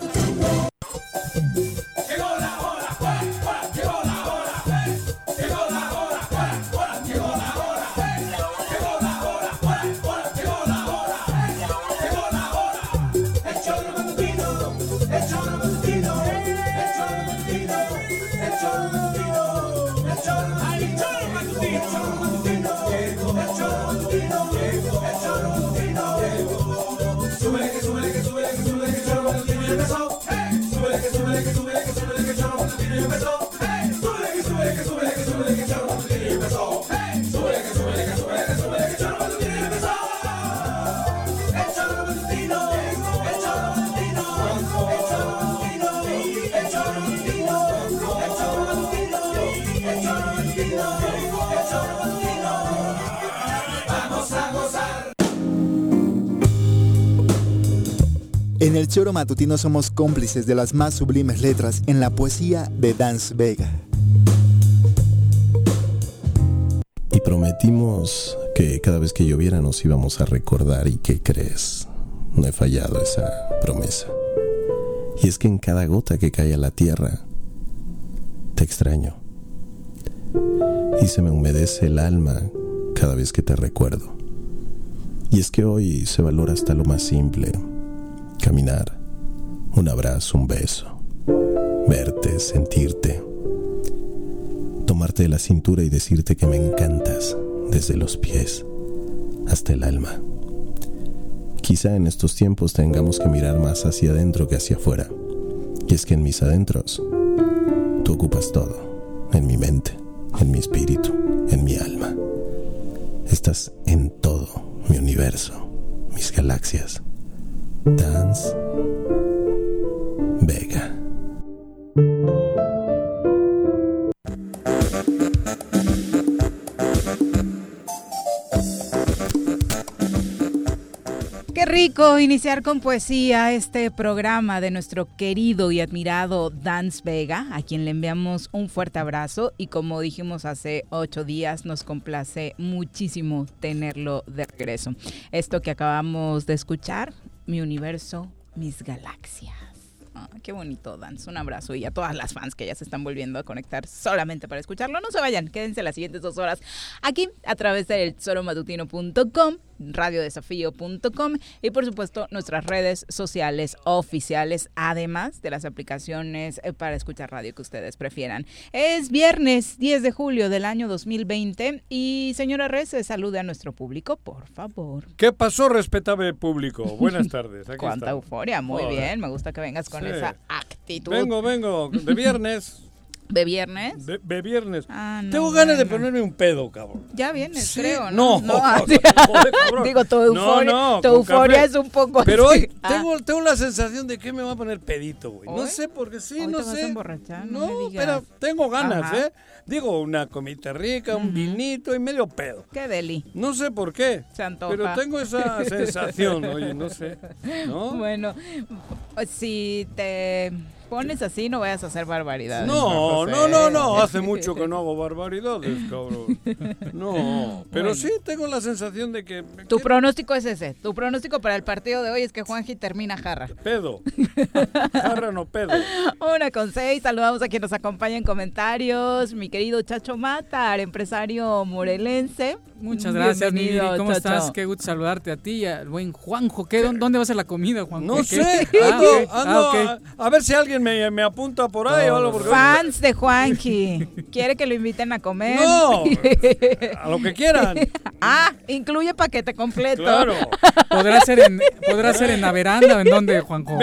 El Choro el Choro Matutino somos cómplices de las más sublimes letras en la poesía de Dance Vega. Y prometimos que cada vez que lloviera nos íbamos a recordar y ¿qué crees? No he fallado esa promesa. Y es que en cada gota que cae a la tierra, te extraño. Y se me humedece el alma cada vez que te recuerdo. Y es que hoy se valora hasta lo más simple caminar, un abrazo, un beso, verte, sentirte, tomarte de la cintura y decirte que me encantas desde los pies hasta el alma. Quizá en estos tiempos tengamos que mirar más hacia adentro que hacia afuera. Y es que en mis adentros tú ocupas todo, en mi mente, en mi espíritu, en mi alma. Estás en todo mi universo, mis galaxias. Dance Vega. Qué rico iniciar con poesía este programa de nuestro querido y admirado Dance Vega, a quien le enviamos un fuerte abrazo y como dijimos hace ocho días, nos complace muchísimo tenerlo de regreso. Esto que acabamos de escuchar mi universo, mis galaxias. Ah, qué bonito, Dance. Un abrazo y a todas las fans que ya se están volviendo a conectar solamente para escucharlo. No se vayan, quédense las siguientes dos horas aquí a través del solomatutino.com radiodesafío.com y por supuesto nuestras redes sociales oficiales, además de las aplicaciones eh, para escuchar radio que ustedes prefieran. Es viernes 10 de julio del año 2020 y señora Rez, salude a nuestro público, por favor. ¿Qué pasó, respetable público? Buenas tardes. Cuánta euforia, muy bien, me gusta que vengas con esa actitud. Vengo, vengo, de viernes. ¿De viernes? De, viernes. Ah, Tengo ganas de ponerme un pedo, cabrón. Ya vienes, creo, ¿no? No, Digo, tu euforia, tu euforia es un poco Pero hoy ah. tengo, tengo la sensación de que me va a poner pedito, güey. No sé, porque sí, no sé. no, pero tengo ganas, ¿eh? Digo, una comida rica, un vinito y medio pedo. Qué deli. No sé por qué. Se antoja. Pero tengo esa sensación, oye, no sé. ¿no? Bueno, si te pones así, no vayas a hacer barbaridades. No, no, no, no, hace mucho que no hago barbaridades, cabrón. No, pero sí tengo la sensación de que... Tu pronóstico es ese, tu pronóstico para el partido de hoy es que Juanji termina jarra. Pedo. jarra no pedo. Una con seis, saludamos a quien nos acompaña en comentarios, mi querido Chacho Matar, empresario morelense. Muchas gracias, Miri. ¿Cómo estás? Qué gusto saludarte a ti y al buen Juanjo. ¿Qué, ¿Dónde va a ser la comida, Juanjo? No sé. Ah, ah, a, ver si alguien me, me apunta por ahí o algo. Fans de Juanji. ¿Quiere que lo inviten a comer? No. a lo que quieran. ah, incluye paquete completo. Claro. ¿Podrá ser en, podrá ser en la veranda o en dónde, Juanjo?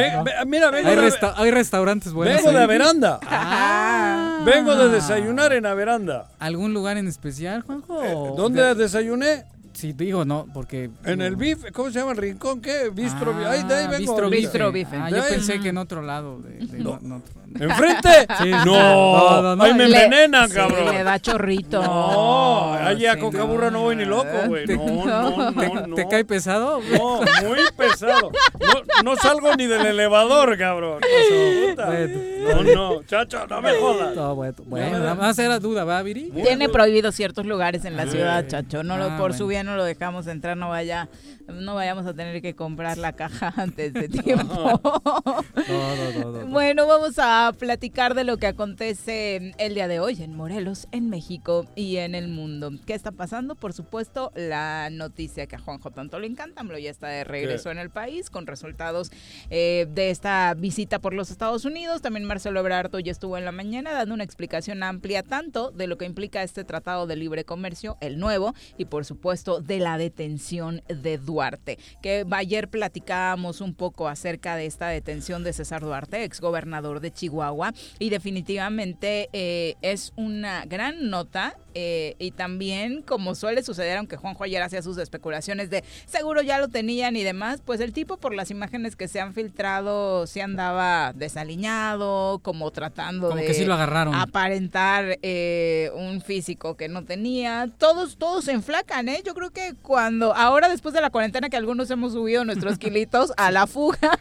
mira, vengo hay, hay, restaurantes buenos. Vengo de la veranda. Ah. Vengo de desayunar en la veranda. ¿Algún lugar en especial, Juanjo? ¿Dónde desayuné? Sí, digo, no, porque... En el BIF, ¿cómo se llama el rincón? ¿Qué? Bistro, ah, ahí, de ahí vengo. Bistro, Bife. Ah, yo pensé que en otro lado. De, no. ¿Enfrente? Sí, no, no, no, ahí me envenenan, cabrón. Le da chorrito. No, allá con caburra no voy ni loco, güey. No, no, no, ¿Te, cae pesado? No, muy pesado. No, no salgo ni del elevador, cabrón. No, no, chacho, no me jodas. No, bueno, bueno nada más era duda, ¿va, Viri? Tiene prohibido ciertos lugares en la ciudad, chacho. No lo, ah, por su bien no lo dejamos entrar, no vaya no vayamos a tener que comprar la caja antes de tiempo. bueno, vamos a platicar de lo que acontece el día de hoy en Morelos, en México y en el mundo. ¿Qué está pasando? Por supuesto, la noticia que a Juanjo tanto le encanta, ya está de regreso en el país con resultados eh, de esta visita por los Estados Unidos. También Marcelo Ebrard ya estuvo en la mañana dando una explicación amplia tanto de lo que implica este tratado de libre comercio, el nuevo, y por supuesto de la detención de Duarte Duarte, que ayer platicábamos un poco acerca de esta detención de César Duarte, ex gobernador de Chihuahua, y definitivamente eh, es una gran nota eh, y también, como suele suceder, aunque Juanjo ayer hacía sus especulaciones de seguro ya lo tenían y demás, pues el tipo por las imágenes que se han filtrado se andaba desaliñado, como tratando como de que sí lo agarraron. aparentar eh, un físico que no tenía. Todos, todos se enflacan, ¿eh? Yo creo que cuando, ahora después de la cuarentena que algunos hemos subido nuestros kilitos a la fuga,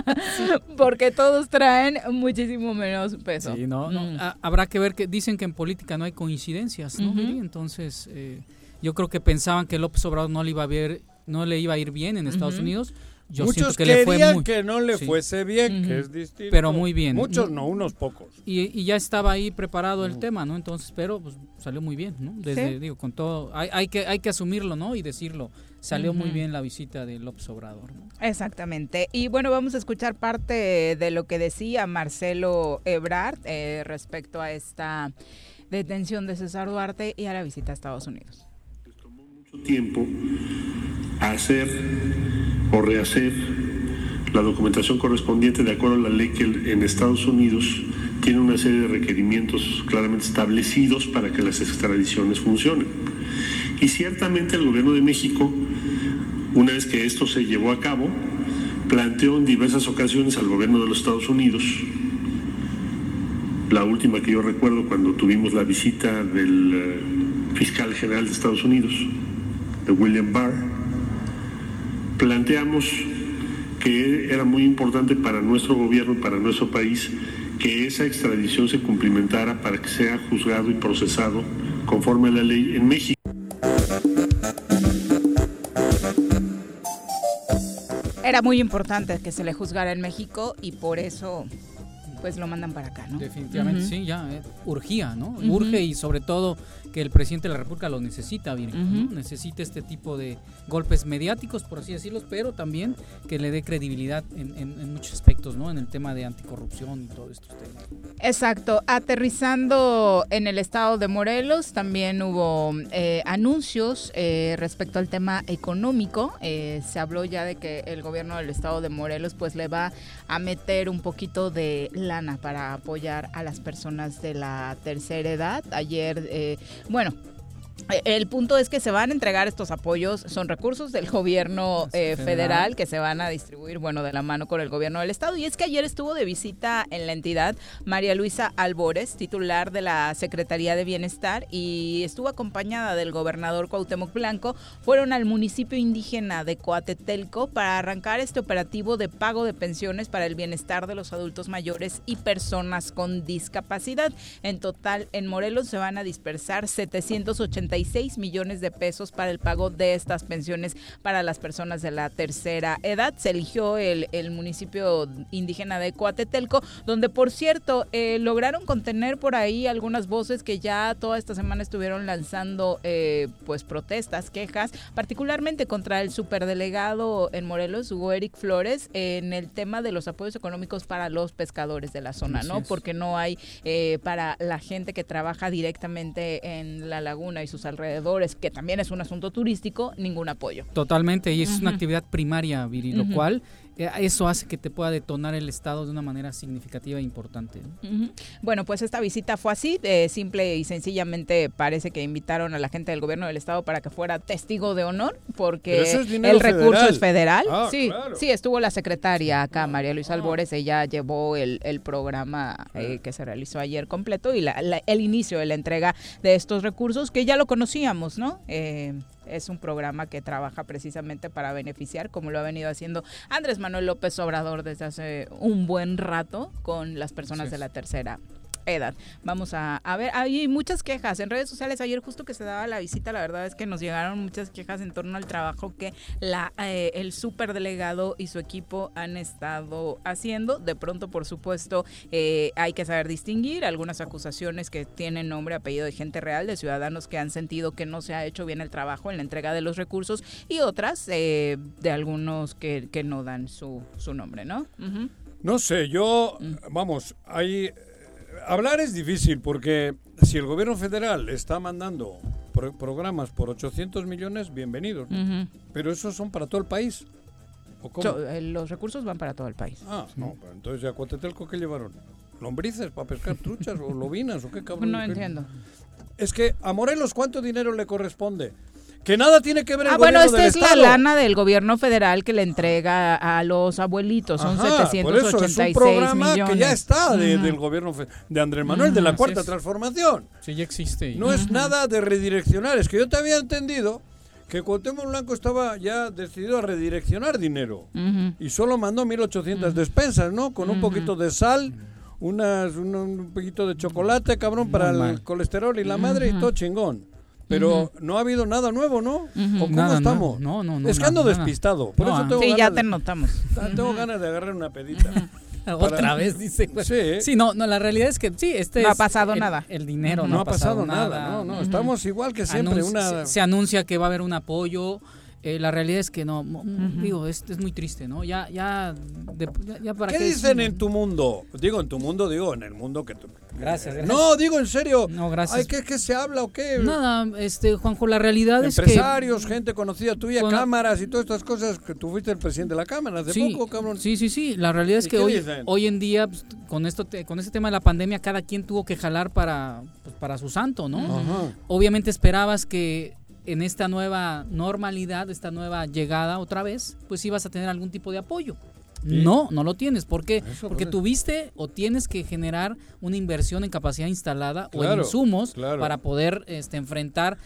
porque todos traen muchísimo menos peso. Sí, no, no. Mm. Habrá que ver que dicen que en política no hay coincidencia entonces, eh, yo creo que pensaban que López Obrador no le iba a ver, no le iba a ir bien en Estados Unidos. Yo Muchos que le fue que no le fuese bien, que es distinto. Pero muy bien. Muchos no, unos pocos. Y, ya estaba ahí preparado el tema, ¿no? Entonces, pero pues, salió muy bien, ¿no? Desde, digo, con todo, hay, hay, que, hay que asumirlo, ¿no? Y decirlo. Salió muy bien la visita de López Obrador. Exactamente. Y bueno, vamos a escuchar parte de lo que decía Marcelo Ebrard eh, respecto a esta detención de César Duarte y a la visita a Estados Unidos. tomó mucho tiempo hacer o rehacer la documentación correspondiente de acuerdo a la ley que en Estados Unidos tiene una serie de requerimientos claramente establecidos para que las extradiciones funcionen. Y ciertamente el gobierno de México, una vez que esto se llevó a cabo, planteó en diversas ocasiones al gobierno de los Estados Unidos la última que yo recuerdo cuando tuvimos la visita del eh, fiscal general de Estados Unidos, de William Barr, planteamos que era muy importante para nuestro gobierno para nuestro país que esa extradición se cumplimentara para que sea juzgado y procesado conforme a la ley en México. Era muy importante que se le juzgara en México y por eso pues lo mandan para acá, ¿no? Definitivamente, sí, ya, eh, urgía, ¿no? Urge y sobre todo que el presidente de la República lo necesita, bien, necesita este tipo de golpes mediáticos, por así decirlo, pero también que le dé credibilidad en, muchos aspectos, ¿no? En el tema de anticorrupción y todos estos temas. Exacto. Aterrizando en el estado de Morelos, también hubo eh, anuncios eh, respecto al tema económico. Eh, se habló ya de que el gobierno del estado de Morelos pues le va a meter un poquito de lana para apoyar a las personas de la tercera edad. Ayer bueno, el punto es que se van a entregar estos apoyos, son recursos del gobierno eh, federal que se van a distribuir, bueno, de la mano con el gobierno del estado. Y es que ayer estuvo de visita en la entidad María Luisa Albores, titular de la Secretaría de Bienestar, y estuvo acompañada del gobernador Cuauhtémoc Blanco. Fueron al municipio indígena de Coatetelco para arrancar este operativo de pago de pensiones para el bienestar de los adultos mayores y personas con discapacidad. En total, en Morelos se van a dispersar 780 millones de pesos para el pago de estas pensiones para las personas de la tercera edad. Se eligió el, municipio indígena de Coatetelco, donde por cierto eh, lograron contener por ahí algunas voces que ya toda esta semana estuvieron lanzando eh, pues protestas, quejas, particularmente contra el superdelegado en Morelos, Hugo Eric Flores, en el tema de los apoyos económicos para los pescadores de la zona, ¿no? Porque no hay eh, para la gente que trabaja directamente en la laguna y sus alrededores, que también es un asunto turístico, ningún apoyo. Totalmente, y es una actividad primaria, Viri, lo cual eso hace que te pueda detonar el Estado de una manera significativa e importante. Bueno, pues esta visita fue así, eh, simple y sencillamente parece que invitaron a la gente del gobierno del Estado para que fuera testigo de honor, porque el recurso es federal. Ah, sí, sí, estuvo la secretaria acá, María Luisa ah. Albores, ella llevó el, programa eh, que se realizó ayer completo y el inicio de la entrega de estos recursos, que ya lo conocíamos, ¿no? Es un programa que trabaja precisamente para beneficiar, como lo ha venido haciendo Andrés Manuel López Obrador desde hace un buen rato con las personas de la tercera edad. Vamos a, ver, hay muchas quejas en redes sociales. Ayer justo que se daba la visita, la verdad es que nos llegaron muchas quejas en torno al trabajo que la eh, el superdelegado y su equipo han estado haciendo. De pronto, por supuesto, eh, hay que saber distinguir algunas acusaciones que tienen nombre, apellido de gente real, de ciudadanos que han sentido que no se ha hecho bien el trabajo en la entrega de los recursos y otras eh, de algunos que, que, no dan su, su nombre, ¿no? No sé, yo, mm. vamos, hay hablar es difícil porque si el gobierno federal está mandando programas por 800 millones, bienvenidos. Pero esos son para todo el país. Eh, los recursos van para todo el país. Ah, no, entonces a Cuatetelco ¿qué llevaron? ¿Lombrices para pescar truchas o lobinas o qué cabrón? No entiendo. Es que a Morelos, ¿cuánto dinero le corresponde? Que nada tiene que ver el ah, bueno, esta es la lana del gobierno federal que le entrega a los abuelitos. Son Ajá, 786 por eso es un programa que ya está del gobierno de Andrés Manuel, de la Cuarta Transformación. Sí, ya existe. No es nada de redireccionar. Es que yo te había entendido que Cuauhtémoc Blanco estaba ya decidido a redireccionar dinero. Y solo mandó 1.800 despensas, ¿no? Con un poquito de sal unas, un, poquito de chocolate, cabrón, para el colesterol y la madre y todo chingón. Pero no ha habido nada nuevo, ¿no? ¿O cómo estamos? No, no, no. Es que ando despistado. Por eso tengo sí, ya te notamos. Tengo ganas de agarrar una pedita. Otra vez, dice. Sí. sí, no, no, la realidad es que sí, este No ha pasado nada. El dinero no, ha pasado, nada. No, no, estamos igual que siempre. una... se, anuncia que va a haber un apoyo eh, la realidad es que no, digo, es, es, muy triste, ¿no? Ya, ya, ya, para qué, dicen en tu mundo? Digo, en tu mundo, digo, en el mundo que tú... Gracias, No, digo en serio. No, gracias. Ay, ¿qué, se habla o qué? Nada, este, Juanjo, la realidad es que... Empresarios, gente conocida tuya, cámaras y todas estas cosas, que tú fuiste el presidente de la Cámara hace sí, poco, cabrón. Sí, sí, sí, la realidad es que hoy, hoy en día, pues, con, esto, con este tema de la pandemia, cada quien tuvo que jalar para, pues, para su santo, ¿no? Obviamente esperabas que en esta nueva normalidad, esta nueva llegada otra vez, pues ibas a tener algún tipo de apoyo. No, no lo tienes. ¿Por qué? Porque tuviste o tienes que generar una inversión en capacidad instalada o en insumos para poder este, enfrentar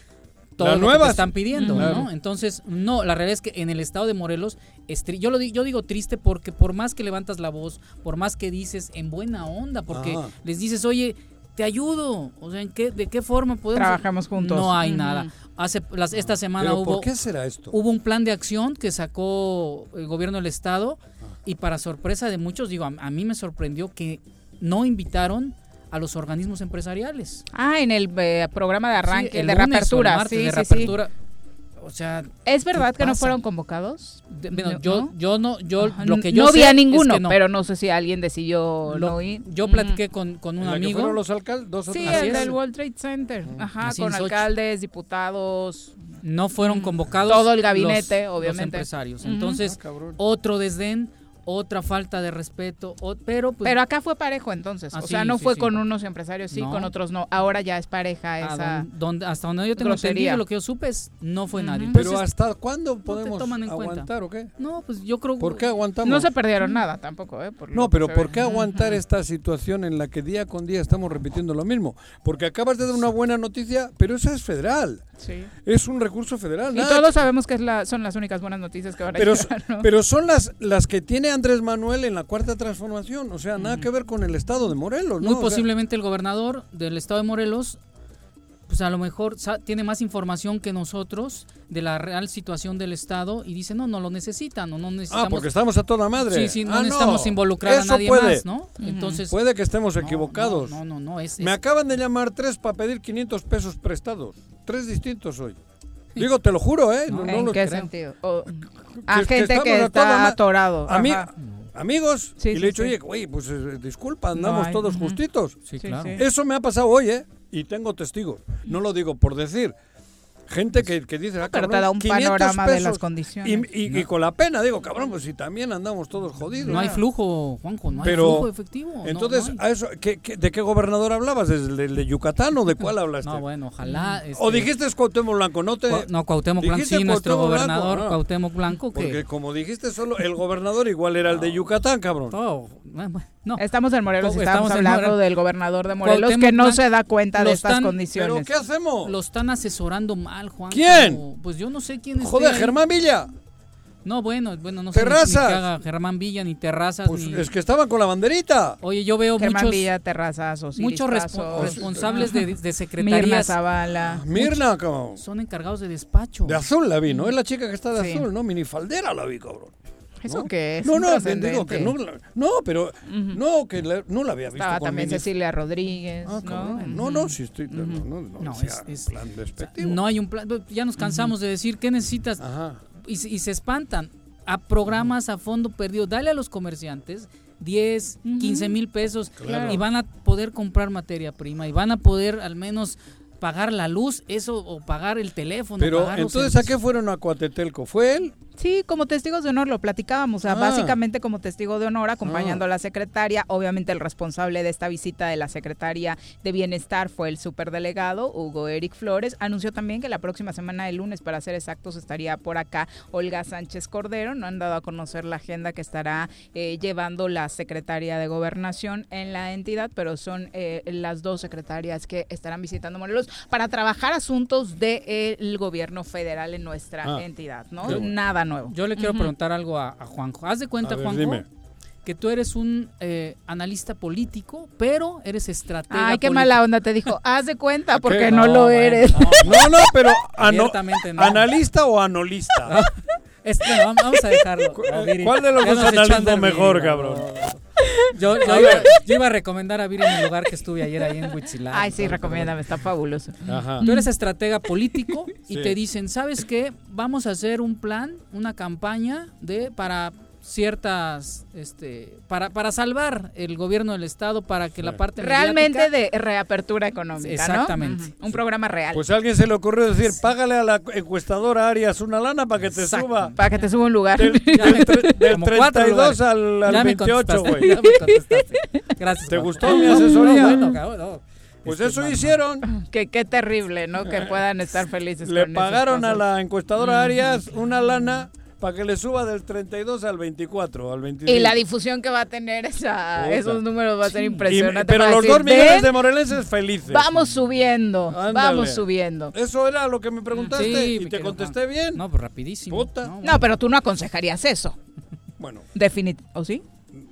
todo lo que te están pidiendo, ¿no? Entonces, no, la realidad es que en el estado de Morelos, yo, lo, yo digo triste porque por más que levantas la voz, por más que dices en buena onda, porque les dices, oye, te ayudo, o sea, ¿en qué, ¿de qué forma podemos? Trabajamos juntos. No hay nada. Hace las, esta semana hubo, ¿por qué será esto? hubo un plan de acción que sacó el gobierno del estado y para sorpresa de muchos, digo, a, mí me sorprendió que no invitaron a los organismos empresariales. Ah, en el eh, programa de arranque, el de reapertura. Sí, de reapertura. O sea, ¿es verdad que no fueron convocados? yo, yo no, yo lo que yo no vi a ninguno, pero no sé si alguien decidió no ir. Yo platiqué con, con un amigo. fueron los alcaldes? Dos sí, el del World Trade Center. Ajá, con alcaldes, diputados. No fueron convocados. Todo el gabinete, obviamente. Los empresarios. Entonces, ah, otro desdén otra falta de respeto, pero pues, Pero acá fue parejo entonces, o sea, no fue con unos empresarios sí, con otros no. Ahora ya es pareja ah, esa donde, hasta donde yo tengo entendido, lo que yo supe es no fue nadie. pero hasta cuándo podemos aguantar o qué? No, pues yo creo ¿Por qué aguantamos? No se perdieron nada tampoco, ¿eh? no, pero ¿por qué aguantar esta situación en la que día con día estamos repitiendo lo mismo? Porque acabas de dar una buena noticia, pero eso es federal. Sí. Es un recurso federal. Y todos sabemos que es la, son las únicas buenas noticias que van a pero, llegar, Pero son las, las que tiene Andrés Manuel en la cuarta transformación. O sea, nada que ver con el estado de Morelos. Muy posiblemente el gobernador del estado de Morelos, pues a lo mejor tiene más información que nosotros de la real situación del estado y dice, no, no lo necesitan, no, no ah, necesitamos. Ah, porque estamos a toda madre. Sí, sí, no ah, necesitamos involucrar a nadie más, ¿no? Entonces. Puede que estemos equivocados. No, no, no, es, Me acaban de llamar tres para pedir 500 pesos prestados. Tres distintos hoy. Digo, te lo juro, ¿eh? No, ¿En qué sentido? a gente que, está atorado. A mí, amigos, y le he dicho, oye, güey, pues eh, disculpa, andamos todos justitos. Sí, claro. Eso me ha pasado hoy, ¿eh? Y tengo testigos. No lo digo por decir. Gente que, que dice, ah, Pero te da un 500 panorama de las condiciones. Y, y- y con la pena, digo, cabrón, pues si también andamos todos jodidos. No hay flujo, Juanjo, no hay Pero, flujo efectivo. no, Entonces, no hay. a eso, ¿qué- qué- de qué gobernador hablabas? ¿Del del de Yucatán o de cuál hablaste? No, bueno, ojalá. este, o dijiste es Cuauhtémoc Blanco, no te... No, Cuauhtémoc Blanco, sí, nuestro Cuauhtémoc Blanco, gobernador, no. Cuauhtémoc Blanco, que... Porque como dijiste solo el gobernador igual era el de Yucatán, cabrón. Oh, bueno, no. Estamos en Morelos y Estamos estamos hablando Morelos. del gobernador de Morelos Cuauhtémoc que no Blanco se da cuenta de estas están- ¿Pero condiciones. qué hacemos? Lo están asesorando mal, Juan. ¿Quién? Pues yo no sé quién es. Joder, Germán Villa. No, bueno, bueno, no sé ni- ni Terrazas. que haga Germán Villa ni Terrazas Pues ni... es que estaban con la banderita. Oye, yo veo Germán muchos Villa, Terrazas, Osiris muchos respo- Pasos, responsables de, de Mirna secretarías Zavala. Mirna, cabrón. son encargados de despacho. De azul la vi, ¿no? Es la chica que está de Sí. azul, ¿no? Minifaldera la vi, cabrón. ¿Eso ¿no? qué es? No, no, digo que no, no, pero no, que la- no la había visto Estaba con también minif- Cecilia Rodríguez, Ah, ¿no? cabrón. No, no, sí estoy. No, no, no, No, sea es- es- plan despectivo. No hay un plan. Ya nos cansamos de decir qué necesitas Ajá. y, se- y se espantan a programas a fondo perdido. Dale a los comerciantes 10, 15 mil pesos Claro. y van a poder comprar materia prima y van a poder al menos pagar la luz, eso o pagar el teléfono. Pero pagar los entonces, ¿a qué fueron a Coatetelco? ¿Fue él? Sí, como testigos de honor lo platicábamos, o sea, Ah. básicamente como testigo de honor acompañando Ah. a la secretaria, obviamente el responsable de esta visita de la secretaria de Bienestar fue el superdelegado Hugo Eric Flores, anunció también que la próxima semana de lunes, para ser exactos, estaría por acá Olga Sánchez Cordero, no han dado a conocer la agenda que estará eh, llevando la secretaria de Gobernación en la entidad, pero son eh, las dos secretarias que estarán visitando Morelos para trabajar asuntos del gobierno federal en nuestra Ah, entidad, ¿no? bueno. Nada nuevo. Yo le quiero preguntar algo a, a Juanjo. Haz de cuenta, ver, Juanjo, dime. que tú eres un eh, analista político, pero eres estratega. Ay, qué político. mala onda, te dijo. Haz de cuenta porque ¿Qué? no, No, lo bueno, eres. no. No, no, pero ano- no. analista o anolista. Este, vamos- a dejarlo. ¿Cuál de los dos analismo mejor, no, cabrón? no. Yo, iba, ver. yo iba a recomendar a Viri en el lugar que estuve ayer ahí en Huitzilán. Ay, sí, recomiéndame, está fabuloso. Ajá. Tú eres estratega político y Sí. te dicen, ¿sabes qué? Vamos a hacer un plan, una campaña de para ciertas, este, para, para salvar el gobierno del estado, para que la parte Realmente de reapertura económica, ¿no? Exactamente. Un programa real. Pues a alguien se le ocurrió decir, págale a la encuestadora Arias una lana para que te Exacto. suba para que te suba un lugar. del, del tre- del como cuatro 32 lugares. al, al Ya me 28, contestaste, güey. Gracias. ¿Te gustó mi asesoría? no, bueno, cabrón, no. Pues Este, eso hicieron. que qué terrible, ¿no? Que puedan estar felices Le con pagaron a la encuestadora Arias una lana para que le suba del 32 al 24, al 25. Y la difusión que va a tener esa, esos números va a ser impresionante. pero los decir, dos millones "Ven, de morelenses felices. Vamos subiendo, Ándale. vamos subiendo. Eso era lo que me preguntaste Sí, y te contesté bien. No, pues rapidísimo. Puta. No, No, pero tú no aconsejarías eso. Bueno, Definitivamente. ¿O sí?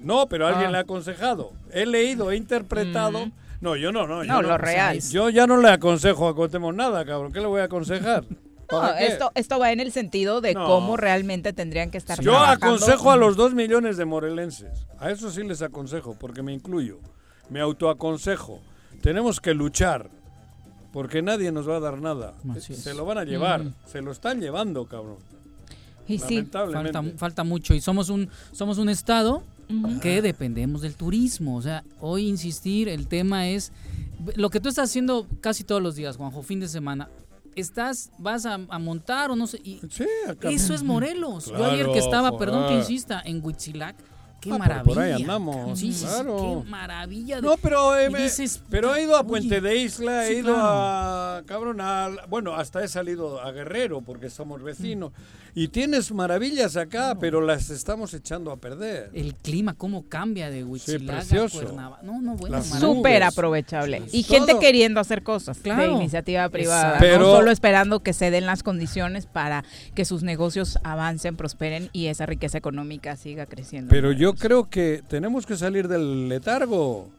no, pero alguien Ah. le ha aconsejado. He leído, he interpretado. No, yo no, no. yo No, lo real. Yo ya no le aconsejo a Cuauhtémoc nada, cabrón. ¿Qué le voy a aconsejar? No, esto, esto va en el sentido de No. cómo realmente tendrían que estar Yo trabajando. aconsejo a los dos millones de morelenses. A eso sí les aconsejo, porque me incluyo. Me autoaconsejo. Tenemos que luchar, porque nadie nos va a dar nada. Así es. Se lo van a llevar. Se lo están llevando, cabrón. Y sí, Lamentablemente. falta, falta mucho y somos un somos un estado que dependemos del turismo o sea hoy insistir el tema es lo que tú estás haciendo casi todos los días Juanjo fin de semana estás vas a, a montar o no sé y Sí, acá. eso es Morelos yo ayer que estaba perdón que insista en Huitzilac qué Ah, por- maravilla por ahí andamos, sí, sí, sí, claro. qué maravilla de- No, pero, eh, dices, pero he ido a oye, Puente de Isla, he sí, ido claro. a, cabrón, a- bueno, hasta he salido a Guerrero porque somos vecinos. Y tienes maravillas acá, pero las estamos echando a perder. el clima cómo cambia de Huitzilac a precioso. Cuernavaca no no bueno súper aprovechable. Y Todo. gente queriendo hacer cosas de Claro. iniciativa privada. Pero- no solo esperando que se den las condiciones para que sus negocios avancen, prosperen y esa riqueza económica siga creciendo. Pero yo creo que tenemos que salir del letargo.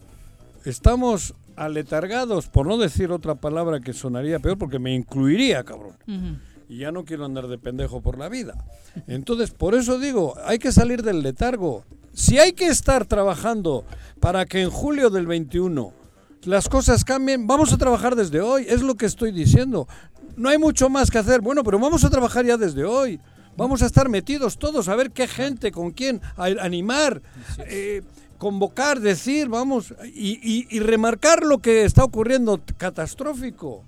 Estamos aletargados, por no decir otra palabra que sonaría peor, porque me incluiría, cabrón. Ujú. Y ya no quiero andar de pendejo por la vida. Entonces, por eso digo, hay que salir del letargo. Si hay que estar trabajando para que en julio del 21 las cosas cambien, vamos a trabajar desde hoy, es lo que estoy diciendo. No hay mucho más que hacer, bueno, pero vamos a trabajar ya desde hoy. Vamos a estar metidos todos a ver qué gente, con quién, a animar, eh, convocar, decir, vamos, y, y- y remarcar lo que está ocurriendo catastrófico.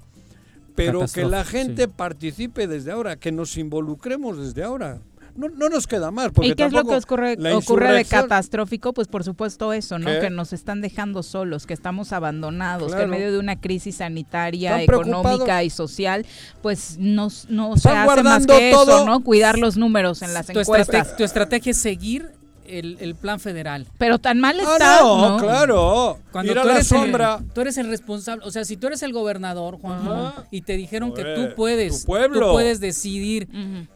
Pero que la gente sí. participe desde ahora, que nos involucremos desde ahora. No, no nos queda más. Porque ¿Y qué es lo que ocurre, ocurre de catastrófico? Pues por supuesto eso, ¿no? ¿Qué? Que nos están dejando solos, que estamos abandonados, que en medio de una crisis sanitaria, económica y social, pues no, no se hace más guardando que eso, todo. ¿no? Cuidar los números en las tu, encuestas. estrate- tu estrategia es seguir el, el plan federal. Pero tan mal Ah, está, no, ¿no? claro. Cuando Ir a tú la eres, sombra. El, tú eres el responsable, o sea, si tú eres el gobernador, Juan, Ajá. y te dijeron que tú puedes, tu pueblo. tú puedes decidir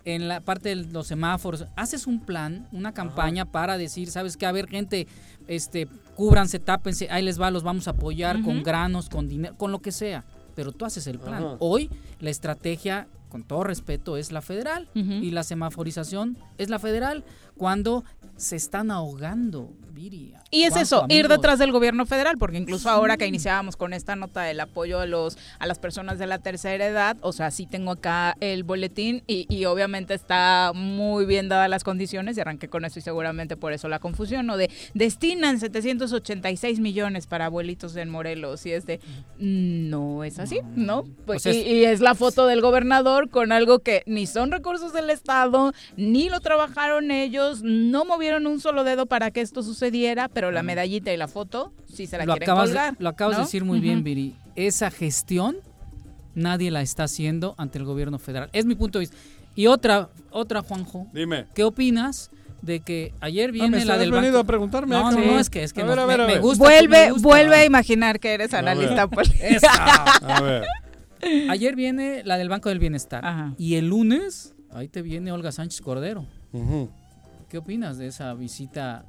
en la parte de los semáforos, haces un plan, una campaña para decir, sabes que a ver gente, este, cúbranse, tápense, ahí les va, los vamos a apoyar con granos, con dinero, con lo que sea, pero tú haces el plan. Ajá. Hoy la estrategia, con todo respeto, es la federal y la semaforización es la federal cuando se están ahogando, Y es ¿Cuánto, eso, ir detrás del gobierno federal, porque incluso ahora que iniciábamos con esta nota del apoyo a los a las personas de la tercera edad, o sea, sí tengo acá el boletín y, y obviamente está muy bien dadas las condiciones y arranqué con eso y seguramente por eso la confusión, ¿no? De destinan 786 millones para abuelitos en Morelos y es de, mm, no es así, ¿no? Pues, y, es- y es la foto del gobernador con algo que ni son recursos del Estado, ni lo trabajaron ellos, no movieron un solo dedo para que esto sucediera, pero la medallita y la foto sí se la lo quieren acabas, colgar. de, lo acabas de ¿no? decir muy bien. Viri. Esa gestión nadie la está haciendo ante el gobierno federal. Es mi punto de vista. Y otra, otra Juanjo, Dime. ¿qué opinas de que ayer viene ¿me la del venido banco? a preguntarme? No, no, no, es que es que A no, ver, a me- ver, a me ver. gusta, Vuelve, me gusta. vuelve a imaginar que eres A ver. analista político. A ver. Ayer viene la del Banco del Bienestar. Ajá. Y el lunes, ahí te viene Olga Sánchez Cordero. ¿Qué opinas de esa visita?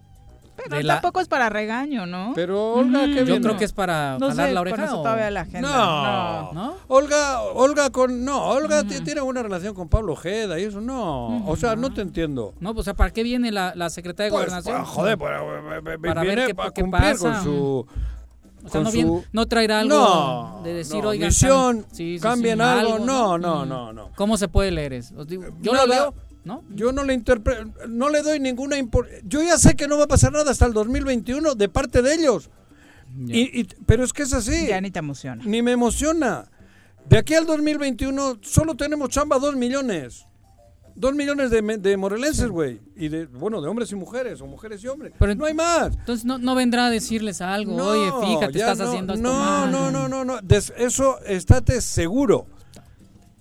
Pero de la- tampoco es para regaño, ¿no? Pero Olga. ¿qué Yo viene? creo que es para no jalar sé, la con oreja. eso o- todavía la agenda. No. ¿No? Olga, Olga con no, Olga ti- tiene una relación con Pablo Ojeda y eso no, o sea, no te entiendo. No, pues, o sea, ¿para qué viene la, la secretaria de Pues, Gobernación? pues, joder, para, eh, Para ver viene qué- para qué cumplir pasa. con su O sea, con no, su- no traerá algo no, de decir, no, oigan, misión, están- sí, sí, cambien sí, algo, no, no, no, no. ¿Cómo se puede leer eso? Yo Nada. lo leo, ¿no? Yo no le interpreto, no le doy ninguna impor- Yo ya sé que no va a pasar nada hasta el 2021 de parte de ellos. Y, y- pero es que es así. Ya ni te emociona. Ni me emociona. De aquí al 2021 solo tenemos chamba dos millones. Dos millones de, morelenses, güey. Y de, bueno, de hombres y mujeres, o mujeres y hombres. Pero- no hay más. Entonces no, no vendrá a decirles algo, No, oye, fíjate, estás no, haciendo esto no, mal. No, no, no, no. Des- eso, estate seguro.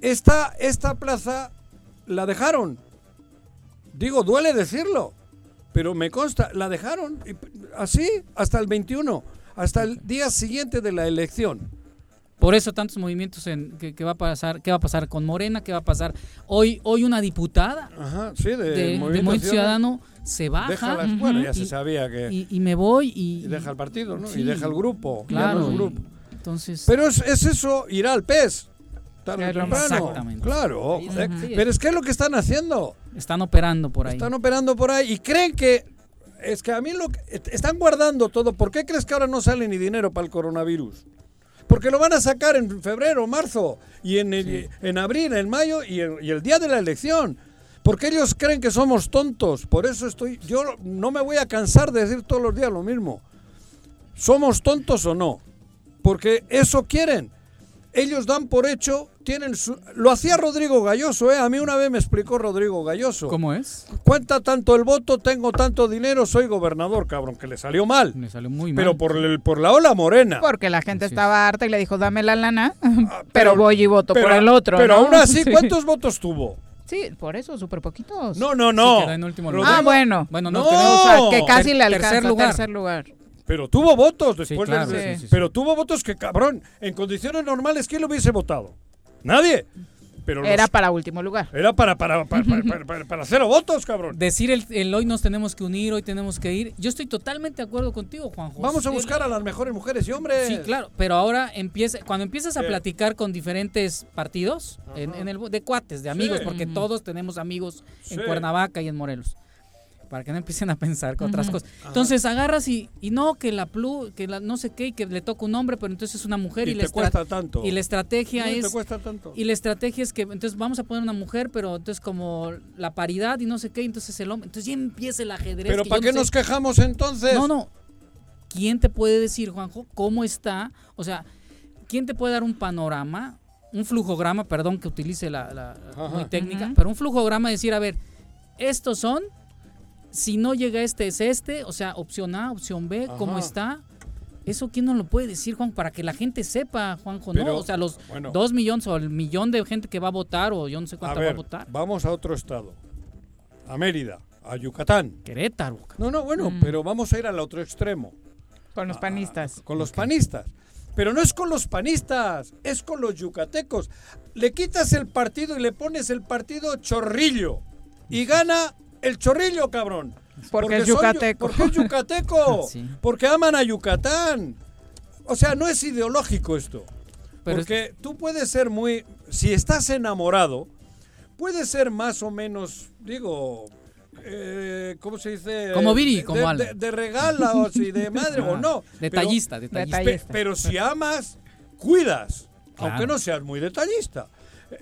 Esta, esta plaza la dejaron. Digo, duele decirlo. Pero me consta, la dejaron. Así hasta el 21. Hasta el día siguiente de la elección. Por eso tantos movimientos en que, que va a pasar, qué va a pasar con Morena, qué va a pasar. Hoy, hoy una diputada Ajá, sí, de, de, de Movimiento Ciudadano. Ciudadano se baja Deja ujú, bueno, ya se sabía que. y- y me voy y, y deja el partido, ¿no? Sí. Y deja el grupo. claro, no grupo. entonces Pero es, es eso, irá al PES. Tarde o temprano. Exactamente. Claro. Eh, sí. Pero es que es lo que están haciendo. están operando por ahí. Están operando por ahí y creen que. Es que a mí lo que. Están guardando todo. ¿Por qué crees que ahora no sale ni dinero para el coronavirus? Porque lo van a sacar en febrero, marzo, y en, el- en abril, en mayo y, el- y el día de la elección. Porque ellos creen que somos tontos. Por eso estoy. Yo no me voy a cansar de decir todos los días lo mismo. ¿Somos tontos o no? Porque eso quieren. Ellos dan por hecho, tienen su... Lo hacía Rodrigo Galloso, ¿eh? A mí una vez me explicó Rodrigo Galloso. ¿Cómo es? Cuenta tanto el voto, tengo tanto dinero, soy gobernador, cabrón, que le salió mal. Me salió muy mal. Pero por, el, por la ola morena. Porque la gente estaba harta y le dijo, dame la lana, Ah, pero, voy y voto pero- por el otro. Pero ¿no? aún así, Sí. ¿cuántos votos tuvo? Sí, por eso, súper poquitos. No, no, Sí, no. quedó en último lugar. Ah, bueno. Bueno, no, No. quedó- O sea, que casi Ter- le tercer alcanza lugar. tercer lugar. Pero tuvo votos después claro, de... sí, sí, sí. Pero tuvo votos que, cabrón, en condiciones normales, ¿quién lo hubiese votado? Nadie. Pero los- Era para último lugar. Era para, para, para, para, para- para- para cero votos, cabrón. Decir el, el hoy nos tenemos que unir, hoy tenemos que ir. Yo estoy totalmente de acuerdo contigo, Juanjo. Vamos a buscar a las mejores mujeres y hombres. Sí, claro, pero ahora empieza, cuando empiezas a platicar con diferentes partidos, en, en el, de cuates, de amigos, Sí. porque todos tenemos amigos en Sí. Cuernavaca y en Morelos, para que no empiecen a pensar con otras cosas. Entonces agarras y, y no, que la plu, que la no sé qué, y que le toca un hombre, pero entonces es una mujer y, Y te cuesta tanto. y la estrategia No, te es cuesta tanto. y la estrategia es que entonces vamos a poner una mujer, pero entonces como la paridad y no sé qué, entonces el hombre, entonces ya empieza el ajedrez. Pero ¿para qué no nos sé- quejamos entonces? no, no. ¿Quién te puede decir, Juanjo, cómo está? O sea, ¿quién te puede dar un panorama, un flujograma, perdón que utilice la, muy técnica, pero un flujograma decir, a ver, estos son, si no llega este es este, o sea, opción A, opción B, cómo está. Eso quién nos lo puede decir, Juan, para que la gente sepa, Juanjo, Pero, ¿no? O sea, los bueno. dos millones o el millón de gente que va a votar o yo no sé A cuánta va a votar. vamos a otro estado. A Mérida, a Yucatán. Querétaro. No, no, bueno, Mm. pero vamos a ir al otro extremo. Con los panistas. Con los panistas. Pero no es con los panistas, es con los yucatecos. Le quitas el partido y le pones el partido chorrillo. Y gana el chorrillo, cabrón. Porque es yucateco. Porque es yucateco. Sí. Porque aman a Yucatán. O sea, no es ideológico esto. Pero es- porque tú puedes ser muy... Si estás enamorado, puedes ser más o menos, digo... eh, ¿Cómo se dice? Como Viri, como de, Alan. de, de regalos y de madre o no. Pero- Detallista, detallista. Pe- pero si amas, cuidas, Claro. aunque no seas muy detallista.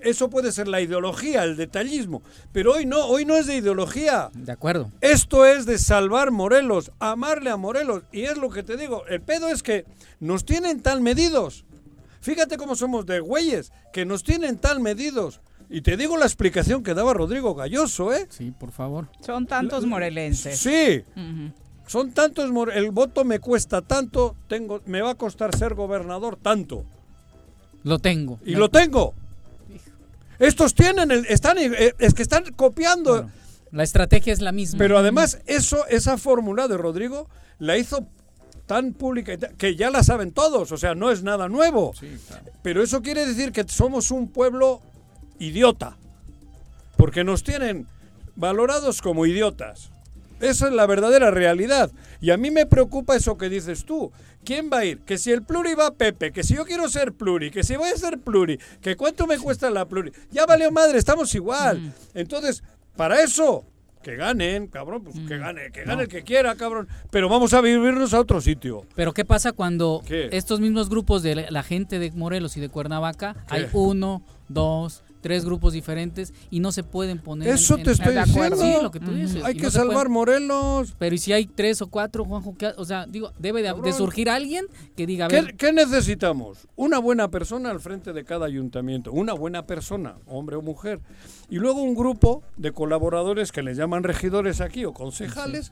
Eso puede ser la ideología, el detallismo. Pero hoy no, hoy no es de ideología. De acuerdo. Esto es de salvar Morelos, amarle a Morelos. Y es lo que te digo, el pedo es que nos tienen tan medidos. Fíjate cómo somos de güeyes, que nos tienen tan medidos. Y te digo la explicación que daba Rodrigo Galloso, ¿eh? Sí, por favor. Son tantos morelenses. Sí, son tantos, more- el voto me cuesta tanto, tengo, me va a costar ser gobernador tanto. Lo tengo. Y lo tengo. Estos tienen, el, están, eh, es que están copiando. La estrategia es la misma. Pero además, eso, esa fórmula de Rodrigo la hizo tan pública que ya la saben todos, o sea, no es nada nuevo. Pero eso quiere decir que somos un pueblo idiota, porque nos tienen valorados como idiotas. Esa es la verdadera realidad. Y a mí me preocupa eso que dices tú. ¿Quién va a ir? Que si el pluri va a Pepe, que si yo quiero ser pluri, que si voy a ser pluri, que cuánto me cuesta la pluri. Ya valió madre, estamos igual. Entonces, para eso, que ganen, cabrón, pues que gane, que gane el que quiera, cabrón. Pero vamos a vivirnos a otro sitio. Pero ¿qué pasa cuando ¿Qué? estos mismos grupos de la- la gente de Morelos y de Cuernavaca, hay uno, dos, tres grupos diferentes y no se pueden poner Eso en- te estoy de acuerdo. diciendo. Sí, lo que tú dices. Hay que no salvar Morelos. Pero ¿y si hay tres o cuatro, Juanjo? ¿Qué- O sea, digo, debe de, surgir alguien que diga, a ver, ¿Qué, qué necesitamos? Una buena persona al frente de cada ayuntamiento. Una buena persona, hombre o mujer. Y luego un grupo de colaboradores que les llaman regidores aquí o concejales,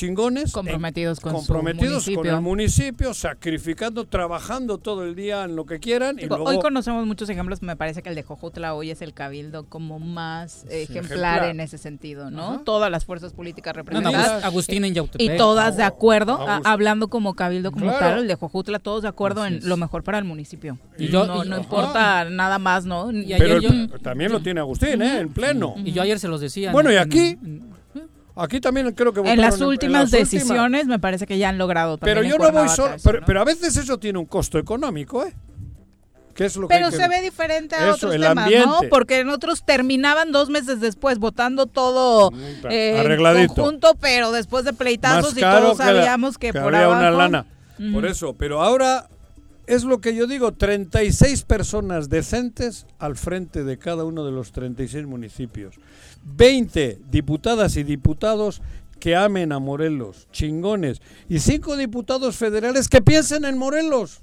chingones. Comprometidos en- con su comprometidos con municipio. el municipio, sacrificando, trabajando todo el día en lo que quieran. Y luego, Hoy conocemos muchos ejemplos, me parece que el de Jojutla hoy es el cabildo como más eh, ejemplar, Ejemplar. en ese sentido, ¿no? Ajá. Todas las fuerzas políticas no, no, representadas. Agust- Agustín en Yautepec. Y todas de Ah, acuerdo, a- Agustín. hablando como cabildo como Claro. tal, el de Jojutla, todos de acuerdo Así en es. lo mejor para el municipio. Y yo- no, y- no ajá. importa nada más, ¿no? Y pero ayer el- yo- también lo tiene Agustín, ¿eh? En pleno. Y yo ayer se los decía. Bueno, ¿no? y En- aquí, en- Aquí también creo que en las últimas las últimas. decisiones me parece que ya han logrado también Pero yo no voy solo. eso, Pero, ¿no? pero a veces eso tiene un costo económico, ¿eh? Que es lo Pero que se ve diferente a Eso, otros el temas, ambiente. ¿no? Porque en otros terminaban dos meses después votando todo eh, arregladito. conjunto, pero después de pleitazos y todos que la- sabíamos que, que por había abajo... una lana. Por eso, pero ahora es lo que yo digo, 36 personas decentes al frente de cada uno de los 36 municipios. 20 diputadas y diputados que amen a Morelos, chingones. Y 5 diputados federales que piensen en Morelos.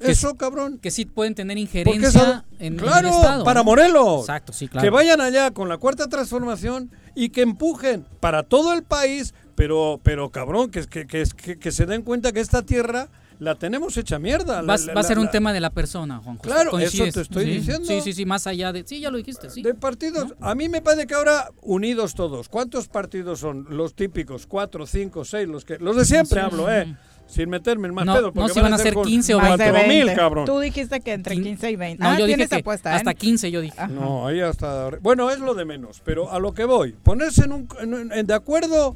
Que Eso, cabrón. que sí pueden tener injerencia en, en claro, el Estado. para ¿no? Morelos. Exacto, sí, claro. Que vayan allá con la cuarta transformación y que empujen para todo el país, pero, pero cabrón, que, que, que, que, que se den cuenta que esta tierra la tenemos hecha mierda. Va, La- va a la- ser un la- tema de la persona, Juan. Claro, Coincides. eso te estoy Sí, diciendo. Sí, sí, sí, más allá de... Sí, ya lo dijiste, sí. De partidos, a mí me parece que ahora unidos todos. ¿Cuántos partidos son los típicos? ¿Cuatro, cinco, seis? Los que los de siempre Sí, hablo, sí. ¿eh? Sin meterme en más No, pedo. no, porque si van a ser con 15 o Más de 4 mil, 20. cabrón. Tú dijiste que entre Quin- 15 y 20. No, ah, yo dije que apuesta, ¿eh? hasta 15 yo dije. Ajá. No, ahí hasta... Bueno, es lo de menos, pero a lo que voy. Ponerse en un... en- en- de acuerdo,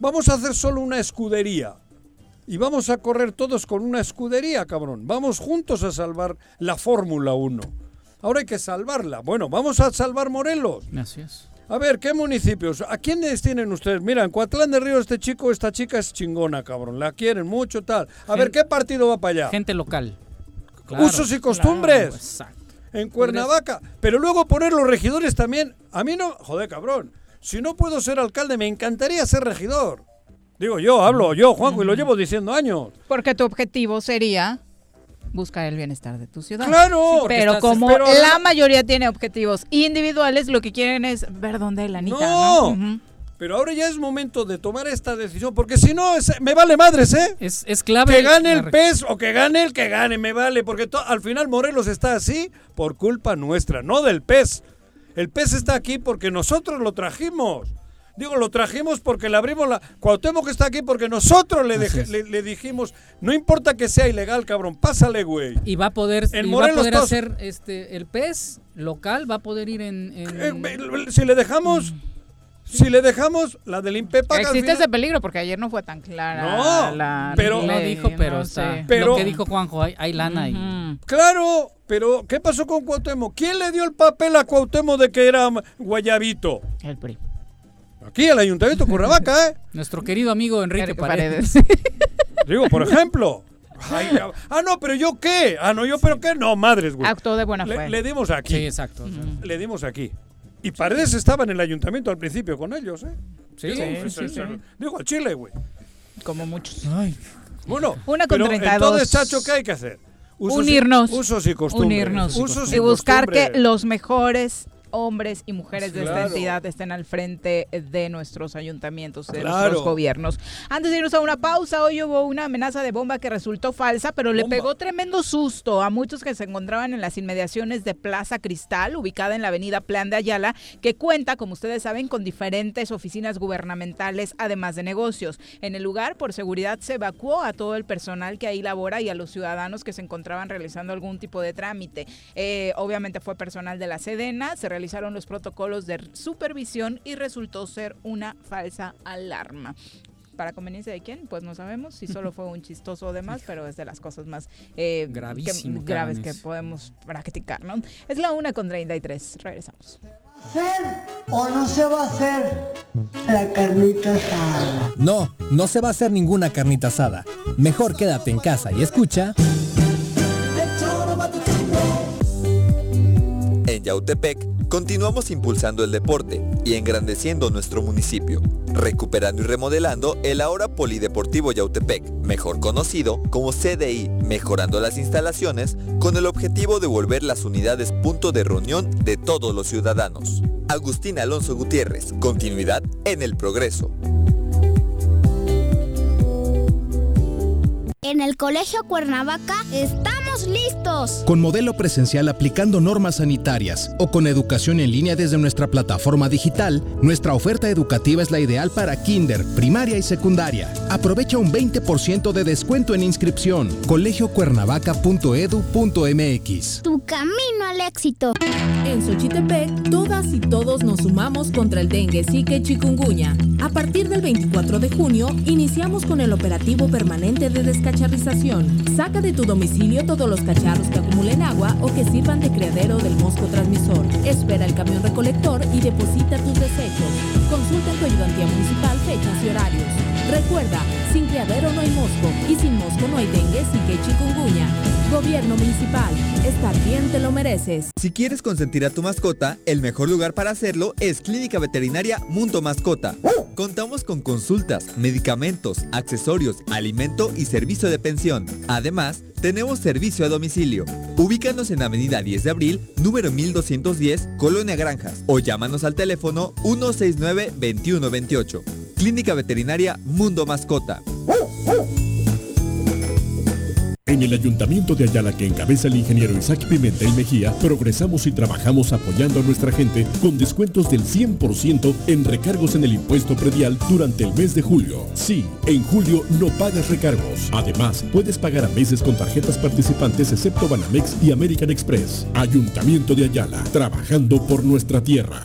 vamos a hacer solo una escudería. Y vamos a correr todos con una escudería, cabrón. Vamos juntos a salvar la Fórmula 1. Ahora hay que salvarla. Bueno, vamos a salvar Morelos. Es. A ver, ¿qué municipios? ¿A quiénes tienen ustedes? Mira, en Coatlán de Río este chico, esta chica es chingona, cabrón. La quieren mucho, tal. A ver, ¿qué partido va para allá? Gente local. Usos y costumbres. claro, exacto. En Cuernavaca. Pero luego poner los regidores también. A mí no. Joder, cabrón. Si no puedo ser alcalde, me encantaría ser regidor. Digo yo, hablo yo, Juanjo, y lo llevo diciendo años. Porque tu objetivo sería buscar el bienestar de tu ciudad. Claro. pero estás- como pero la mayoría tiene objetivos individuales, lo que quieren es ver dónde hay la anita. No. ¿no? Pero ahora ya es momento de tomar esta decisión, porque si no, es- me vale madres, ¿eh? Es, es clave. Que gane el PES o que gane el que gane, me vale, porque to- al final Morelos está así por culpa nuestra, no del PES. El PES está aquí porque nosotros lo trajimos. Digo, lo trajimos porque le abrimos la... Cuauhtémoc está aquí porque nosotros le, deje- le, le dijimos, no importa que sea ilegal, cabrón, pásale, güey. Y va a poder, En y va a Morelos poder hacer este el PES local, va a poder ir en. en- Eh, si le dejamos, si le dejamos la del Impepa... Existe final- ese peligro porque ayer no fue tan clara. No, la pero- no dijo, pero no está. sé. Pero- lo que dijo Juanjo, hay, hay lana ahí. Claro, pero ¿qué pasó con Cuauhtémoc? ¿Quién le dio el papel a Cuauhtémoc de que era guayabito? El PRI. Aquí el Ayuntamiento de Cuernavaca, ¿eh? Nuestro querido amigo Enrique Paredes. Digo, por ejemplo. Ay, ya- ah, no, pero yo qué. Ah, no, yo, pero qué. No, madres, güey. Actuó de buena fe. Le, le dimos aquí. Sí, exacto. Le dimos aquí. Y Paredes estaba en el ayuntamiento al principio con ellos, ¿eh? Sí, Digo, sí, se- sí, se- sí. Digo, al Chile, güey. Como muchos. Bueno, Una con pero 32. entonces, Chacho, ¿qué hay que hacer? Usos y- Unirnos. usos y costumbres. Unirnos. Usos y buscar costumbres. que los mejores hombres y mujeres de esta entidad estén al frente de nuestros ayuntamientos, de Claro. nuestros gobiernos. Antes de irnos a una pausa, hoy hubo una amenaza de bomba que resultó falsa, pero le pegó tremendo susto a muchos que se encontraban en las inmediaciones de Plaza Cristal, ubicada en la avenida Plan de Ayala, que cuenta, como ustedes saben, con diferentes oficinas gubernamentales, además de negocios. En el lugar, por seguridad, se evacuó a todo el personal que ahí labora y a los ciudadanos que se encontraban realizando algún tipo de trámite. Eh, obviamente fue personal de la Sedena, se realizaron los protocolos de supervisión y resultó ser una falsa alarma. ¿Para conveniencia de quién? Pues no sabemos si solo fue un chistoso o demás, pero es de las cosas más eh, que- graves que podemos practicar, ¿no? Es la una con 33. Regresamos. hacer o no se va a hacer la carnita asada? No, no se va a hacer ninguna carnita asada. Mejor quédate en casa y escucha. En Yautepec continuamos impulsando el deporte y engrandeciendo nuestro municipio, recuperando y remodelando el ahora Polideportivo Yautepec, mejor conocido como CDI, mejorando las instalaciones con el objetivo de volver las unidades punto de reunión de todos los ciudadanos. Agustín Alonso Gutiérrez, continuidad en el progreso. En el Colegio Cuernavaca estamos listos. Con modelo presencial aplicando normas sanitarias o con educación en línea desde nuestra plataforma digital, nuestra oferta educativa es la ideal para kinder, primaria y secundaria. Aprovecha un 20% de descuento en inscripción. colegiocuernavaca.edu.mx. Tu camino al éxito. En Xochitepec, todas y todos nos sumamos contra el dengue, zika y chikungunya. A partir del 24 de junio, iniciamos con el operativo permanente de descacharrización. Saca de tu domicilio todos los cacharros que acumulen agua o que sirvan de criadero del mosco transmisor. Espera el camión recolector y deposita tus desechos. Consulta en tu ayudantía municipal fechas y horarios. Recuerda, sin criadero no hay mosco y sin mosco no hay dengue, zika y chikungunya. Gobierno municipal, estar bien te lo mereces. Si quieres consentir a tu mascota, el mejor lugar para hacerlo es Clínica Veterinaria Mundo Mascota. Contamos con consultas, medicamentos, accesorios, alimento y servicio de pensión. Además, tenemos servicio a domicilio. Ubícanos en Avenida 10 de Abril, número 1210, Colonia Granjas, o llámanos al teléfono 169-2128. Clínica Veterinaria Mundo Mascota. En el Ayuntamiento de Ayala que encabeza el ingeniero Isaac Pimentel Mejía, progresamos y trabajamos apoyando a nuestra gente con descuentos del 100% en recargos en el impuesto predial durante el mes de julio. Sí, en julio no pagas recargos. Además, puedes pagar a meses con tarjetas participantes excepto Banamex y American Express. Ayuntamiento de Ayala, trabajando por nuestra tierra.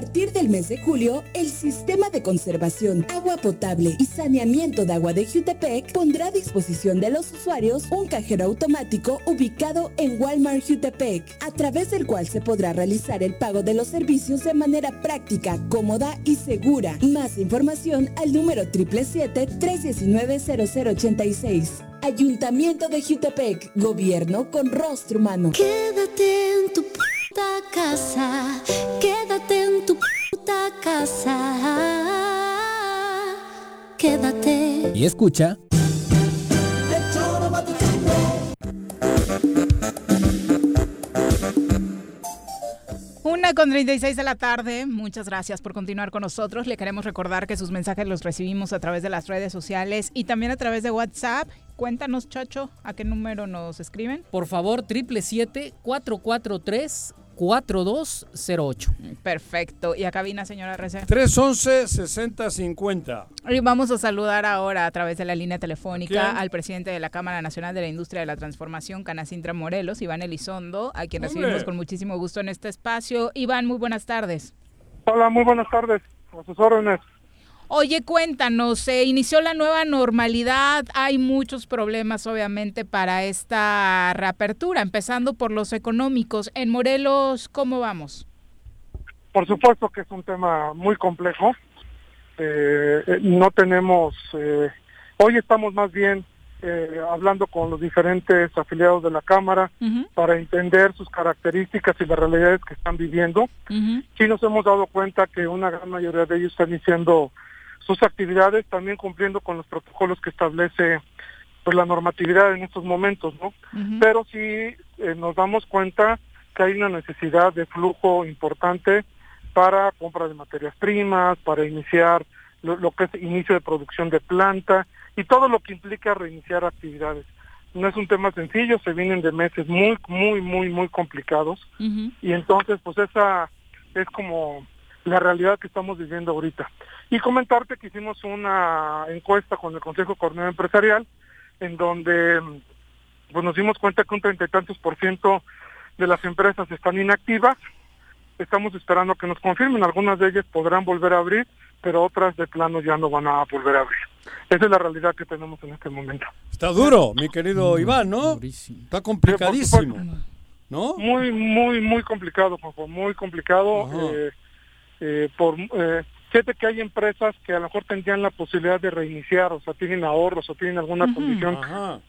Partir del mes de julio, el Sistema de Conservación, Agua Potable y Saneamiento de Agua de Jutepec pondrá a disposición de los usuarios un cajero automático ubicado en Walmart Jutepec, a través del cual se podrá realizar el pago de los servicios de manera práctica, cómoda y segura. Más información al número 777-319-0086. Ayuntamiento de Jutepec, gobierno con rostro humano. Quédate en tu puta casa, quédate en tu puta casa. Quédate. Y escucha. Con 36 de la tarde. Muchas gracias por continuar con nosotros. Le queremos recordar que sus mensajes los recibimos a través de las redes sociales y también a través de WhatsApp. Cuéntanos, Chacho, ¿a qué número nos escriben? Por favor, 777-443. 4208. Perfecto. ¿Y a cabina, señora RC? 311-6050. Y vamos a saludar ahora a través de la línea telefónica al presidente de la Cámara Nacional de la Industria de la Transformación, Canacintra Morelos, Iván Elizondo, a quien Hombre. recibimos con muchísimo gusto en este espacio. Iván, muy buenas tardes. Hola, muy buenas tardes. A sus órdenes. Oye, cuéntanos, se inició la nueva normalidad, hay muchos problemas obviamente para esta reapertura, empezando por los económicos. En Morelos, ¿cómo vamos? Por supuesto que es un tema muy complejo. Eh, eh, no tenemos, eh, hoy estamos más bien eh, hablando con los diferentes afiliados de la Cámara para entender sus características y las realidades que están viviendo. Sí nos hemos dado cuenta que una gran mayoría de ellos están iniciando sus actividades también cumpliendo con los protocolos que establece pues la normatividad en estos momentos, ¿no? Pero sí eh, nos damos cuenta que hay una necesidad de flujo importante para compra de materias primas, para iniciar lo, lo que es inicio de producción de planta y todo lo que implica reiniciar actividades. No es un tema sencillo, se vienen de meses muy, muy, muy, muy complicados y entonces pues esa es como la realidad que estamos viviendo ahorita. Y comentarte que hicimos una encuesta con el Consejo Coordinador Empresarial en donde mm, pues nos dimos cuenta que un treinta y tantos por ciento de las empresas están inactivas. Estamos esperando que nos confirmen. Algunas de ellas podrán volver a abrir, pero otras de plano ya no van a volver a abrir. Esa es la realidad que tenemos en este momento. Está duro, mi querido Iván, ¿no? Está complicadísimo. ¿No? Muy, muy, muy complicado, Juanjo, muy complicado. Eh, eh, por eh, Fíjate que hay empresas que a lo mejor tendrían la posibilidad de reiniciar, o sea, tienen ahorros o tienen alguna condición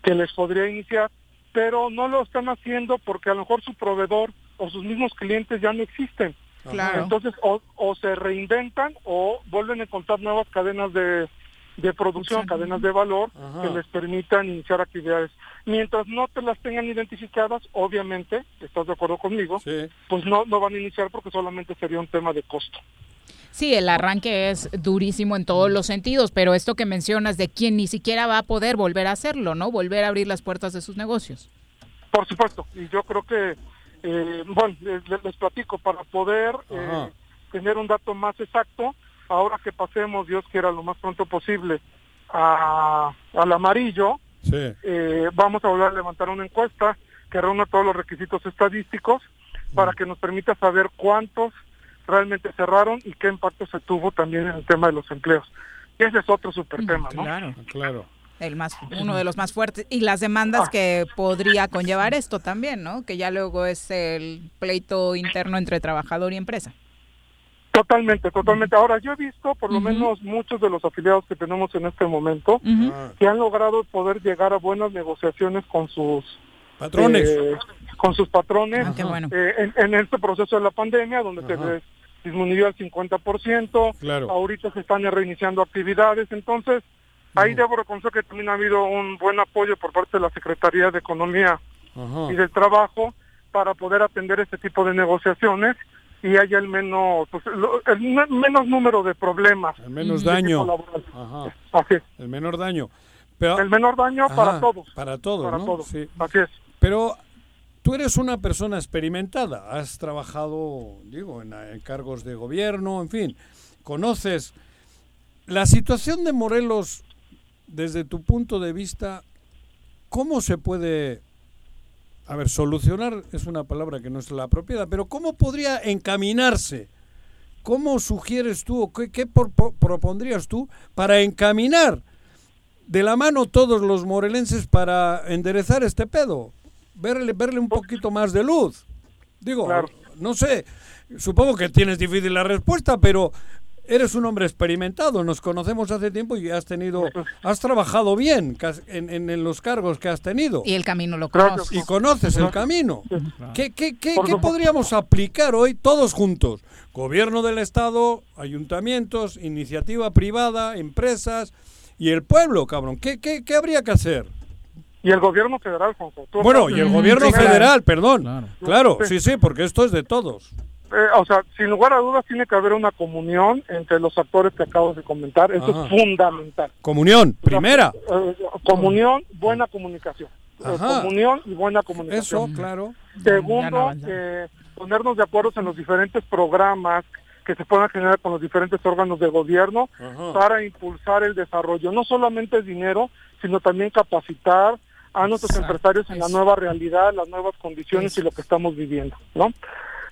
que les podría iniciar, pero no lo están haciendo porque a lo mejor su proveedor o sus mismos clientes ya no existen. Claro. Entonces, o, o se reinventan o vuelven a encontrar nuevas cadenas de, de producción, cadenas de valor Ajá. que les permitan iniciar actividades. Mientras no te las tengan identificadas, obviamente, estás de acuerdo conmigo, pues no, no van a iniciar porque solamente sería un tema de costo. Sí, el arranque es durísimo en todos los sentidos, pero esto que mencionas de quien ni siquiera va a poder volver a hacerlo, ¿no? Volver a abrir las puertas de sus negocios. Por supuesto, y yo creo que, eh, bueno, les platico, para poder eh, tener un dato más exacto, ahora que pasemos, Dios quiera, lo más pronto posible a, al amarillo, Sí. eh, vamos a volver a levantar una encuesta que reúna todos los requisitos estadísticos para que nos permita saber cuántos realmente cerraron y qué impacto se tuvo también en el tema de los empleos. Y ese es otro super tema, ¿no? Claro. Claro. El más, uno de los más fuertes. Y las demandas que podría conllevar esto también, ¿no? Que ya luego es el pleito interno entre trabajador y empresa. Totalmente, totalmente. Ahora, yo he visto, por lo menos muchos de los afiliados que tenemos en este momento, que han logrado poder llegar a buenas negociaciones con sus Patrones. eh, con sus patrones Ah, bueno. eh, en, en este proceso de la pandemia, donde se Ajá. des- disminuyó al 50%, Claro. ahorita se están reiniciando actividades, entonces ahí debo reconocer que también ha habido un buen apoyo por parte de la Secretaría de Economía Ajá. y del Trabajo para poder atender este tipo de negociaciones y haya el menos pues, el me- menos número de problemas El menos daño. Ajá. Así es. El menor daño. Pero, el menor daño para todos Para todos, para ¿no? todos Sí. así es Pero tú eres una persona experimentada, has trabajado, digo, en, en cargos de gobierno, en fin, conoces la situación de Morelos desde tu punto de vista, ¿cómo se puede, a ver, solucionar es una palabra que no es la apropiada, pero cómo podría encaminarse ¿cómo sugieres tú o qué, qué por- por- propondrías tú para encaminar de la mano todos los morelenses para enderezar este pedo? Verle, verle un poquito más de luz. Digo, no sé, supongo que tienes difícil la respuesta, pero eres un hombre experimentado, nos conocemos hace tiempo y has tenido, has trabajado bien en, en- en los cargos que has tenido. Y el camino lo conoces. Y conoces el camino. ¿Qué, qué, qué, qué podríamos aplicar hoy todos juntos? Gobierno del Estado, ayuntamientos, iniciativa privada, empresas y el pueblo, cabrón. ¿Qué, qué, qué habría que hacer? Y el gobierno federal, Juanjo. Bueno, y el gobierno federal, perdón. Claro, sí, sí, porque esto es de todos. Eh, o sea, sin lugar a dudas tiene que haber una comunión entre los actores que acabas de comentar. Eso Ajá. es fundamental. Comunión, primera. Eh, comunión, buena comunicación. Eh, comunión y buena comunicación. Eso, claro. Segundo, eh, ponernos de acuerdo en los diferentes programas que se puedan generar con los diferentes órganos de gobierno Ajá. para impulsar el desarrollo. No solamente dinero, sino también capacitar a nuestros empresarios en la nueva realidad, las nuevas condiciones y lo que estamos viviendo, ¿no?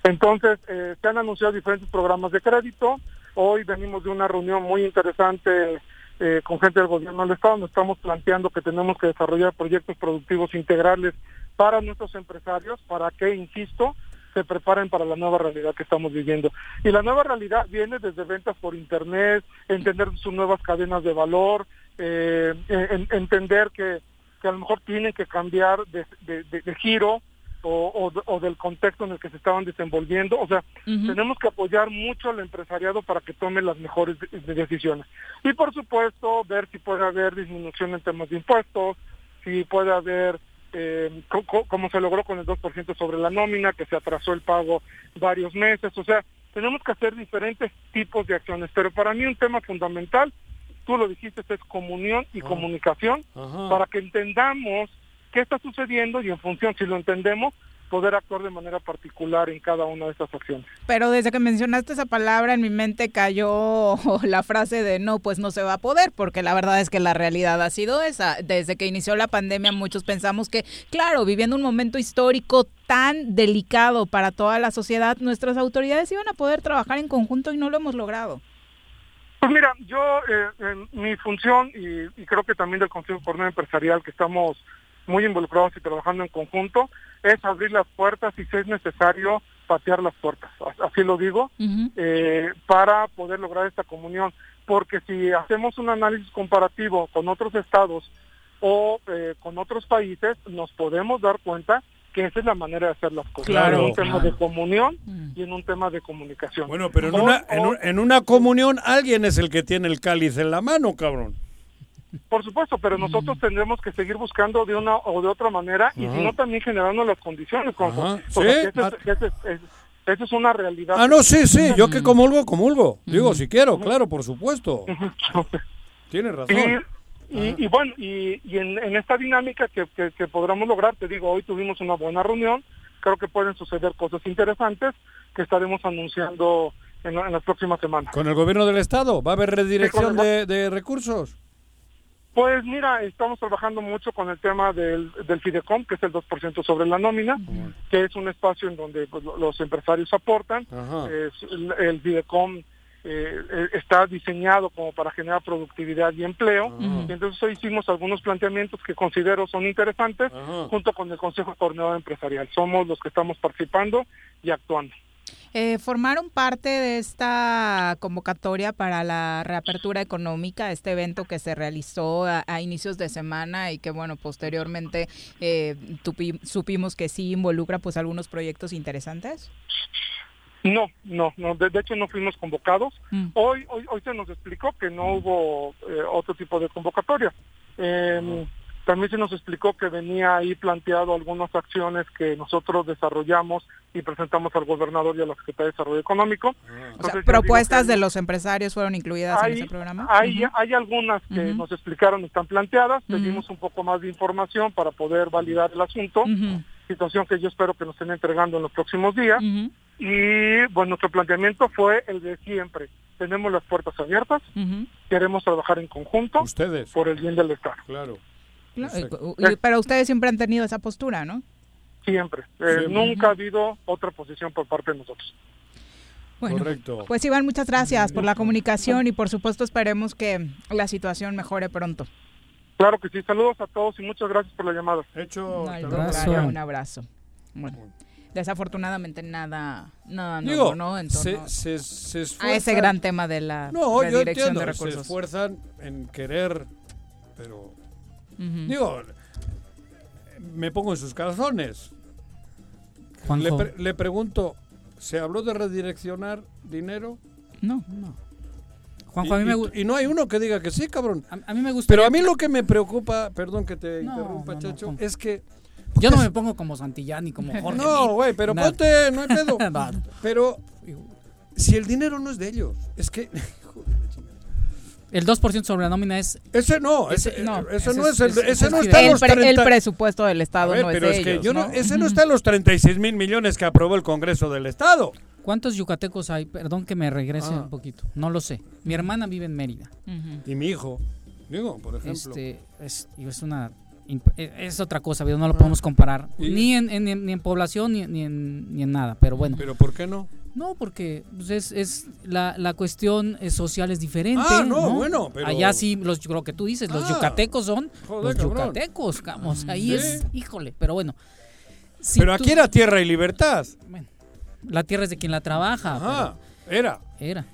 Entonces, eh, se han anunciado diferentes programas de crédito. Hoy venimos de una reunión muy interesante eh, con gente del gobierno del Estado. Nos estamos planteando que tenemos que desarrollar proyectos productivos integrales para nuestros empresarios, para que, insisto, se preparen para la nueva realidad que estamos viviendo. Y la nueva realidad viene desde ventas por Internet, entender sus nuevas cadenas de valor, eh, en- entender que, que a lo mejor tienen que cambiar de giro o, o- o del contexto en el que se estaban desenvolviendo. O sea, tenemos que apoyar mucho al empresariado para que tome las mejores de- de decisiones. Y por supuesto, ver si puede haber disminución en temas de impuestos, si puede haber, eh, co- co- como se logró con el 2% sobre la nómina, que se atrasó el pago varios meses. O sea, tenemos que hacer diferentes tipos de acciones. Pero para mí un tema fundamental, tú lo dijiste, es comunión y comunicación Ajá. para que entendamos qué está sucediendo y en función, si lo entendemos, poder actuar de manera particular en cada una de estas acciones. Pero desde que mencionaste esa palabra en mi mente cayó la frase de no, pues no se va a poder, porque la verdad es que la realidad ha sido esa. Desde que inició la pandemia muchos pensamos que, claro, viviendo un momento histórico tan delicado para toda la sociedad, nuestras autoridades iban a poder trabajar en conjunto y no lo hemos logrado. Pues mira, yo, eh, en mi función y, y creo que también del Consejo Coordinador Empresarial, que estamos muy involucrados y trabajando en conjunto, es abrir las puertas y si es necesario patear las puertas, así lo digo, eh, para poder lograr esta comunión. Porque si hacemos un análisis comparativo con otros estados o eh, con otros países, nos podemos dar cuenta que esa es la manera de hacer las cosas. Claro, en un tema claro. de comunión y en un tema de comunicación. Bueno, pero en una, en, un- en una comunión alguien es el que tiene el cáliz en la mano, cabrón. Por supuesto, pero nosotros tendremos que seguir buscando de una o de otra manera y si no también generando las condiciones. Sí. esa es, una realidad. Ah, no, sí, sí, yo que comulgo, comulgo. Digo, si quiero, claro, por supuesto. Tienes razón. Y, y, y bueno, y, y en, en esta dinámica que, que, que podamos lograr, te digo, hoy tuvimos una buena reunión, creo que pueden suceder cosas interesantes que estaremos anunciando en, en las próximas semanas. ¿Con el gobierno del Estado? ¿Va a haber redirección Sí, con de, de recursos? Pues mira, estamos trabajando mucho con el tema del, del Fidecom, que es el 2% sobre la nómina, que es un espacio en donde pues, lo- los empresarios aportan. Ajá. Es- el, el Fidecom eh, eh, está diseñado como para generar productividad y empleo. Y entonces hoy hicimos algunos planteamientos que considero son interesantes junto con el Consejo Coordinador Empresarial. Somos los que estamos participando y actuando. Eh, ¿Formaron parte de esta convocatoria para la reapertura económica, este evento que se realizó a, a inicios de semana y que, bueno, posteriormente eh, tupi- supimos que sí involucra pues algunos proyectos interesantes? No, no, no. De, de hecho no fuimos convocados. Hoy, hoy, hoy se nos explicó que no hubo eh, otro tipo de convocatoria. Eh, también se nos explicó que venía ahí planteado algunas acciones que nosotros desarrollamos y presentamos al gobernador y a la Secretaría de Desarrollo Económico. O sea, digo ¿Propuestas de los empresarios fueron incluidas en hay, ese programa? hay, hay algunas que nos explicaron están planteadas. Pedimos un poco más de información para poder validar el asunto. Situación que yo espero que nos estén entregando en los próximos días. Y bueno, nuestro planteamiento fue el de siempre. Tenemos las puertas abiertas, queremos trabajar en conjunto Ustedes. por el bien del Estado. Claro. Claro, y- y- pero ustedes siempre han tenido esa postura, ¿no? Siempre. Eh, Siempre. Nunca ha habido otra posición por parte de nosotros. Correcto. Pues Iván, muchas gracias por la comunicación y por supuesto esperemos que la situación mejore pronto. Claro que sí, saludos a todos y muchas gracias por la llamada. Hecho, No luego. un abrazo. Bueno, desafortunadamente nada, nada Digo, ¿no? En se, torno se, se a ese esfuerzan- gran tema de la No, yo redirección entiendo, de se recursos. esfuerzan en querer, pero... Digo, me pongo en sus calzones. Le, pre- le pregunto, ¿se habló de redireccionar dinero? No, no. Juanjo, a mí me y- Y no hay uno que diga que sí, cabrón. A, mí me gusta. Pero a mí lo que me preocupa, perdón que te No, interrumpa, no, no, Chacho, es que... Yo no me pongo como Santillán ni como Jorge. No, güey, pero nada. ponte, no hay pedo. Pero si el dinero no es de ellos, es que... El 2% sobre la nómina es... Ese no, Ese- ese, no, ese ese no es- es, el, ese- no está en el, los pre- el 30 presupuesto del Estado A ver, no es pero de es que ellos, yo no, ¿no? ese no está en los 36 mil millones que aprobó el Congreso del Estado. ¿Cuántos yucatecos hay? Perdón que me regrese Ah. un poquito. No lo sé. Mi hermana vive en Mérida. Y mi hijo, digo, por ejemplo. Este, es, es una es otra cosa, pero no lo podemos comparar Y- ni en, en- ni en población ni, ni en, ni en nada, pero bueno. Pero ¿por qué no? No, porque pues, es, es la, la cuestión eh, social es diferente. Ah, no, bueno, pero- Allá sí, los, lo que tú dices, los Ah, yucatecos son joder, los cabrón. yucatecos, vamos, ahí Sí. es, híjole, pero bueno. si pero tú- aquí era tierra y libertad. La tierra es de quien la trabaja. Ajá, era. Era.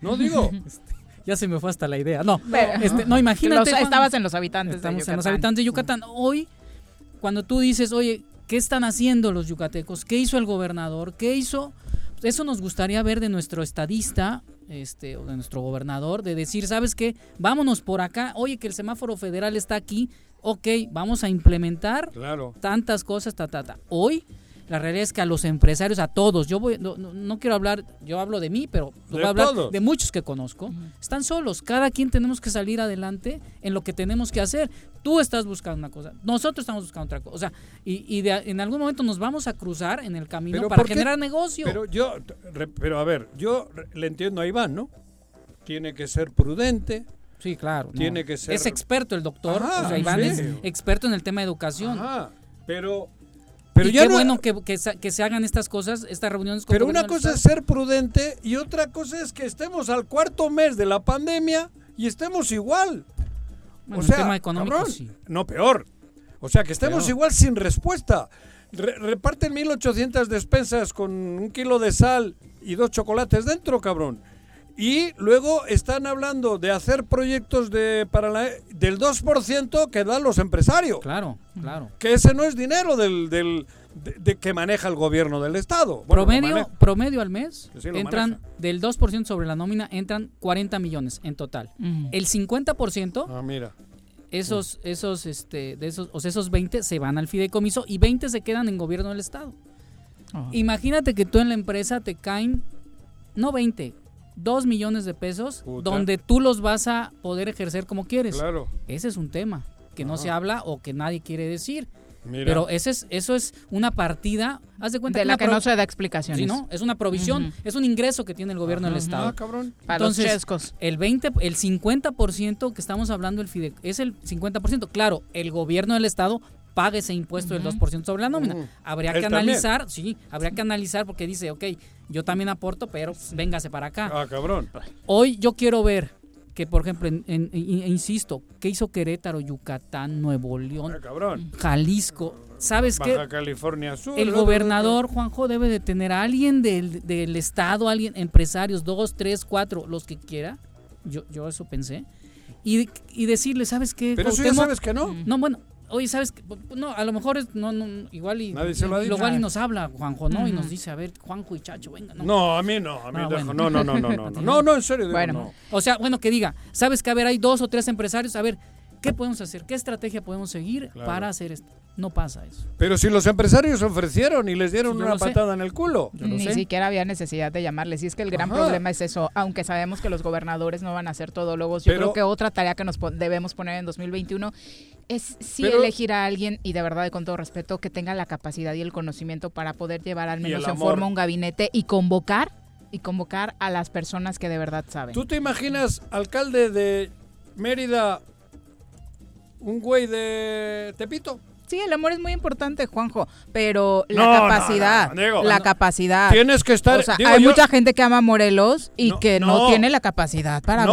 No digo. ya se me fue hasta la idea. No, Pero- este, no imagínate. Los- estabas en los habitantes de Estamos en los habitantes de Yucatán. Hoy, cuando tú dices, oye, ¿qué están haciendo los yucatecos? ¿Qué hizo el gobernador? ¿Qué hizo? Eso nos gustaría ver de nuestro estadista, este, o de nuestro gobernador, de decir, ¿sabes qué? Vámonos por acá. Oye, que el semáforo federal está aquí. Ok, vamos a implementar Claro. tantas cosas, ta, ta, ta. Hoy, la realidad es que a los empresarios, a todos, yo voy, no, no- quiero hablar, yo hablo de mí, pero De voy a hablar todos. de muchos que conozco, están solos. Cada quien tenemos que salir adelante en lo que tenemos que hacer. Tú estás buscando una cosa, nosotros estamos buscando otra cosa. O sea, y, y de- en algún momento nos vamos a cruzar en el camino Pero para generar negocio. Pero yo, pero a ver, yo le entiendo a Iván, ¿no? Tiene que ser prudente. Sí, claro. no. Tiene que ser. Es experto el doctor, Ajá, o sea, Iván sí. es experto en el tema de educación. Ajá, pero. Pero y ya qué no- bueno que, que se, que se hagan estas cosas, estas reuniones con Pero una cosa es ser prudente y otra cosa es que estemos al cuarto mes de la pandemia y estemos igual. Bueno, o sea, tema económico, cabrón, sí. no peor. O sea, que estemos Peor. igual sin respuesta. Re- reparten 1800 despensas con un kilo de sal y dos chocolates dentro, cabrón. Y luego están hablando de hacer proyectos de para la- del 2% que dan los empresarios. Claro, claro. Que ese no es dinero del, del- de, de que maneja el gobierno del Estado. Bueno, promedio, promedio al mes sí entran maneja. del 2% sobre la nómina, entran 40 millones en total. El 50%, Ah, mira. esos, esos, este, de esos, o sea, esos 20 se van al fideicomiso y 20 se quedan en gobierno del Estado. Ah. Imagínate que tú en la empresa te caen, no 20, 2 millones de pesos, Puta. donde tú los vas a poder ejercer como quieres. Claro. Ese es un tema que no Ajá. se habla o que nadie quiere decir. Mira. Pero ese es, eso es una partida, haz de cuenta De la que no se da explicaciones. Sí, ¿no? Es una provisión, es un ingreso que tiene el gobierno del. Estado. Ah, cabrón. Para los Entonces, chescos. el 20, el 50% que estamos hablando el fide es el 50%. Claro, el gobierno del Estado paga ese impuesto del Ujú. 2% sobre la nómina. Habría Él que también. analizar, sí, habría que analizar porque dice, ok, yo también aporto, pero véngase para acá. Ah, cabrón. Hoy yo quiero ver que, por ejemplo, en- en- in- insisto, ¿qué hizo Querétaro, Yucatán, Nuevo León, Ah, cabrón. Jalisco? ¿Sabes qué? Baja California Sur. El gobernador, Juanjo, debe de tener a alguien del, del Estado, alguien, empresarios, dos, tres, cuatro, los que quiera. Yo, yo eso pensé. Y, y decirle, ¿sabes qué? Pero eso ya sabes que no. No, bueno, oye, ¿sabes? Qué? No, a lo mejor es, no, no, igual y Nadie se lo, ha dicho. igual y nos habla Juanjo, ¿no? Y nos dice, a ver, Juanjo y Chacho, venga. No, no a mí no, a mí ah, no, no, no, no, no, no, no, no, en serio. Digo, bueno, o sea, bueno, que diga, ¿sabes que a ver, hay dos o tres empresarios, a ver, ¿qué podemos hacer? ¿Qué estrategia podemos seguir Claro. para hacer esto? No pasa eso. Pero si los empresarios ofrecieron y les dieron una sé. patada en el culo. Yo Ni sé. siquiera había necesidad de llamarles. Y es que el gran Ajá. problema es eso. Aunque sabemos que los gobernadores no van a ser todólogos, yo Pero- creo que otra tarea que nos po- debemos poner en 2021 es sí Pero- elegir a alguien, y de verdad y con todo respeto, que tenga la capacidad y el conocimiento para poder llevar al menos en forma un gabinete y convocar y convocar a las personas que de verdad saben. ¿Tú te imaginas, alcalde de Mérida, un güey de Tepito? Sí, el amor es muy importante, Juanjo, pero la No, capacidad, no, digo, la no. capacidad. Tienes que estar- O sea, digo, hay yo- mucha gente que ama Morelos y No, que no, no. tiene la capacidad para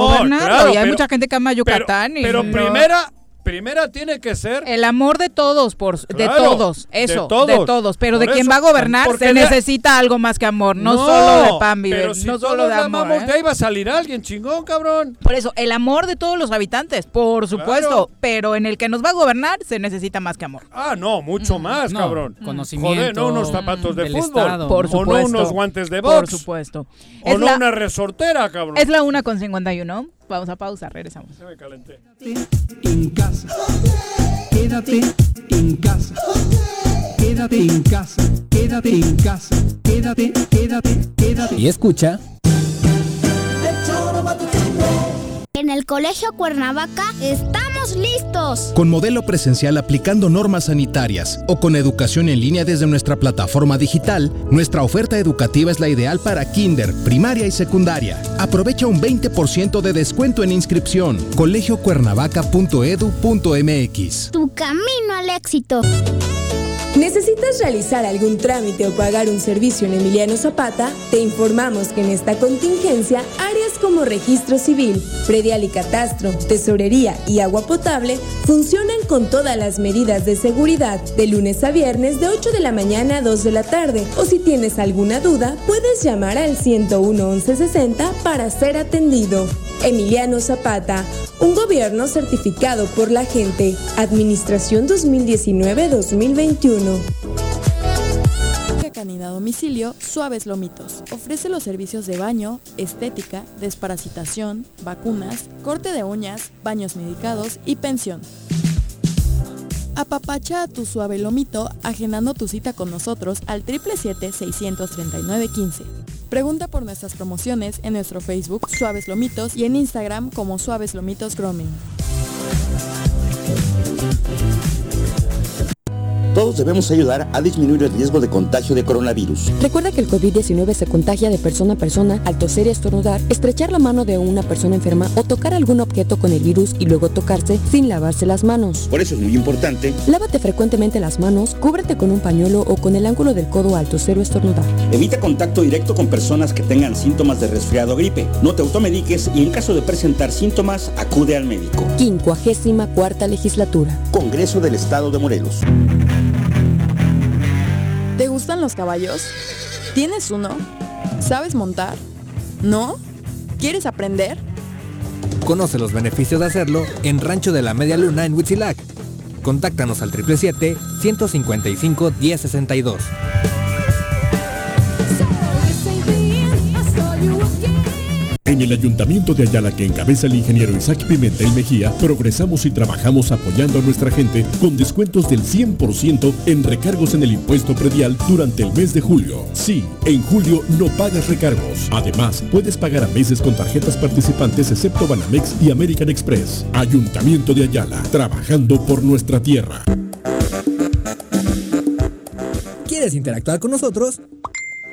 claro, y hay pero- mucha gente que ama pero- Yucatán. y pero no- primera, primera tiene que ser El amor de todos, por de todos, de eso, de todos. todos. Pero Por de quien eso, va a gobernar porque se de- necesita algo más que amor, no, solo de pan si no solo de amor. amamos, ¿eh? de ahí va a salir alguien chingón, cabrón. Por eso, el amor de todos los habitantes, por supuesto, Claro. pero en el que nos va a gobernar se necesita más que amor. Ah, no, mucho más, No, cabrón. conocimiento, Joder, no unos zapatos de fútbol. Estado. Por o supuesto. no unos guantes de Por box. supuesto. O Es no la- una resortera, cabrón. Es la una con 51. Vamos a pausa, regresamos. Se me calenté. en casa. Quédate en casa. Quédate en casa. Quédate en casa. Quédate, quédate, quédate. Y escucha. En el Colegio Cuernavaca estamos listos. Con modelo presencial aplicando normas sanitarias o con educación en línea desde nuestra plataforma digital, nuestra oferta educativa es la ideal para kinder, primaria y secundaria. Aprovecha un 20% de descuento en inscripción. colegiocuernavaca.edu.mx. Tu camino al éxito. ¿Necesitas realizar algún trámite o pagar un servicio en Emiliano Zapata? Te informamos que en esta contingencia, áreas como registro civil, predial y catastro, tesorería y agua potable funcionan con todas las medidas de seguridad de lunes a viernes de 8 de la mañana a 2 de la tarde. O si tienes alguna duda, puedes llamar al 101 1160 para ser atendido. Emiliano Zapata, un gobierno certificado por la gente. Administración 2019-2021. Canina a domicilio Suaves Lomitos. Ofrece los servicios de baño, estética, desparasitación, vacunas, corte de uñas, baños medicados y pensión. Apapacha a tu suave lomito agendando tu cita con nosotros al 777-639-15. Pregunta por nuestras promociones en nuestro Facebook Suaves Lomitos y en Instagram como Suaves Lomitos Grooming. Todos debemos ayudar a disminuir el riesgo de contagio de coronavirus. Recuerda que el COVID-19 se contagia de persona a persona al toser y estornudar, estrechar la mano de una persona enferma o tocar algún objeto con el virus y luego tocarse sin lavarse las manos. Por eso es muy importante, Lávate frecuentemente las manos, cúbrete con un pañuelo o con el ángulo del codo al toser o estornudar. evita contacto directo con personas que tengan síntomas de resfriado o gripe. No te automediques y en caso de presentar síntomas, acude al médico. Quincuagésima cuarta legislatura. Congreso del Estado de Morelos. ¿Te gustan los caballos? ¿Tienes uno? ¿Sabes montar? ¿No? ¿Quieres aprender? Conoce los beneficios de hacerlo en Rancho de la Media Luna en Huitzilac. Contáctanos al 777-155-1062. En el Ayuntamiento de Ayala que encabeza el ingeniero Isaac Pimentel Mejía, progresamos y trabajamos apoyando a nuestra gente con descuentos del 100% en recargos en el impuesto predial durante el mes de julio. Sí, en julio no pagas recargos. Además, puedes pagar a meses con tarjetas participantes excepto Banamex y American Express. Ayuntamiento de Ayala, trabajando por nuestra tierra. ¿Quieres interactuar con nosotros?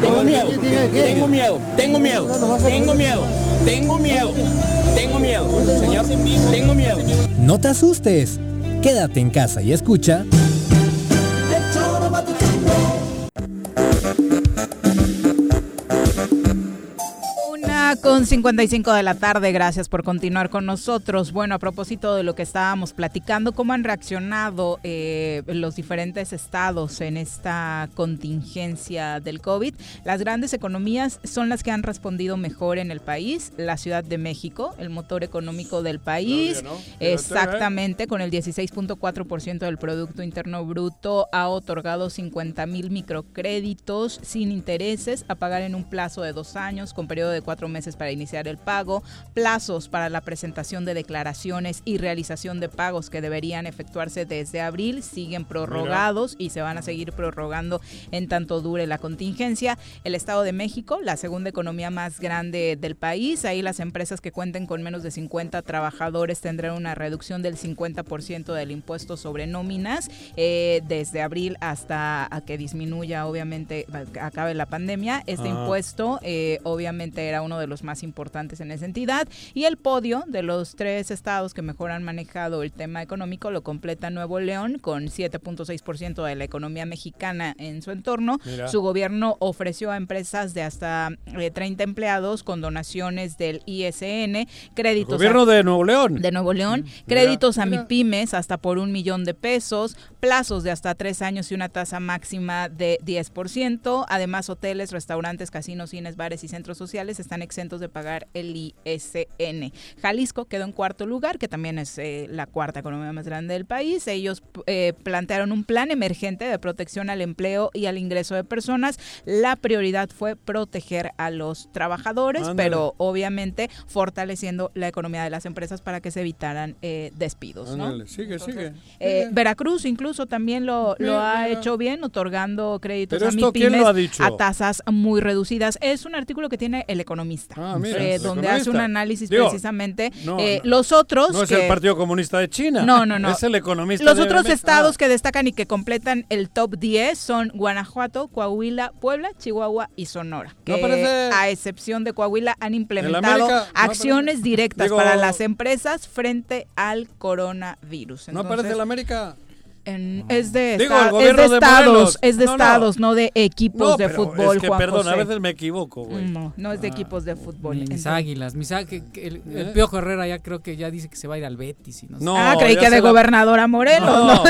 Tengo miedo, tengo miedo, tengo miedo, tengo miedo, tengo miedo, tengo miedo, señor, tengo miedo. No te asustes. Quédate en casa y escucha... Una con 55 de la tarde, gracias por continuar con nosotros. Bueno, a propósito de lo que estábamos platicando, ¿cómo han reaccionado eh, los diferentes estados en esta contingencia del COVID? Las grandes economías son las que han respondido mejor en el país. La Ciudad de México, el motor económico del país, exactamente, con el 16.4% del Producto Interno Bruto, ha otorgado 50 mil microcréditos sin intereses a pagar en un plazo de dos años con periodo de cuatro meses meses para iniciar el pago, plazos para la presentación de declaraciones y realización de pagos que deberían efectuarse desde abril siguen prorrogados y se van a seguir prorrogando en tanto dure la contingencia. El Estado de México, la segunda economía más grande del país, ahí las empresas que cuenten con menos de 50 trabajadores tendrán una reducción del 50% del impuesto sobre nóminas eh, desde abril hasta a que disminuya, obviamente, acabe la pandemia. Este Ah. impuesto, eh, obviamente, era uno de los más importantes en esa entidad. Y el podio de los tres estados que mejor han manejado el tema económico lo completa Nuevo León con 7.6% de la economía mexicana en su entorno. Mira. Su gobierno ofreció a empresas de hasta eh, 30 empleados con donaciones del ISN, créditos. a- Gobierno de Nuevo León. de Nuevo León, Mira, créditos a mira. MIPIMES hasta por un millón de pesos, plazos de hasta tres años y una tasa máxima de 10%. Además, hoteles, restaurantes, casinos, cines, bares y centros sociales están exentos de pagar el ISN. Jalisco quedó en cuarto lugar, que también es eh, la cuarta economía más grande del país. Ellos eh, plantearon un plan emergente de protección al empleo y al ingreso de personas. La prioridad fue proteger a los trabajadores, pero obviamente fortaleciendo la economía de las empresas para que se evitaran eh, despidos. sigue, sigue. Veracruz incluso también lo, ha mira. hecho bien, otorgando créditos Pero a esto, a tasas muy reducidas. Es un artículo que tiene El Economista, Ah, mira, eh, donde hace un análisis Digo, precisamente. no, eh, no. los otros... No es que- el Partido Comunista de China. no, no, no. Es el economista. Los de otros estados que destacan y que completan el top 10 son Guanajuato, Coahuila, Puebla, Chihuahua y Sonora. Que No parece- a excepción de Coahuila han implementado América, acciones directas Digo- para las empresas frente al coronavirus. No aparece la América. En- es de, Digo, esta- el es de de estados, Morelos. es de No, estados, no, de equipos No, de fútbol, es que, Juan perdón, a veces me equivoco, güey. No, no es de equipos de fútbol. Mis Entonces- águilas, mis águilas. El, el ¿Eh? Piojo Herrera ya creo que ya dice que se va a ir al Betis. Y no sé. Ah, creí que de la- gobernador a Morelos.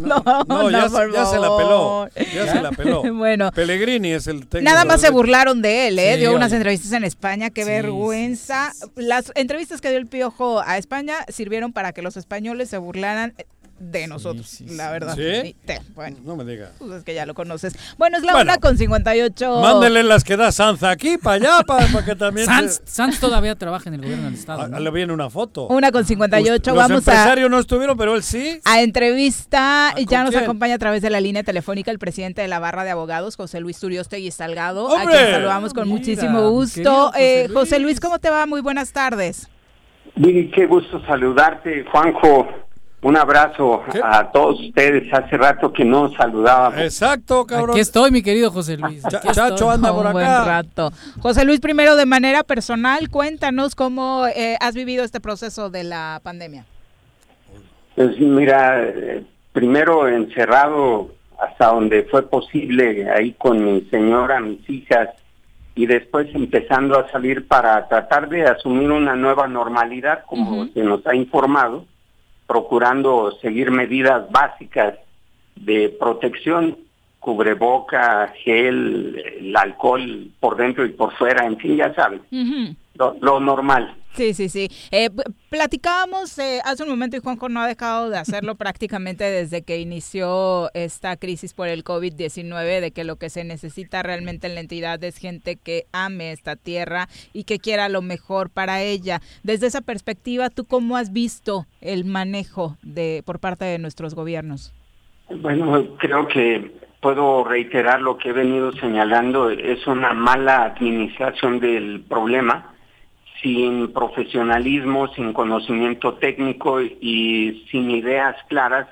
No, no, No, ya, se- por ya se la peló. Ya se la peló. Bueno. Pellegrini es el técnico. Nada más se burlaron de él, ¿eh? Sí, dio unas entrevistas en España, qué Sí, vergüenza. Las entrevistas que dio el Piojo a España sirvieron para que los españoles se burlaran de nosotros, la verdad. ¿Sí? Te- bueno, No me digas. pues es que ya lo conoces. Bueno, es la Bueno. una con 58. Mándele las que da Sanz aquí para allá, para, que también. Sanz, se- Sanz todavía trabaja en el gobierno del estado. Ah, ¿no? Le viene una foto. Una con 58. Los Vamos a, empresarios no estuvieron, pero él sí. a entrevista. ¿con Ya nos quién? acompaña a través de la línea telefónica el presidente de la barra de abogados, José Luis Turiostegui Salgado, a ¡Hombre! quien saludamos con Mira, muchísimo gusto. José Eh, José Luis, ¿cómo te va? Muy buenas tardes. Viri, qué gusto saludarte, Juanjo. Un abrazo a todos ustedes. Hace rato que no saludábamos. Exacto, cabrón. Aquí estoy, mi querido José Luis. Aquí estoy. Un buen rato. José Luis, primero de manera personal, cuéntanos cómo eh, has vivido este proceso de la pandemia. Pues mira, primero encerrado hasta donde fue posible, ahí con mi señora, mis hijas, y después empezando a salir para tratar de asumir una nueva normalidad, como se nos ha informado, procurando seguir medidas básicas de protección, cubreboca, gel, el alcohol por dentro y por fuera, en fin, ya sabes, lo, lo normal. Sí, sí, sí. Eh, platicábamos eh, hace un momento y Juanjo no ha dejado de hacerlo prácticamente desde que inició esta crisis por el COVID-19, de que lo que se necesita realmente en la entidad es gente que ame esta tierra y que quiera lo mejor para ella. Desde esa perspectiva, ¿tú cómo has visto el manejo de por parte de nuestros gobiernos? Bueno, creo que puedo reiterar lo que he venido señalando, es una mala administración del problema, sin profesionalismo, sin conocimiento técnico y sin ideas claras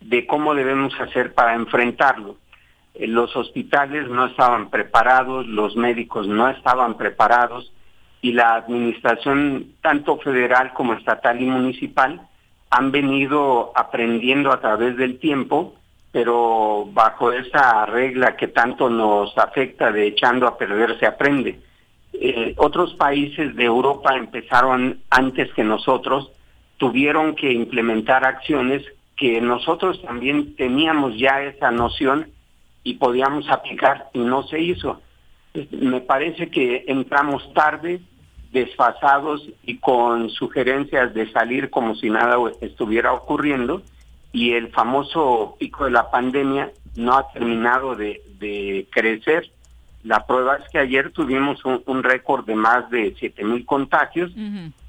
de cómo debemos hacer para enfrentarlo. Eh, Los hospitales no estaban preparados, los médicos no estaban preparados y la administración, tanto federal como estatal y municipal, han venido aprendiendo a través del tiempo, pero bajo esa regla que tanto nos afecta de echando a perder se aprende. Eh, otros países de Europa empezaron antes que nosotros, tuvieron que implementar acciones que nosotros también teníamos ya esa noción y podíamos aplicar y no se hizo. Me parece que entramos tarde, desfasados y con sugerencias de salir como si nada estuviera ocurriendo y el famoso pico de la pandemia no ha terminado de, de crecer La prueba es que ayer tuvimos un, un récord de más de 7.000 contagios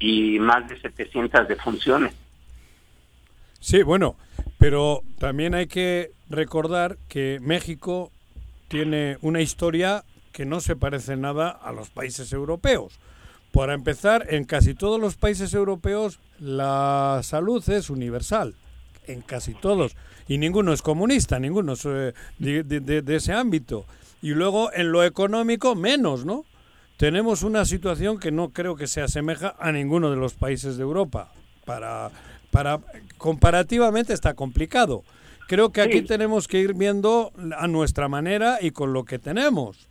y más de 700 defunciones. Sí, bueno, pero también hay que recordar que México tiene una historia que no se parece nada a los países europeos. Para empezar, en casi todos los países europeos la salud es universal, en casi todos, y ninguno es comunista, ninguno es eh, de, de- de ese ámbito. Y luego en lo económico menos, ¿no? Tenemos una situación que no creo que se asemeja a ninguno de los países de Europa. Para, para comparativamente está complicado. Creo que aquí tenemos que ir viendo a nuestra manera y con lo que tenemos.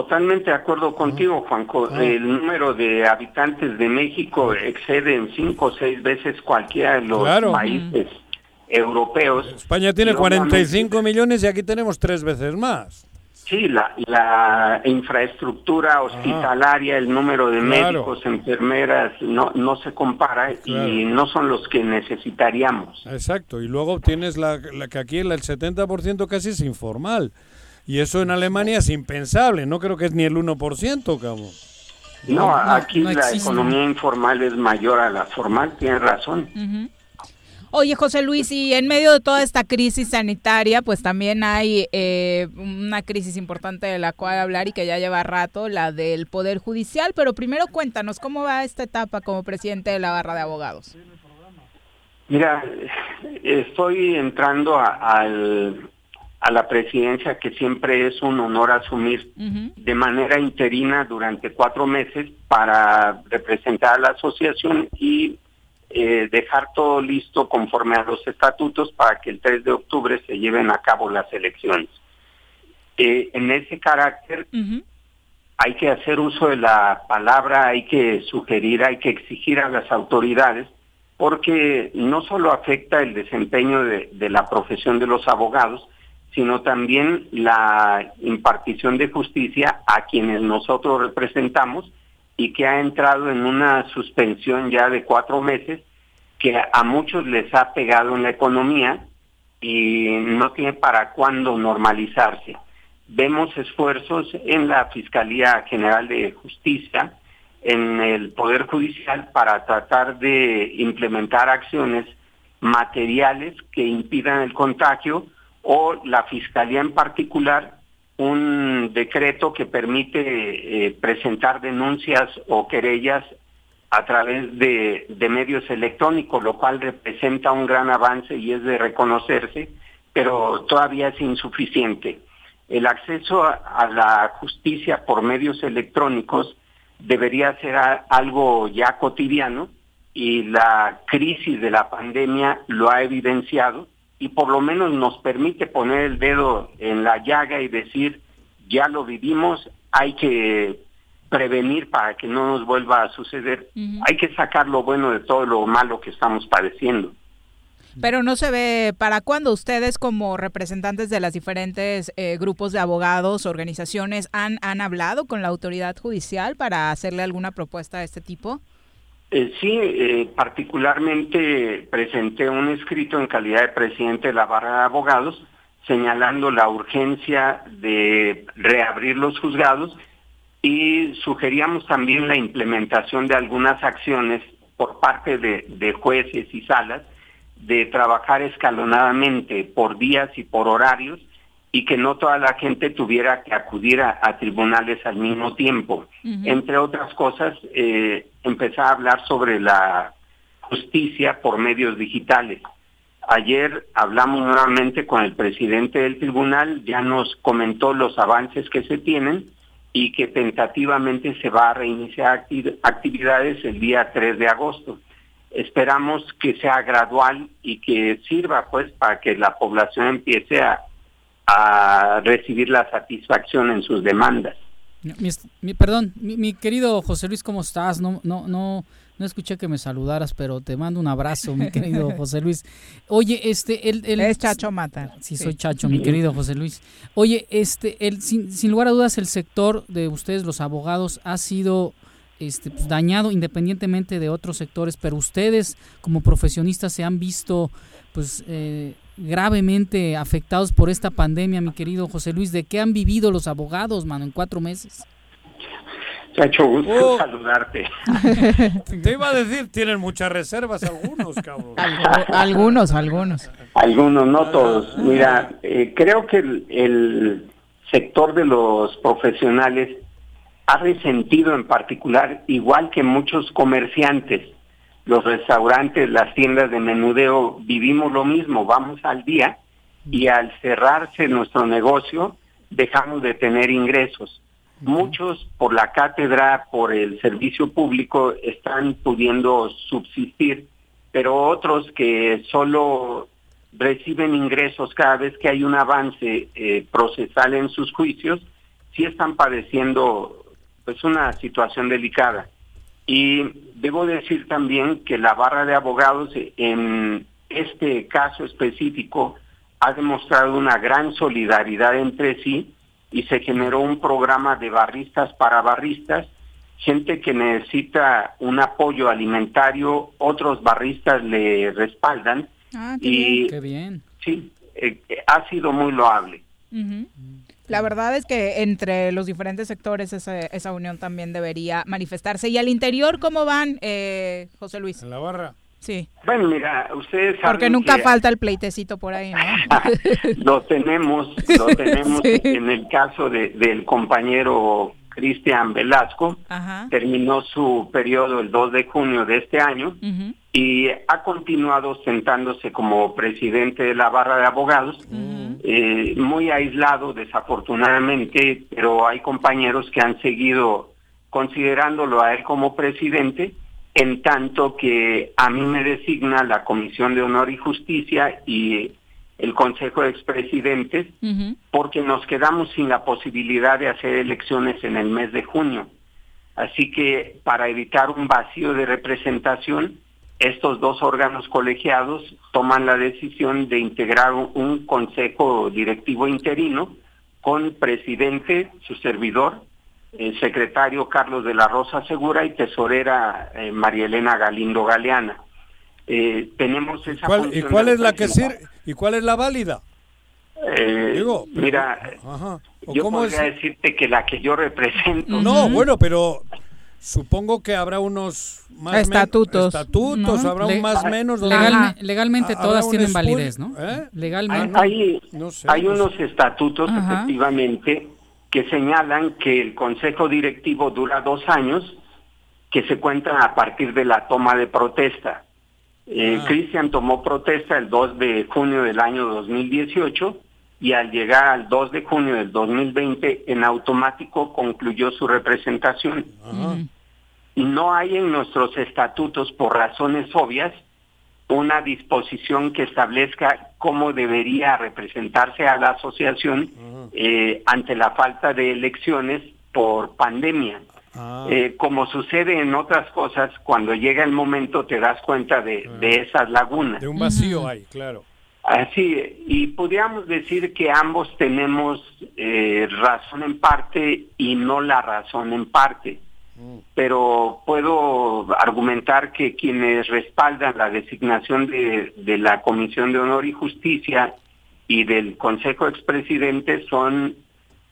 Totalmente de acuerdo contigo, Juanco. El número de habitantes de México excede en cinco o seis veces cualquiera de los Claro. países europeos. España tiene Y obviamente- 45 millones y aquí tenemos tres veces más. Sí, la, la infraestructura hospitalaria, el número de Claro. médicos, enfermeras, no, no se compara Claro. y no son los que necesitaríamos. Exacto. Y luego tienes la, la que aquí el 70% casi es informal. Y eso en Alemania es impensable. No creo que es ni el 1%, cabrón. No, aquí no la existe. economía informal es mayor a la formal, tienes razón. Oye, José Luis, y en medio de toda esta crisis sanitaria, pues también hay eh, una crisis importante de la cual hablar y que ya lleva rato, la del Poder Judicial. Pero primero cuéntanos, ¿cómo va esta etapa como presidente de la barra de abogados? Mira, estoy entrando a, al- a la presidencia que siempre es un honor asumir de manera interina durante cuatro meses para representar a la asociación y eh, dejar todo listo conforme a los estatutos para que el 3 de octubre se lleven a cabo las elecciones. Eh, en ese carácter hay que hacer uso de la palabra, hay que sugerir, hay que exigir a las autoridades, porque no solo afecta el desempeño de, de la profesión de los abogados, sino también la impartición de justicia a quienes nosotros representamos y que ha entrado en una suspensión ya de cuatro meses que a muchos les ha pegado en la economía y no tiene para cuándo normalizarse. Vemos esfuerzos en la Fiscalía General de Justicia, en el Poder Judicial, para tratar de implementar acciones materiales que impidan el contagio o la Fiscalía en particular un decreto que permite eh, presentar denuncias o querellas a través de, medios electrónicos, lo cual representa un gran avance y es de reconocerse, pero todavía es insuficiente. El acceso a, la justicia por medios electrónicos debería ser algo ya cotidiano y la crisis de la pandemia lo ha evidenciado y por lo menos nos permite poner el dedo en la llaga y decir, ya lo vivimos, hay que prevenir para que no nos vuelva a suceder. Hay que sacar lo bueno de todo lo malo que estamos padeciendo. Pero no se ve para cuándo ustedes como representantes de las diferentes eh, grupos de abogados, organizaciones, han, han hablado con la autoridad judicial para hacerle alguna propuesta de este tipo. Eh, sí, eh, particularmente presenté un escrito en calidad de presidente de la barra de abogados señalando la urgencia de reabrir los juzgados y sugeríamos también la implementación de algunas acciones por parte de, de jueces y salas de trabajar escalonadamente por días y por horarios y que no toda la gente tuviera que acudir a, a tribunales al mismo tiempo. Entre otras cosas, eh, empezar a hablar sobre la justicia por medios digitales. Ayer hablamos nuevamente con el presidente del tribunal, ya nos comentó los avances que se tienen y que tentativamente se va a reiniciar acti- actividades el día 3 de agosto. Esperamos que sea gradual y que sirva pues para que la población empiece a, a recibir la satisfacción en sus demandas. Mi, est- mi- perdón, mi, mi querido José Luis, ¿cómo estás? No, no, no, no escuché que me saludaras, pero te mando un abrazo, mi querido José Luis. Oye, este, el, el Es Chacho Mata. Sí, Sí. soy Chacho, mi querido José Luis. Oye, este, el, sin, sin lugar a dudas, el sector de ustedes, los abogados, ha sido este, pues, dañado independientemente de otros sectores, pero ustedes como profesionistas se han visto, pues, eh, gravemente afectados por esta pandemia, mi querido José Luis. ¿De qué han vivido los abogados, mano, en cuatro meses? Se ha hecho gusto Oh. saludarte. Te iba a decir, tienen muchas reservas algunos, cabrón. algunos, algunos. Algunos, no todos. Mira, eh, creo que el, el sector de los profesionales ha resentido en particular, igual que muchos comerciantes, los restaurantes, las tiendas de menudeo, vivimos lo mismo, vamos al día y al cerrarse nuestro negocio dejamos de tener ingresos. Muchos por la cátedra, por el servicio público, están pudiendo subsistir, pero otros que solo reciben ingresos cada vez que hay un avance eh, procesal en sus juicios, sí están padeciendo pues una situación delicada. Y debo decir también que la barra de abogados en este caso específico ha demostrado una gran solidaridad entre sí y se generó un programa de barristas para barristas, gente que necesita un apoyo alimentario, otros barristas le respaldan Ah, qué y bien. Qué bien. sí, eh, ha sido muy loable. Ujú. La verdad es que entre los diferentes sectores esa, esa unión también debería manifestarse. ¿Y al interior cómo van, eh, José Luis? En la barra. Sí, Bueno, mira, ustedes saben porque nunca que falta el pleitecito por ahí, ¿no? lo tenemos, lo tenemos Sí. en el caso de, del compañero Cristian Velasco, Ajá. terminó su periodo el 2 de junio de este año Ujú. Y ha continuado sentándose como presidente de la barra de abogados, eh, muy aislado desafortunadamente, pero hay compañeros que han seguido considerándolo a él como presidente, en tanto que a mí me designa la Comisión de Honor y Justicia y el Consejo de Expresidentes, Ujú. porque nos quedamos sin la posibilidad de hacer elecciones en el mes de junio. Así que para evitar un vacío de representación, estos dos órganos colegiados toman la decisión de integrar un, consejo directivo interino con presidente, su servidor, el secretario Carlos de la Rosa Segura y tesorera eh, María Elena Galindo Galeana. Eh, tenemos esa ¿Cuál- ¿Y cuál es la que sirve? ¿Y cuál es la válida? Eh, Digo, mira, Ajá. ¿O yo cómo es? podría decirte que la que yo represento. No, bueno, pero supongo que habrá unos más Estatutos, estatutos, ¿no? habrá Le- un más menos. Legalme- Ajá. legalmente todas tienen validez, ¿no? ¿eh? Legalmente. Hay, No sé, hay no sé. unos estatutos, Ajá. efectivamente, que señalan que el Consejo Directivo dura dos años, que se cuentan a partir de la toma de protesta. Eh, Ah. Cristian tomó protesta el 2 de junio del año 2018 y al llegar al 2 de junio del 2020 en automático concluyó su representación. Ajá. No hay en nuestros estatutos, por razones obvias, una disposición que establezca cómo debería representarse a la asociación eh, ante la falta de elecciones por pandemia. Ah. Eh, como sucede en otras cosas, cuando llega el momento te das cuenta de, de esas lagunas. De un vacío hay, claro. Así, y podríamos decir que ambos tenemos eh, razón en parte y no la razón en parte, pero puedo argumentar que quienes respaldan la designación de, de la Comisión de Honor y Justicia y del Consejo de Expresidentes son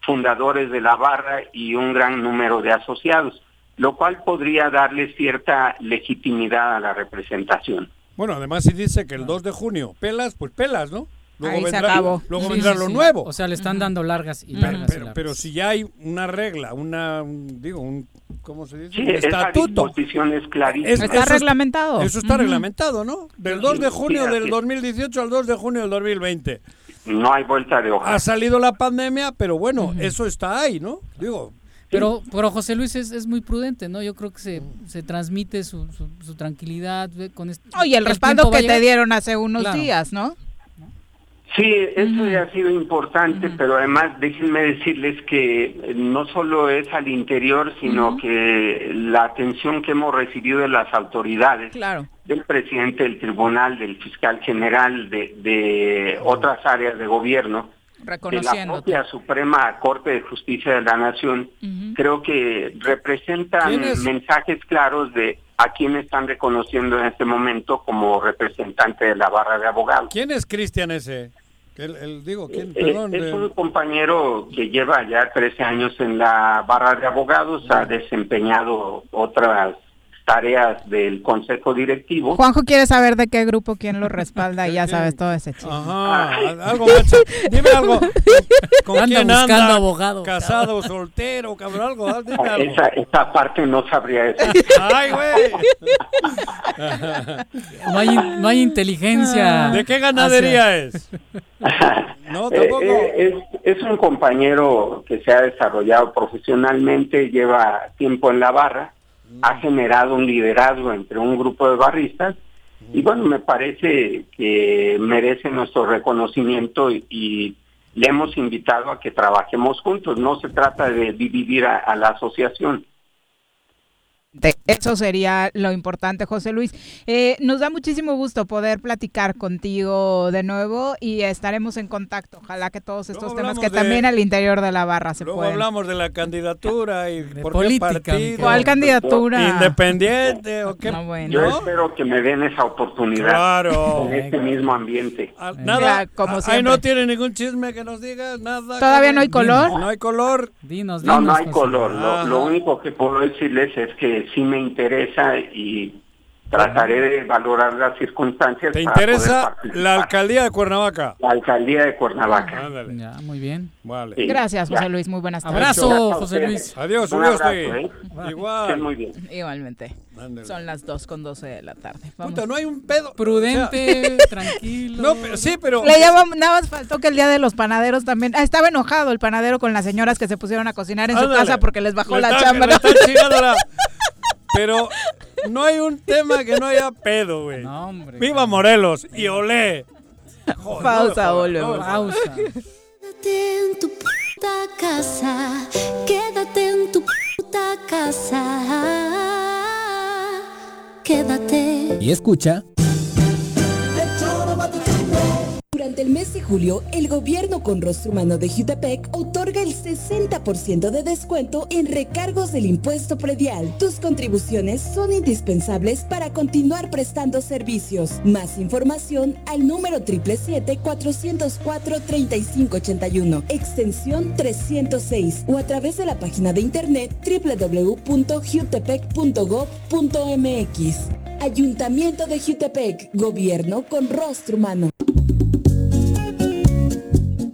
fundadores de la barra y un gran número de asociados, lo cual podría darle cierta legitimidad a la representación. Bueno, además si dice que el 2 de junio pelas, pues pelas, ¿no? Luego Ahí se vendrá, acabó. Luego Sí, vendrá sí, lo sí. nuevo. O sea, le están dando largas y Pero, largas. y pero, largas. pero si ya hay una regla, una, un- digo, un, ¿cómo se dice? Sí, esa estatuto. disposición es clarísima. Es- Está eso reglamentado. Eso está Ujú. reglamentado, ¿no? Del 2 de junio del es. 2018 al 2 de junio del 2020. No hay vuelta de hoja. Ha salido la pandemia, pero bueno, eso está ahí, ¿no? Digo, Pero, pero José Luis es, es muy prudente, ¿no? Yo creo que se, se transmite su, su, su tranquilidad con este. Oye, el respaldo va a que te dieron hace unos Claro. días, ¿no? Sí, eso ya ha sido importante, pero además déjenme decirles que eh, no solo es al interior, sino que la atención que hemos recibido de las autoridades, Claro. del presidente del tribunal, del fiscal general, de, de otras áreas de gobierno, de la propia Suprema Corte de Justicia de la Nación, creo que representan ¿Quién es? mensajes claros de a quien están reconociendo en este momento como representante de la barra de abogados. ¿Quién es Cristian ese? El, el- digo, ¿quién? Eh, Perdón. es de- un compañero que lleva ya 13 años en la barra de abogados, ha desempeñado otras tareas del consejo directivo. Juanjo quiere saber de qué grupo, quién lo respalda y ya sabes todo ese chisme. Ajá, al- algo macho. Dime algo. ¿Con Anda quién buscando anda? abogado. Casado, soltero, cabrón, algo. ah, Dime algo. Esa, esa parte no sabría decir. Ay, güey. No hay, no hay inteligencia. ¿De qué ganadería es? No, Eh, tampoco. eh, es, es un compañero que se ha desarrollado profesionalmente, lleva tiempo en la barra, ha generado un liderazgo entre un grupo de barristas y bueno, me parece que merece nuestro reconocimiento y, le hemos invitado a que trabajemos juntos. No se trata de dividir a la asociación. Eso sería lo importante, José Luis. Eh, nos da muchísimo gusto poder platicar contigo de nuevo y estaremos en contacto. Ojalá que todos estos Luego temas que de- también al interior de la barra se Luego pueden. hablamos de la candidatura y por política, qué partido. ¿Cuál candidatura? Independiente o qué. No, bueno. Yo espero que me den esa oportunidad Claro. en este mismo ambiente. Ah, Nada, Ya, como ahí no tiene ningún chisme que nos digas, nada. ¿Todavía no hay color? No hay color. Dinos, No, dinos. no hay José. color. Lo, lo único que puedo decirles es que sí me interesa y trataré de valorar las circunstancias. ¿Te interesa la alcaldía de Cuernavaca? La alcaldía de Cuernavaca. Ándale. Ya, muy bien. Vale. Sí, Gracias, ya. José Luis. Muy buenas tardes. Abrazo, José. Luis. Adiós, Un abrazo. ¿eh? Igual. Estén muy bien. Igualmente. Ándale. Son las 2 con 12 de la tarde. Vamos. Puta, no hay un pedo. Prudente, tranquilo. No, pero, sí, pero. Le llamamos, nada más faltó que el día de los panaderos también. Ah, estaba enojado el panadero con las señoras que se pusieron a cocinar en su Ándale. casa porque les bajó Le la está- chamba. le ¿no? Pero no hay un tema que no haya pedo, güey. No, hombre. Viva Morelos y olé. Joder, Pausa, no, Pausa. Quédate en tu puta casa, quédate en tu puta casa, quédate. Y escucha. Durante el mes de julio, el gobierno con rostro humano de Jutepec otorga el 60% de descuento en recargos del impuesto predial. Tus contribuciones son indispensables para continuar prestando servicios. Más información al número 777-404-3581, extensión 306 o a través de la página de internet www.jutepec.gov.mx. Ayuntamiento de Jutepec, gobierno con rostro humano.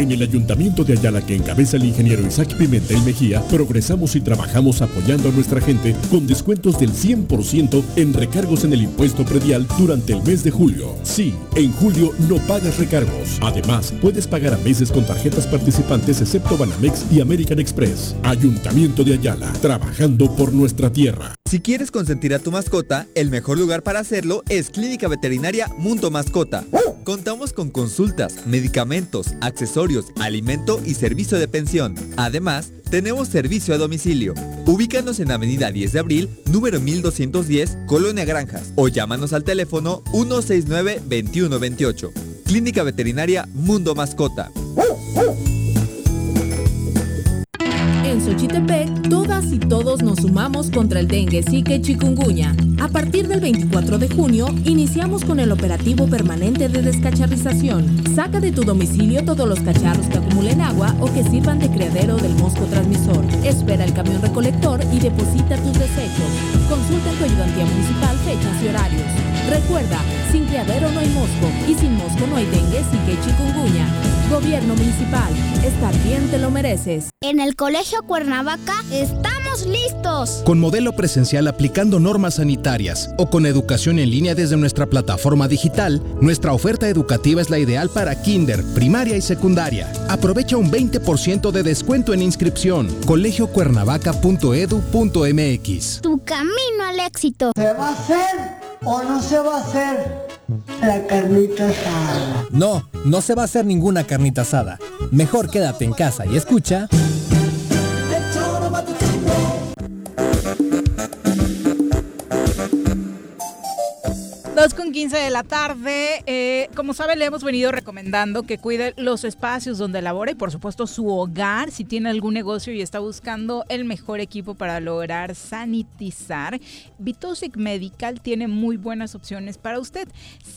En el Ayuntamiento de Ayala que encabeza el ingeniero Isaac Pimentel Mejía, progresamos y trabajamos apoyando a nuestra gente con descuentos del 100% en recargos en el impuesto predial durante el mes de julio. Sí, en julio no pagas recargos. Además, puedes pagar a meses con tarjetas participantes excepto Banamex y American Express. Ayuntamiento de Ayala, trabajando por nuestra tierra. Si quieres consentir a tu mascota, el mejor lugar para hacerlo es Clínica Veterinaria Mundo Mascota. Contamos con consultas, medicamentos, accesorios, alimento y servicio de pensión. Además, tenemos servicio a domicilio. Ubícanos en Avenida 10 de Abril, número 1210, Colonia Granjas, o llámanos al teléfono 169-2128. Clínica Veterinaria Mundo Mascota. En Xochitepec, todas y todos nos sumamos contra el dengue, zika y chikungunya. A partir del 24 de junio, iniciamos con el operativo permanente de descacharrización. Saca de tu domicilio todos los cacharros que acumulen agua o que sirvan de criadero del mosco transmisor. Espera el camión recolector y deposita tus desechos. Consulta en tu ayudantía municipal fechas y horarios. Recuerda, sin criadero no hay mosco y sin mosco no hay dengue, y chikungunya. Gobierno municipal, estar bien te lo mereces. En el Colegio Cuernavaca estamos listos. Con modelo presencial aplicando normas sanitarias o con educación en línea desde nuestra plataforma digital, nuestra oferta educativa es la ideal para kinder, primaria y secundaria. Aprovecha un 20% de descuento en inscripción. colegiocuernavaca.edu.mx Tu camino al éxito. ¿Se va a hacer o no se va a hacer? la carnita asada. No, no se va a hacer ninguna carnita asada. Mejor quédate en casa y escucha. Dos con 15 de la tarde. Eh, como sabe, le hemos venido recomendando que cuide los espacios donde labora y, por supuesto, su hogar. Si tiene algún negocio y está buscando el mejor equipo para lograr sanitizar, Vitosic Medical tiene muy buenas opciones para usted.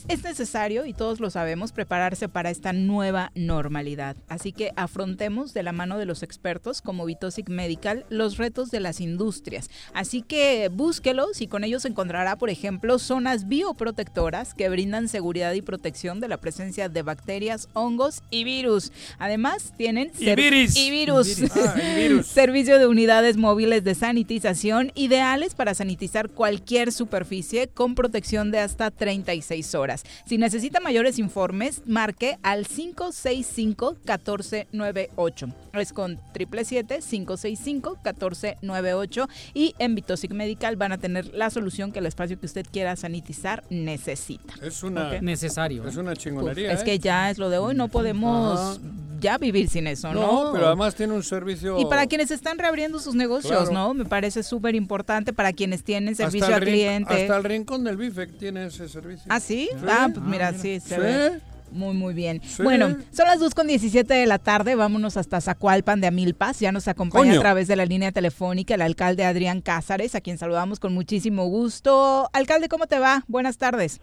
Es necesario, y todos lo sabemos, prepararse para esta nueva normalidad. Así que afrontemos de la mano de los expertos como Vitosic Medical los retos de las industrias. Así que búsquelos y con ellos encontrará, por ejemplo, zonas bioprotectoras que brindan seguridad y protección de la presencia de bacterias, hongos y virus. Además, tienen Y virus. y virus. Y virus. Ah, y virus. servicio de unidades móviles de sanitización ideales para sanitizar cualquier superficie con protección de hasta 36 horas. Si necesita mayores informes, marque al 565-1498. Es con 777-565-1498 y en Vitosic Medical van a tener la solución que el espacio que usted quiera sanitizar necesita. Es una necesario. Es una Uf, chingonería. es ¿eh? que ya es lo de hoy, no podemos Ajá. ya vivir sin eso, ¿no? No, pero además tiene un servicio. Y para quienes están reabriendo sus negocios, Claro. ¿no? Me parece súper importante para quienes tienen servicio al cliente. Hasta el rincón del bife tiene ese servicio. ¿Ah, sí? Sí. Ah, pues mira, sí, se Sí. ve. Muy, muy bien. Sí. Bueno, son las 2 con 17 de la tarde. Vámonos hasta Zacualpan de Amilpas. Ya nos acompaña Coño. a través de la línea telefónica el alcalde Adrián Cázares, a quien saludamos con muchísimo gusto. Alcalde, ¿cómo te va? Buenas tardes.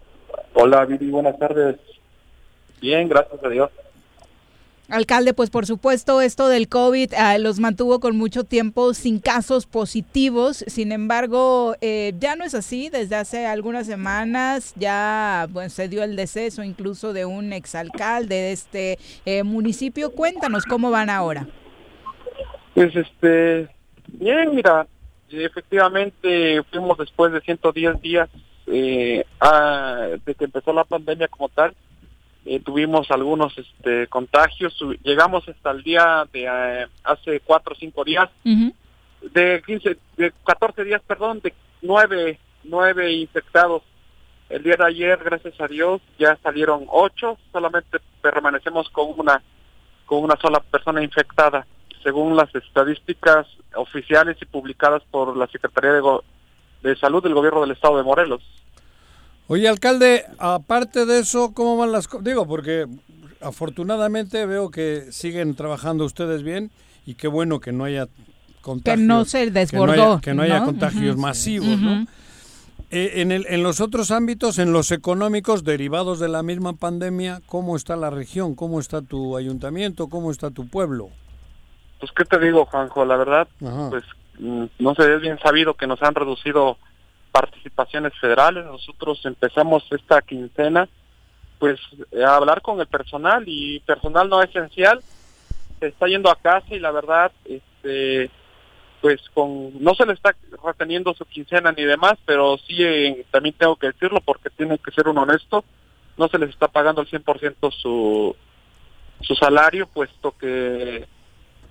Hola, Viri, buenas tardes. Bien, gracias a Dios. Alcalde, pues por supuesto esto del COVID ah, los mantuvo con mucho tiempo sin casos positivos, sin embargo eh, ya no es así, desde hace algunas semanas ya bueno, se dio el deceso incluso de un exalcalde de este eh, municipio. Cuéntanos cómo van ahora. Pues este, bien, mira, efectivamente fuimos después de 110 días eh, a- de que empezó la pandemia como tal. Eh, tuvimos algunos este, contagios, llegamos hasta el día de eh, hace cuatro o cinco días, de 15, de 14 días, perdón, de nueve, nueve infectados. El día de ayer, gracias a Dios, ya salieron ocho, solamente permanecemos con una, con una sola persona infectada, según las estadísticas oficiales y publicadas por la Secretaría de, Go- de Salud del Gobierno del Estado de Morelos. Oye, alcalde, aparte de eso, ¿cómo van las cosas? Digo, porque afortunadamente veo que siguen trabajando ustedes bien y qué bueno que no haya contagios. no se que no desbordó, haya- Que no haya, ¿no? contagios masivos, ¿no? Eh, en, el, en los otros ámbitos, en los económicos derivados de la misma pandemia, ¿cómo está la región? ¿Cómo está tu ayuntamiento? ¿Cómo está tu pueblo? Pues, ¿qué te digo, Juanjo? La verdad, Ajá. pues, mm, no sé, es bien sabido que nos han reducido participaciones federales. Nosotros empezamos esta quincena, pues, a hablar con el personal y personal no esencial se está yendo a casa y la verdad, este, pues, con no se le está reteniendo su quincena ni demás, pero sí eh, también tengo que decirlo porque tiene que ser un honesto, no se les está pagando al 100% su su salario, puesto que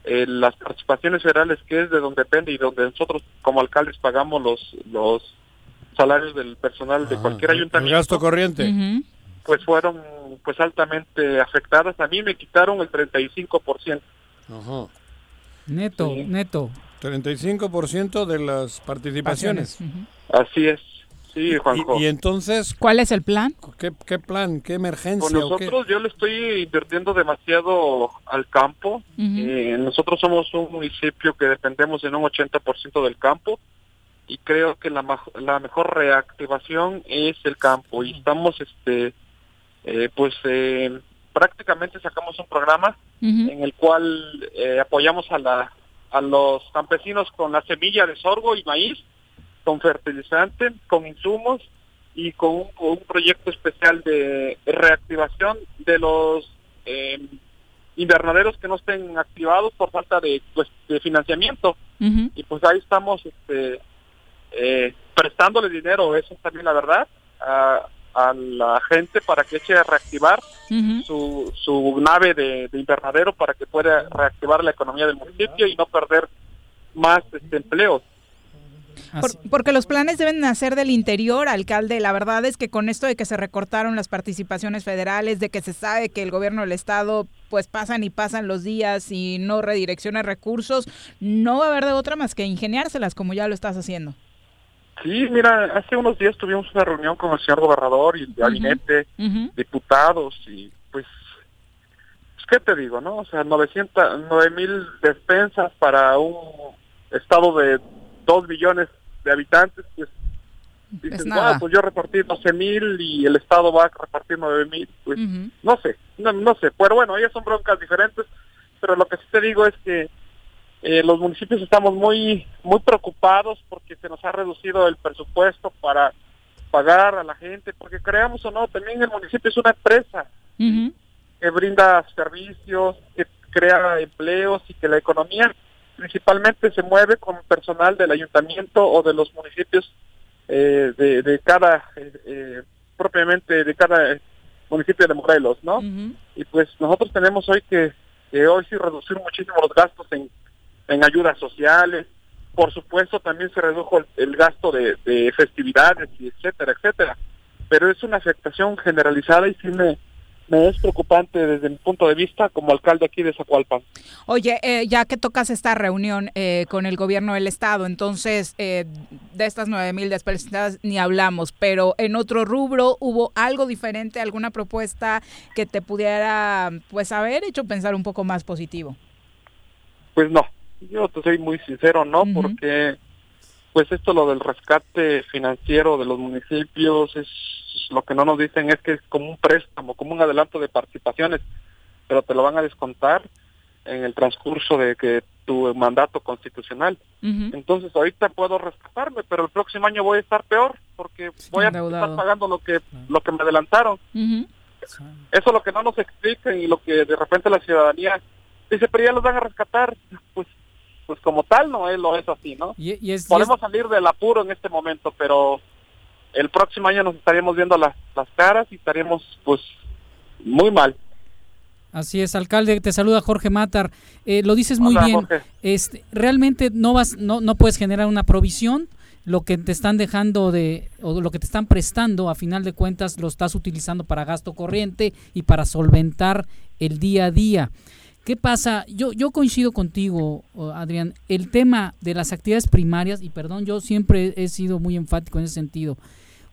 eh, las participaciones federales, que es de donde depende y donde nosotros como alcaldes pagamos los los salarios del personal de cualquier El ayuntamiento, gasto corriente. pues fueron pues altamente afectadas. A mí me quitaron el 35%. Ajá. Neto, neto. 35% de las participaciones. Así es. Sí, Juanjo. Y, y entonces, ¿Cuál es el plan? ¿qué, qué plan? ¿Qué emergencia? Con o qué? nosotros yo le estoy invirtiendo demasiado al campo. Eh, nosotros somos un municipio que dependemos en un 80% del campo y creo que la, la mejor reactivación es el campo. Y estamos este eh, pues eh, prácticamente sacamos un programa en el cual eh, apoyamos a la a los campesinos con la semilla de sorgo y maíz con fertilizante, con insumos y con un, con un proyecto especial de reactivación de los eh, invernaderos que no estén activados por falta de, pues, de financiamiento. Y pues ahí estamos este, eh, prestándole dinero, eso es también la verdad, a, a la gente para que eche a reactivar su, su nave de, de invernadero para que pueda reactivar la economía del municipio y no perder más este, empleos. porque los planes deben nacer del interior, alcalde. La verdad es que con esto de que se recortaron las participaciones federales, de que se sabe que el gobierno del estado pues pasan y pasan los días y no redirecciona recursos, no va a haber de otra más que ingeniárselas como ya lo estás haciendo. Sí, mira, hace unos días tuvimos una reunión con el señor gobernador y el gabinete, diputados y pues, pues, ¿qué te digo, no? O sea, 900, 9 mil despensas para un estado de 2 millones de habitantes, pues dices, pues, pues yo repartí 12 mil y el estado va a repartir 9 mil, pues no sé, no, no sé, pero bueno, ellas son broncas diferentes, pero lo que sí te digo es que eh, los municipios estamos muy muy preocupados porque se nos ha reducido el presupuesto para pagar a la gente, porque creamos o no, también el municipio es una empresa que brinda servicios, que crea empleos y que la economía principalmente se mueve con personal del ayuntamiento o de los municipios eh, de, cada, eh, propiamente de cada municipio de Morelos, ¿no? Y pues nosotros tenemos hoy que, que hoy sí reducir muchísimo los gastos en en ayudas sociales. Por supuesto, también se redujo el, gasto de, festividades, y etcétera, etcétera. Pero es una afectación generalizada y sí me, me es preocupante desde mi punto de vista como alcalde aquí de Zacualpan. Oye, eh, ya que tocas esta reunión eh, con el gobierno del estado, entonces eh, de estas nueve mil despensas ni hablamos, pero en otro rubro hubo algo diferente, alguna propuesta que te pudiera pues haber hecho pensar un poco más positivo. Pues no, yo te soy muy sincero, ¿no? Porque pues esto lo del rescate financiero de los municipios es lo que no nos dicen es que es como un préstamo, como un adelanto de participaciones, pero te lo van a descontar en el transcurso de que tu mandato constitucional. Entonces ahorita puedo rescatarme, pero el próximo año voy a estar peor porque voy a estar pagando lo que lo que me adelantaron. Eso es lo que no nos explican y lo que de repente la ciudadanía dice, pero ya los van a rescatar. Pues pues como tal no es lo es así, ¿no? Podemos salir del apuro en este momento, pero el próximo año nos estaríamos viendo las, las caras y estaríamos pues muy mal. Así es, alcalde, te saluda Jorge Matar. Eh, lo dices muy bien. Este, realmente no vas, no, no puedes generar una provisión. Lo que te están dejando de, o lo que te están prestando, a final de cuentas, lo estás utilizando para gasto corriente y para solventar el día a día. ¿Qué pasa? Yo, yo coincido contigo, Adrián. El tema de las actividades primarias, y perdón, yo siempre he sido muy enfático en ese sentido.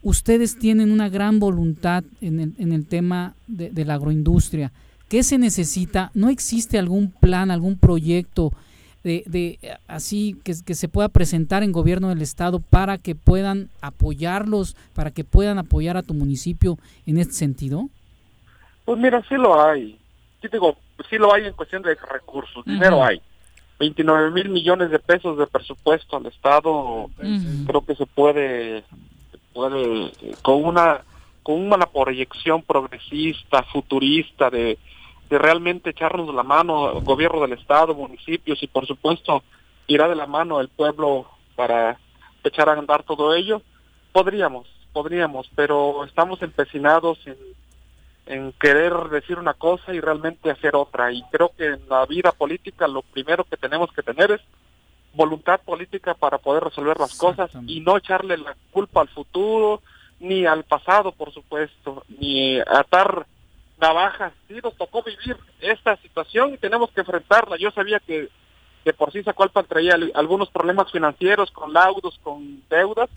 Ustedes tienen una gran voluntad en el, en el tema de, la agroindustria. ¿Qué se necesita? ¿No existe algún plan, algún proyecto de, de así que, que, se pueda presentar en gobierno del estado para que puedan apoyarlos, para que puedan apoyar a tu municipio en este sentido? Pues mira, sí lo hay. Yo digo, pues sí lo hay en cuestión de recursos, dinero hay. 29 mil millones de pesos de presupuesto al Estado, creo que se puede, puede con una con una proyección progresista, futurista, de, de realmente echarnos la mano, gobierno del Estado, municipios y por supuesto irá de la mano el pueblo para echar a andar todo ello, podríamos, podríamos, pero estamos empecinados en en querer decir una cosa y realmente hacer otra. Y creo que en la vida política lo primero que tenemos que tener es voluntad política para poder resolver las cosas y no echarle la culpa al futuro ni al pasado, por supuesto, ni atar navajas. Sí, nos tocó vivir esta situación y tenemos que enfrentarla. Yo sabía que, que por sí Zacualpan traía algunos problemas financieros con laudos, con deudas,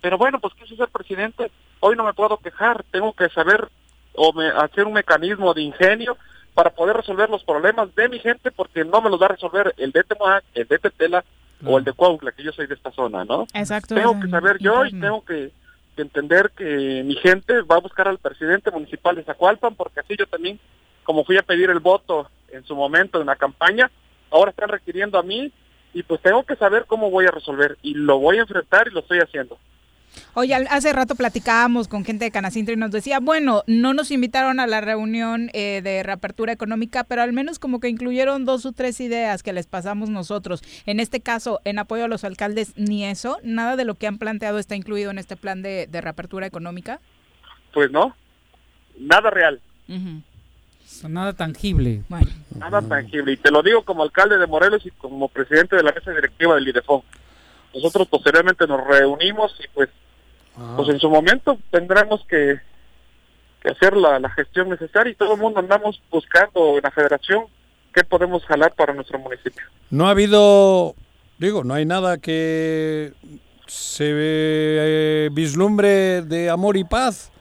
pero bueno, pues quise ser presidente. Hoy no me puedo quejar, tengo que saber o hacer un mecanismo de ingenio para poder resolver los problemas de mi gente porque no me los va a resolver el de Temoac, el de Tetela o el de Cuautla, que yo soy de esta zona, ¿no? Exacto. Tengo que saber yo y tengo que, entender que mi gente va a buscar al presidente municipal de Zacualpan porque así yo también, como fui a pedir el voto en su momento en la campaña, ahora están requiriendo a mí y pues tengo que saber cómo voy a resolver y lo voy a enfrentar y lo estoy haciendo. Oye, hace rato platicábamos con gente de Canacintra y nos decía, bueno, no nos invitaron a la reunión eh, de reapertura económica, pero al menos como que incluyeron dos o tres ideas que les pasamos nosotros. En este caso, en apoyo a los alcaldes, ni eso, nada de lo que han planteado está incluido en este plan de, reapertura económica. Pues no, nada real. Nada tangible. Nada tangible. Y te lo digo como alcalde de Morelos y como presidente de la mesa directiva del IDEFON. nosotros posteriormente nos reunimos y pues, pues en su momento tendremos que, que hacer la, la gestión necesaria y todo el mundo andamos buscando en la federación qué podemos jalar para nuestro municipio. No ha habido, digo, no hay nada que se eh, vislumbre de amor y paz.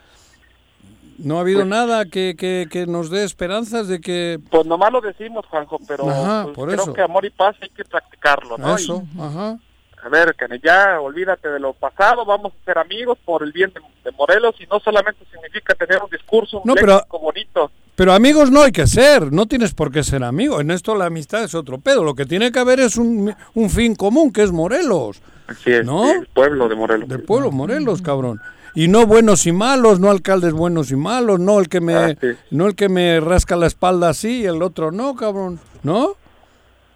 No ha habido Pues- nada que, que, que nos dé esperanzas de que... Pues nomás lo decimos, Juanjo, pero Ajá, pues, por creo eso. que amor y paz hay que practicarlo, ¿no? Eso, Y, ajá. A ver, ya olvídate de lo pasado, vamos a ser amigos por el bien de, de Morelos y no solamente significa tener un discurso, un No, pero- bonito. Pero amigos no hay que ser, no tienes por qué ser amigo. En esto la amistad es otro pedo. Lo que tiene que haber es un, un fin común, que es Morelos. Así es, ¿No? el pueblo de Morelos. Del pueblo Morelos, cabrón. Y no buenos y malos, no alcaldes buenos y malos, no el que me, Ah, sí. no el que me rasca la espalda así y el otro no, cabrón. ¿No?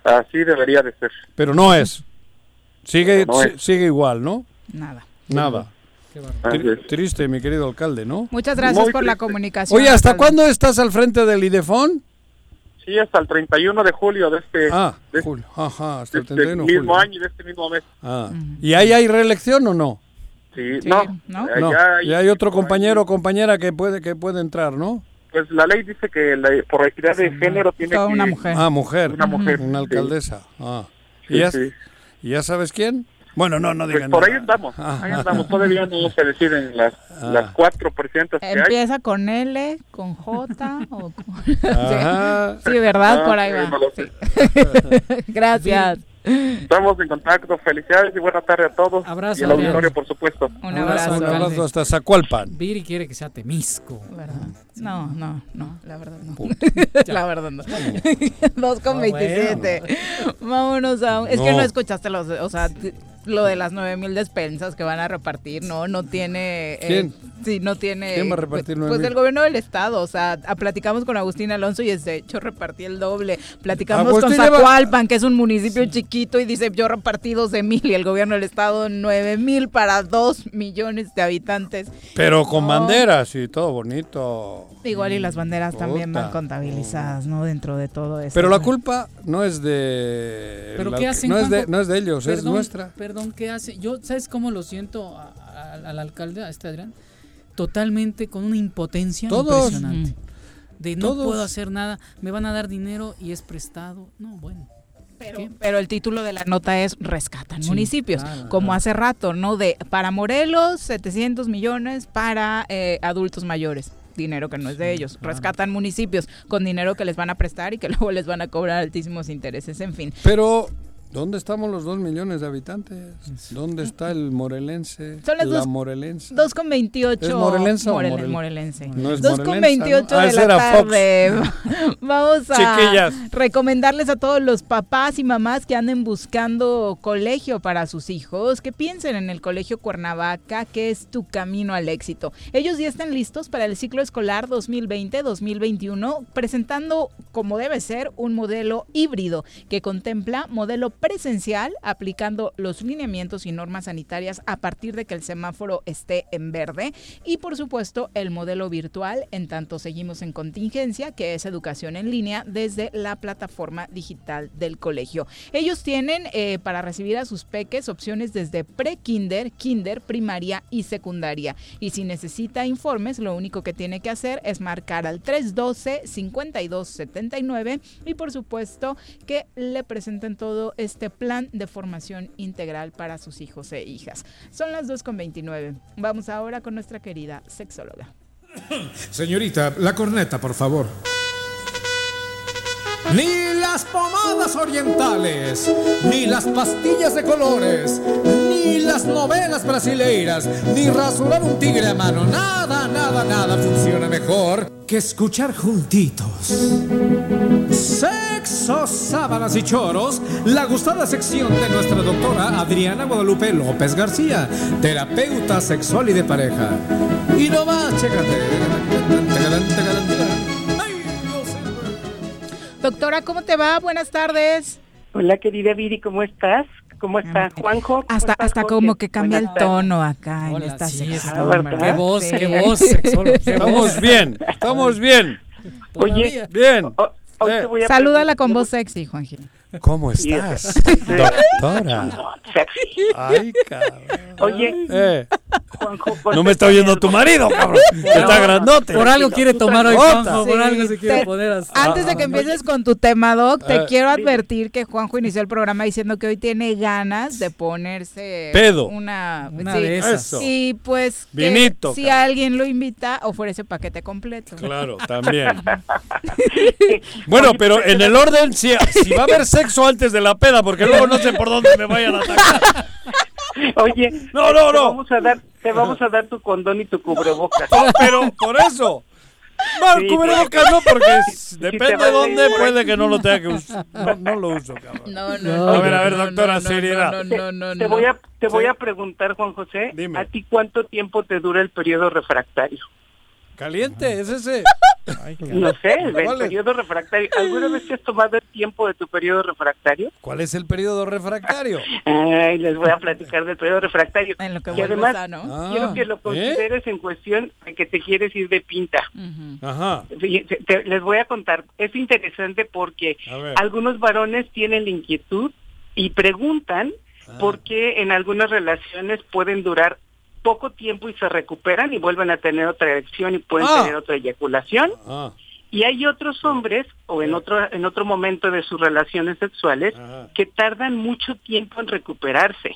Así debería de ser. Pero no es. Sigue, No sigue igual, ¿no? Nada. Nada. Es. triste, mi querido alcalde, ¿no? Muchas gracias Muy por la triste. comunicación. Oye, ¿hasta alcalde. cuándo estás al frente del IDEFON? Sí, hasta el 31 de julio de este, Ah, de, julio. Ajá, hasta de el este 31 de mismo julio. año y de este mismo mes. Ah. ¿Y ahí hay reelección o no? Sí, Sí, no, ¿no? No, ya y hay otro compañero o compañera que puede que puede entrar, ¿no? Pues la ley dice que la- por equidad de género tiene Toda que... una mujer. Ah, mujer. Una mujer, Una sí. alcaldesa. Ah. Sí, ¿Y, sí. Y ya sabes quién? Bueno, no, no Pues digan por nada. ahí andamos, Ah, ahí ah, andamos. Todavía no se deciden las, Ah. las cuatro presidentas que hay. Empieza con L, con J o con... Sí, sí, ¿verdad? Ah, Por ahí sí, va. no lo sé. Gracias. Estamos en contacto. Felicidades y buenas tardes a todos. Abrazo, y el Adrián. auditorio, por supuesto. Un Abrazo. Un abrazo hasta Zacualpan. Viri quiere que sea Temisco. ¿Verdad? No, no, no, la verdad no. La verdad no. 2 con Ah, 27. Vámonos a... Es que No. escuchaste los... O sea, lo de las 9 mil despensas que van a repartir, ¿no? No tiene... eh, ¿Quién? sí, no tiene... ¿Quién va a repartir Pues 9,000? el gobierno del estado, o sea, a- platicamos con Agustín Alonso y de hecho repartí el doble. Platicamos Agustín con lleva- Zacualpan, que es un municipio chiquito y dice, yo repartí 12 mil y el gobierno del estado 9 mil para 2 millones de habitantes. Pero con No. banderas y todo bonito. Igual y las banderas también van contabilizadas, ¿no? Dentro de todo eso. Pero la culpa no es de ¿Pero la- qué hacen, no es de no es de ellos, es nuestra. Perdón, ¿qué hace? Yo, ¿sabes cómo lo siento a- a- al alcalde, a este Adrián? Totalmente con una impotencia Todos. impresionante. De no Todos. puedo hacer nada, me van a dar dinero y es prestado. No, bueno. Pero, pero el título de la nota es Rescatan Sí, municipios, claro, como claro. hace rato, ¿no? De para Morelos 700 millones para eh, adultos mayores, dinero que no es de ellos. Rescatan municipios con dinero que les van a prestar y que luego les van a cobrar altísimos intereses, en fin. Pero ¿dónde estamos los dos millones de habitantes? ¿Dónde está el morelense? Son las la dos- morelense. 2 con 28 ¿Es morelense o Morel- morel- morelense. No es 2 con morelensa, 28 ¿no? Ah, de la tarde. Vamos a Chiquillas. recomendarles a todos los papás y mamás que anden buscando colegio para sus hijos, que piensen en el Colegio Cuernavaca, que es tu camino al éxito. Ellos ya están listos para el ciclo escolar 2020-2021, presentando como debe ser un modelo híbrido que contempla modelo presencial aplicando los lineamientos y normas sanitarias a partir de que el semáforo esté en verde y por supuesto el modelo virtual en tanto seguimos en contingencia que es educación en línea desde la plataforma digital del colegio. Ellos tienen eh, para recibir a sus peques opciones desde pre-kinder, kinder, primaria y secundaria y si necesita informes lo único que tiene que hacer es marcar al 312 5279 y por supuesto que le presenten todo este plan de formación integral para sus hijos e hijas. Son las 2.29. Vamos ahora con nuestra querida sexóloga. Señorita, la corneta, por favor. Ni las pomadas orientales, ni las pastillas de colores, ni las novelas brasileiras, ni rasurar un tigre a mano. Nada, nada, nada funciona mejor que escuchar juntitos. Sexo, sábanas y choros, la gustada sección de nuestra doctora Adriana Guadalupe López García, terapeuta sexual y de pareja. Y no más, Doctora, ¿cómo te va? Buenas tardes. Hola, querida Viri, ¿cómo estás? ¿Cómo está Juanjo? ¿Cómo Hasta, está, hasta Jorge? como que cambia el Buenas tono acá en Hola, esta sí, sección. Ah. Qué voz, Sí. qué voz, sexólogo, Estamos bien, estamos bien. Oye, Bien. o- hoy Eh. te voy a Salúdala con voz sexy, Juan Gil. ¿Cómo estás, doctora? Sexy. Ay, cabrón. Oye, Eh, Juanjo, no me está oyendo tu marido, cabrón. Que está grandote. Por algo quiere tomar hoy por algo se quiere te- poner así. Antes de que empieces con tu tema, Doc, te Eh. quiero advertir que Juanjo inició el programa diciendo que hoy tiene ganas de ponerse Pedo. una, Una sí. de esas. Y pues que Vinito, si cabrón. alguien lo invita, ofrece paquete completo. Claro, también. Bueno, pero en el orden, si, si va a haber sexo antes de la peda, porque luego no sé por dónde me vayan a atacar. Oye, No, no, te no. vamos a dar, te vamos a dar tu condón y tu cubrebocas. No, pero por eso. No, Sí, cubrebocas no, porque s- te depende de ir dónde ahí. puede que no lo tenga que usar. No, no lo uso, cabrón. No, No, A ver, a ver, no, doctora, no, no, seriedad. No, no, no, Te no. voy a, te voy Sí. a preguntar, Juan José, Dime. ¿a ti cuánto tiempo te dura el periodo refractario? Caliente, es ese. No sé, el periodo refractario. ¿Alguna vez te has tomado el tiempo de tu periodo refractario? ¿Cuál es el periodo refractario? Ay, les voy a platicar del periodo refractario. En lo que y además. Ah, quiero que lo ¿eh? consideres en cuestión de que te quieres ir de pinta. Ajá. Te- les voy a contar. Es interesante porque algunos varones tienen la inquietud y preguntan Ah. por qué en algunas relaciones pueden durar poco tiempo y se recuperan y vuelven a tener otra erección y pueden Ah. tener otra eyaculación. Ah, Y hay otros hombres o en otro en otro momento de sus relaciones sexuales Ajá. que tardan mucho tiempo en recuperarse.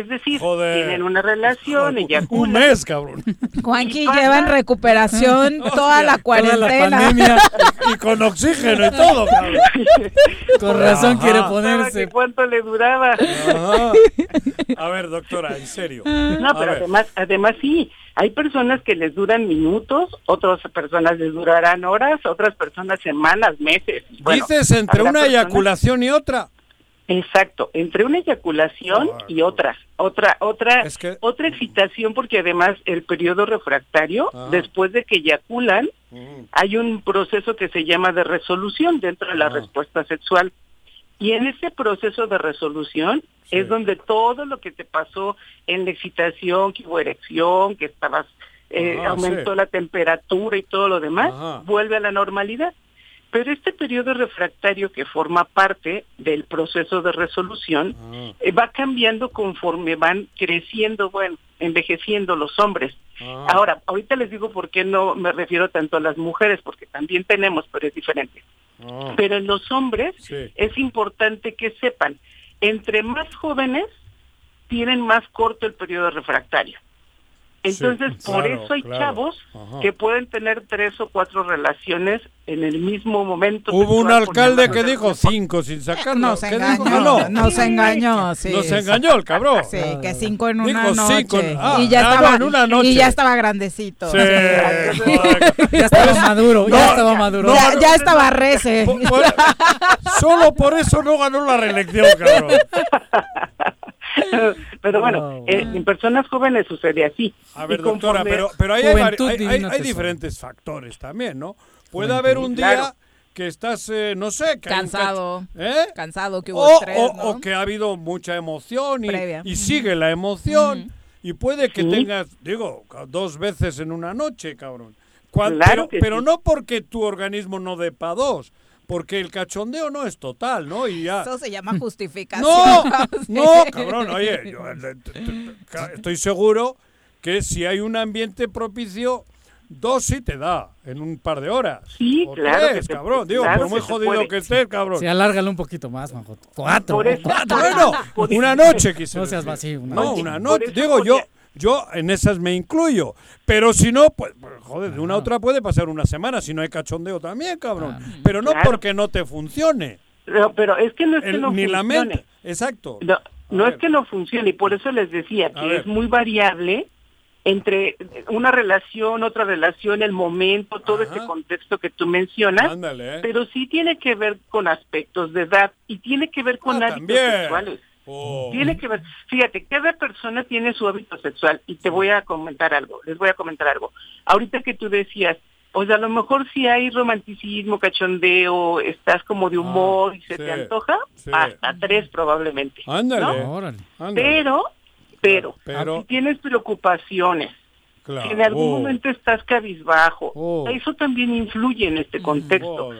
Es decir, Joder. tienen una relación, un eyaculan, mes, cabrón. Juanqui lleva en recuperación toda la Toda la cuarentena. pandemia. Y con oxígeno y todo, cabrón. Con razón quiere ponerse. ¿Cuánto le duraba? Ajá. A ver, doctora, en serio. No, A pero ver. además, además sí, hay personas que les duran minutos, otras personas les durarán horas, otras personas semanas, meses. Bueno, Dices entre una personas- eyaculación y otra. Exacto, entre una eyaculación Ah, y otra, otra, otra, Es que- otra excitación, porque además el periodo refractario, Ah. después de que eyaculan, Mm. hay un proceso que se llama de resolución dentro de la Ah. respuesta sexual. Y en ese proceso de resolución Sí. es donde todo lo que te pasó en la excitación, que hubo erección, que estabas, eh, Ajá, aumentó sí. la temperatura y todo lo demás, Ajá. vuelve a la normalidad. Pero este periodo refractario que forma parte del proceso de resolución Ah, eh, va cambiando conforme van creciendo, bueno, envejeciendo los hombres. ah. Ahora, ahorita les digo por qué no me refiero tanto a las mujeres, porque también tenemos, pero es diferente. Ah, Pero en los hombres sí. es importante que sepan, entre más jóvenes tienen más corto el periodo refractario. Entonces, Sí, por claro, eso hay claro. chavos Ajá. que pueden tener tres o cuatro relaciones en el mismo momento. Hubo un alcalde que dijo cinco sin sacarlo. Nos ¿Qué engañó, dijo? No, nos engañó, sí. Nos engañó el cabrón. Sí, que cinco en una Dijo noche. cinco, ah, y ya estaba, no, en una noche. y ya estaba grandecito. Sí. Ya estaba maduro, ya No, estaba maduro. no, ya, ya estaba rece. Por- por- solo por eso no ganó la reelección, cabrón. Pero bueno, Wow. eh, en personas jóvenes sucede así. A ver, doctora, pero, hay, hay- diferentes factores también, ¿no? Puede Juventud. haber un día Claro. que estás, eh, no sé, Cansado. ¿eh? Cansado, que hubo O, estrés, o- ¿no? o que ha habido mucha emoción y, sigue la emoción. Y puede que Sí. tengas, digo, dos veces en una noche, cabrón. Cuan- Claro pero pero sí. no porque tu organismo no dé pa' dos, porque el cachondeo no es total, ¿no? Y ya... Eso se llama justificación. No, no, cabrón, oye, yo, eh, ca- estoy seguro que si hay un ambiente propicio, dos sí te da en un par de horas. Sí, O claro tres, que te- cabrón, digo, claro por muy jodido puede. que estés, cabrón. Sí, alárgalo un poquito más, Juanjo. Cuatro. Por eso- cuatro. Bueno, una noche quise No seas vacío, una No, noche. una noche. Digo, yo, yo en esas me incluyo. Pero si no, pues, joder, de una a otra puede pasar una semana si no hay cachondeo también, cabrón. Pero no Claro. porque no te funcione. No, pero es que no es que El- no ni la funcione. mente. Exacto. No, no es que no funcione y por eso les decía A que ver. es muy variable entre una relación, otra relación, el momento, todo Ajá. ese contexto que tú mencionas, Ándale, pero sí tiene que ver con aspectos de edad y tiene que ver con Ah, hábitos también. sexuales. Oh. Tiene que ver, fíjate, cada persona tiene su hábito sexual y te voy a comentar algo, les voy a comentar algo. Ahorita que tú decías, pues a lo mejor si hay romanticismo, cachondeo, estás como de humor y se Ah, sí, te antoja, sí. hasta tres probablemente. Ándale. ¿no? Órale. ándale. Pero, pero, Pero- si tienes preocupaciones, Claro. Si en algún Oh. momento estás cabizbajo, Oh. eso también influye en este contexto.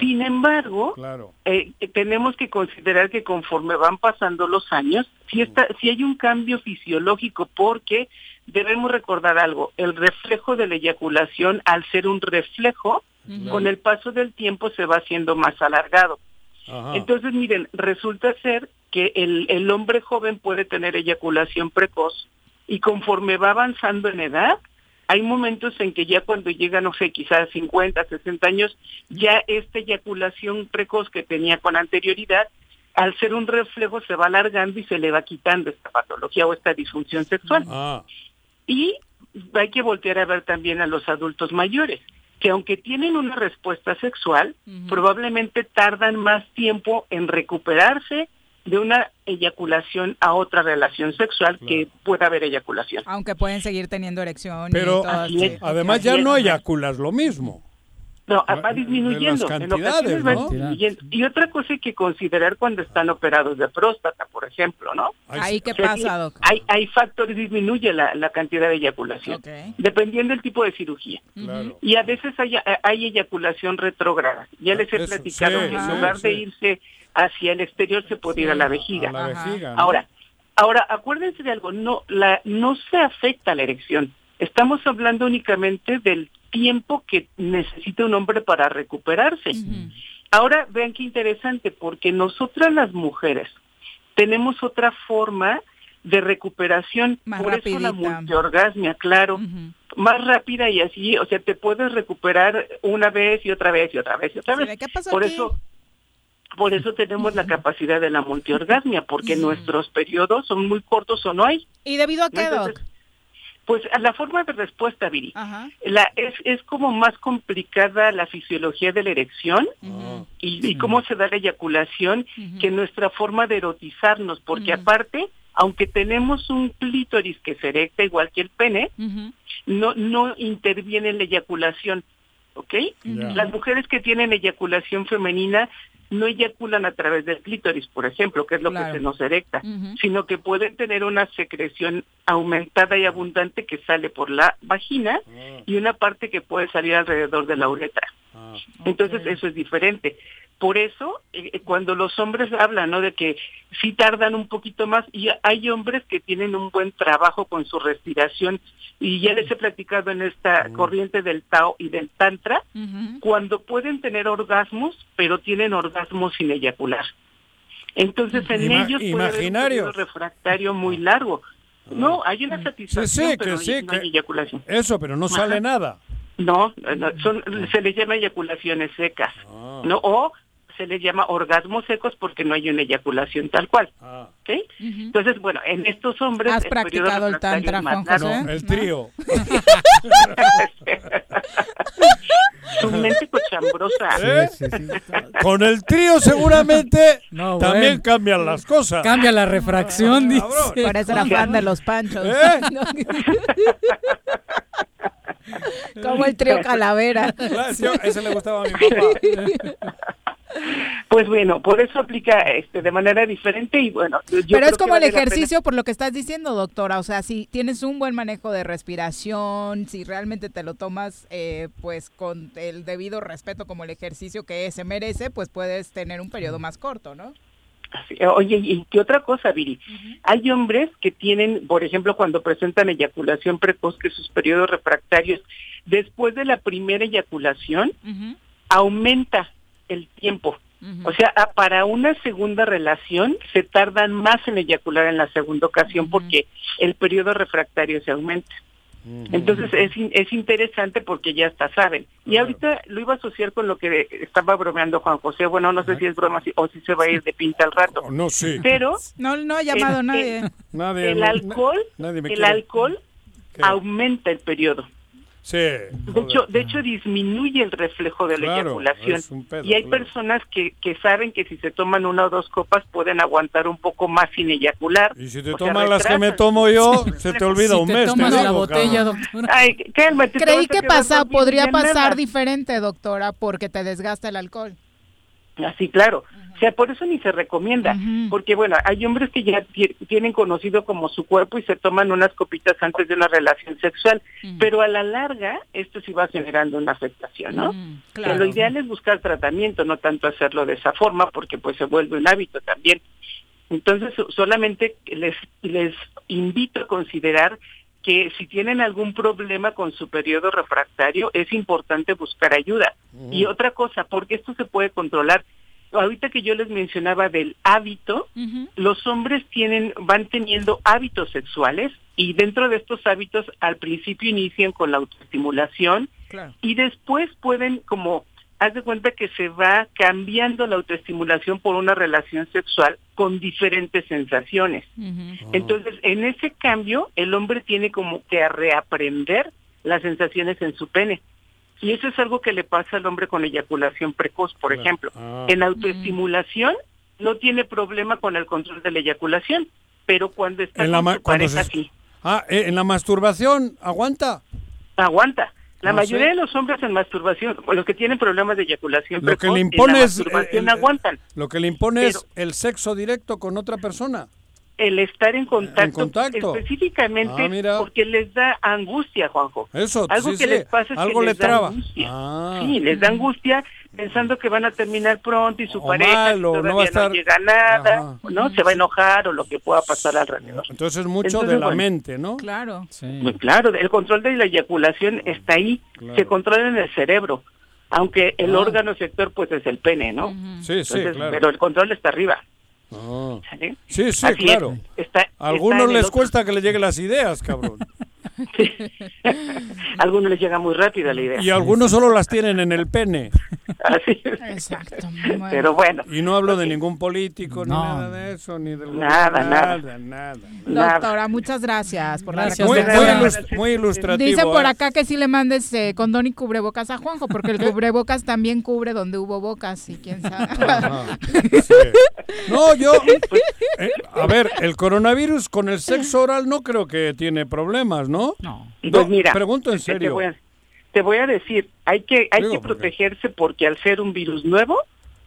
Sin embargo, Claro. eh, tenemos que considerar que conforme van pasando los años, si, está, si hay un cambio fisiológico, porque debemos recordar algo, el reflejo de la eyaculación, al ser un reflejo, con el paso del tiempo se va haciendo más alargado. Ajá. Entonces, miren, resulta ser que el, el hombre joven puede tener eyaculación precoz y conforme va avanzando en edad, hay momentos en que ya cuando llega, no sé, quizás 50, 60 años, ya esta eyaculación precoz que tenía con anterioridad, al ser un reflejo se va alargando y se le va quitando esta patología o esta disfunción sexual. Ah, Y hay que voltear a ver también a los adultos mayores, que aunque tienen una respuesta sexual, probablemente tardan más tiempo en recuperarse de una eyaculación a otra relación sexual que pueda haber eyaculación. Aunque pueden seguir teniendo erección pero y todo. sí. además ya no eyaculas lo mismo. No, va disminuyendo. en ocasiones cantidades, va ¿no? disminuyendo. Y otra cosa hay que considerar cuando están operados de próstata, por ejemplo, ¿no? Ahí, ¿qué O sea, pasa, sí, doc? Hay, hay factores, disminuye la, la cantidad de eyaculación, dependiendo del tipo de cirugía. Claro. Y a veces hay, hay eyaculación retrógrada. Ya les he Eso, platicado sí, que en sí, lugar de sí. irse hacia el exterior se puede ir a la vejiga. a la vejiga, ¿no? Ahora, ahora acuérdense de algo, no la no se afecta la erección. Estamos hablando únicamente del tiempo que necesita un hombre para recuperarse. Ahora vean qué interesante, porque nosotras las mujeres tenemos otra forma de recuperación, Más por eso la multiorgasmia, claro, más rápida y así, o sea, te puedes recuperar una vez y otra vez y otra vez y otra vez. ¿qué pasó por aquí? eso por eso tenemos la capacidad de la multiorgasmia, porque nuestros periodos son muy cortos o no hay. ¿Y debido a qué, Entonces, doc? Pues a la forma de respuesta, Viri. Ajá. La, es, es como más complicada la fisiología de la erección y, y cómo se da la eyaculación que nuestra forma de erotizarnos, porque aparte, aunque tenemos un clítoris que se erecta igual que el pene, no, no interviene en la eyaculación, ¿ok? Las mujeres que tienen eyaculación femenina no eyaculan a través del clítoris, por ejemplo, que es lo Claro. que se nos erecta, sino que pueden tener una secreción aumentada y abundante que sale por la vagina y una parte que puede salir alrededor de la uretra. Entonces eso es diferente. Por eso, eh, eh, cuando los hombres hablan, ¿no? De que sí tardan un poquito más, y hay hombres que tienen un buen trabajo con su respiración, y ya les he platicado en esta corriente del Tao y del Tantra, cuando pueden tener orgasmos, pero tienen orgasmos sin eyacular. Entonces en Ima- ellos puede haber un refractario muy largo. No, hay una satisfacción, sí, pero que sí, no hay que- eyaculación. Eso, pero no sale nada. No, no, son, se les llama eyaculaciones secas, Ah. ¿no? O se les llama orgasmos secos porque no hay una eyaculación tal cual. ¿ok? Entonces, bueno, en estos hombres... ¿Has el periodo practicado el tantra, Juan. José? No, el trío. Su mente cochambrosa. ¿Eh? Con el trío seguramente No, también bueno. cambian las cosas. Cambia la refracción, dice. Por eso era fan de los panchos. ¿Eh? Como el trío calavera. Claro, sí, ese le gustaba a mi papá. Pues bueno, por eso aplica este de manera diferente y bueno, yo Pero creo es como el vale ejercicio por lo que estás diciendo, doctora. O sea, si tienes un buen manejo de respiración, si realmente te lo tomas eh, pues con el debido respeto como el ejercicio que se merece, pues puedes tener un periodo más corto, ¿no? Oye, ¿y qué otra cosa, Viri? Hay hombres que tienen, por ejemplo, cuando presentan eyaculación precoz, que sus periodos refractarios, después de la primera eyaculación, aumenta el tiempo. O sea, a- para una segunda relación se tardan más en eyacular en la segunda ocasión porque el periodo refractario se aumenta. Entonces es, in- es interesante porque ya hasta saben. Y ahorita lo iba a asociar con lo que estaba bromeando Juan José. Bueno, no sé si es broma o si se va a ir de pinta al rato. No sé. Pero No, no ha llamado el- nadie. Nadie, el alcohol, nadie me el alcohol aumenta el periodo. Sí. De hecho, de hecho disminuye el reflejo de la Claro, eyaculación. es un pedo, y hay claro. personas que, que saben que si se toman una o dos copas pueden aguantar un poco más sin eyacular. Y si te tomas las que me tomo yo, se te olvida Si un te mes. tomas te la botella, doctora. Ay, cálmate. te Creí que pasa, podría pasar nada. diferente, doctora, porque te desgasta el alcohol. Así, claro. O sea, por eso ni se recomienda, porque bueno, hay hombres que ya ti- tienen conocido como su cuerpo y se toman unas copitas antes de una relación sexual, pero a la larga esto sí va generando una afectación, ¿no? Claro. lo ideal es buscar tratamiento, no tanto hacerlo de esa forma, porque pues se vuelve un hábito también. Entonces, so- solamente les, les invito a considerar que si tienen algún problema con su periodo refractario, es importante buscar ayuda. Y otra cosa, porque esto se puede controlar. Ahorita que yo les mencionaba del hábito, los hombres tienen, van teniendo hábitos sexuales y dentro de estos hábitos al principio inician con la autoestimulación y después pueden como haz de cuenta que se va cambiando la autoestimulación por una relación sexual con diferentes sensaciones. Entonces, en ese cambio, el hombre tiene como que reaprender las sensaciones en su pene. Y eso es algo que le pasa al hombre con eyaculación precoz, por ejemplo. Ah. En autoestimulación no tiene problema con el control de la eyaculación, pero cuando está En la con ma- su cuando pareja se- sí, Ah, eh, en la masturbación, ¿aguanta? aguanta. La No mayoría sé. de los hombres en masturbación, o los que tienen problemas de eyaculación Lo que precoz, le en impone la es, masturbación eh, el- aguantan. Lo que le impone es el sexo directo con otra persona. El estar en contacto, contacto. específicamente Ah, mira. porque les da angustia, Juanjo. Eso, algo sí, que sí. les pasa es Algo que le les da traba. angustia. Ah. Sí, les da angustia pensando que van a terminar pronto y su O pareja mal, o no todavía va a estar- llega a nada, Ajá. no se va a enojar o lo que pueda pasar alrededor. Entonces es mucho Entonces, de la bueno. mente, ¿no? Claro. Pues claro, el control de la eyaculación está ahí, Claro. se controla en el cerebro, aunque el Ah. órgano sector pues es el pene, ¿no? Sí, sí, Entonces, claro. Pero el control está arriba. Ah. ¿sí? Sí, sí, Así es. claro. Está- A está algunos el les cuesta que le lleguen las ideas, cabrón. A algunos les llega muy rápida la idea. Y algunos solo las tienen en el pene. Así es. Exacto. Pero bueno. Y no hablo de ningún político, ni nada de eso, ni de Nada, nada. nada. nada. Doctora, muchas gracias por Gracias, la Muy, muy, ilustrativo. Dice por ¿eh? acá que sí le mandes eh, condón y cubrebocas a Juanjo, porque el cubrebocas también cubre donde hubo bocas y quién sabe. Sí. No, yo. eh, a ver, el coronavirus con el sexo oral no creo que tiene problemas, ¿no? No. Pues mira, pregunto en te- serio. Te voy a, te voy a decir, hay que hay Digo, que protegerse porque al ser un virus nuevo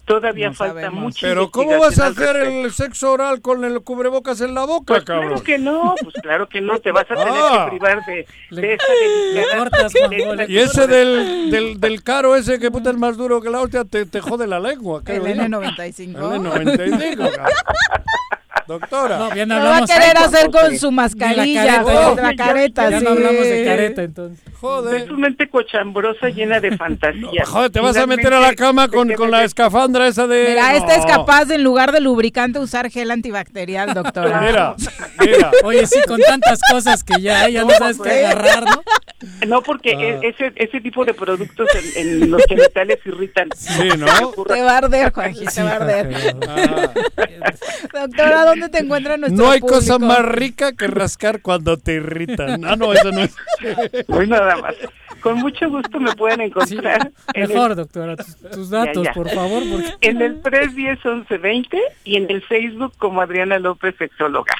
todavía No falta sabemos. mucho. Pero ¿cómo vas a hacer el sexo oral con el cubrebocas en la boca, Pues cabrón? claro que no, pues claro que no, te vas a tener Ah. que privar de, Le- de esa Le delicada- cortas, de Juanjo, esa- le Y ese del, del, del caro ese que puta es más duro que la hostia te, te jode la lengua. El yo. N95. El N95, cabrón. Doctora. No, bien va a querer hacer con su mascarilla, la güey, careta. de la careta, Ya sí. no hablamos de careta, entonces. Joder. Es tu mente cochambrosa llena de fantasía. Joder, te vas a meter a la cama con, con la escafandra esa de... Mira, No. este es capaz de en lugar de lubricante usar gel antibacterial, doctora. Mira, mira. Oye, sí, con tantas cosas que ya hay, ya no sabes qué agarrar, ¿no? No, porque Ah. e- ese ese tipo de productos en, en los genitales irritan. Sí, ¿no? Te va a arder, Juanjito, te va a arder. Ah, Doctora, ¿dónde te encuentra nuestro no hay cosa más rica que rascar cuando te irritan. Ah, no, eso no es. Hoy nada más. Con mucho gusto me pueden encontrar. en el- Mejor, doctora, tus, tus datos, Ya, ya. por favor, porque... En el 310-1120 y en el Facebook como Adriana López, sexóloga.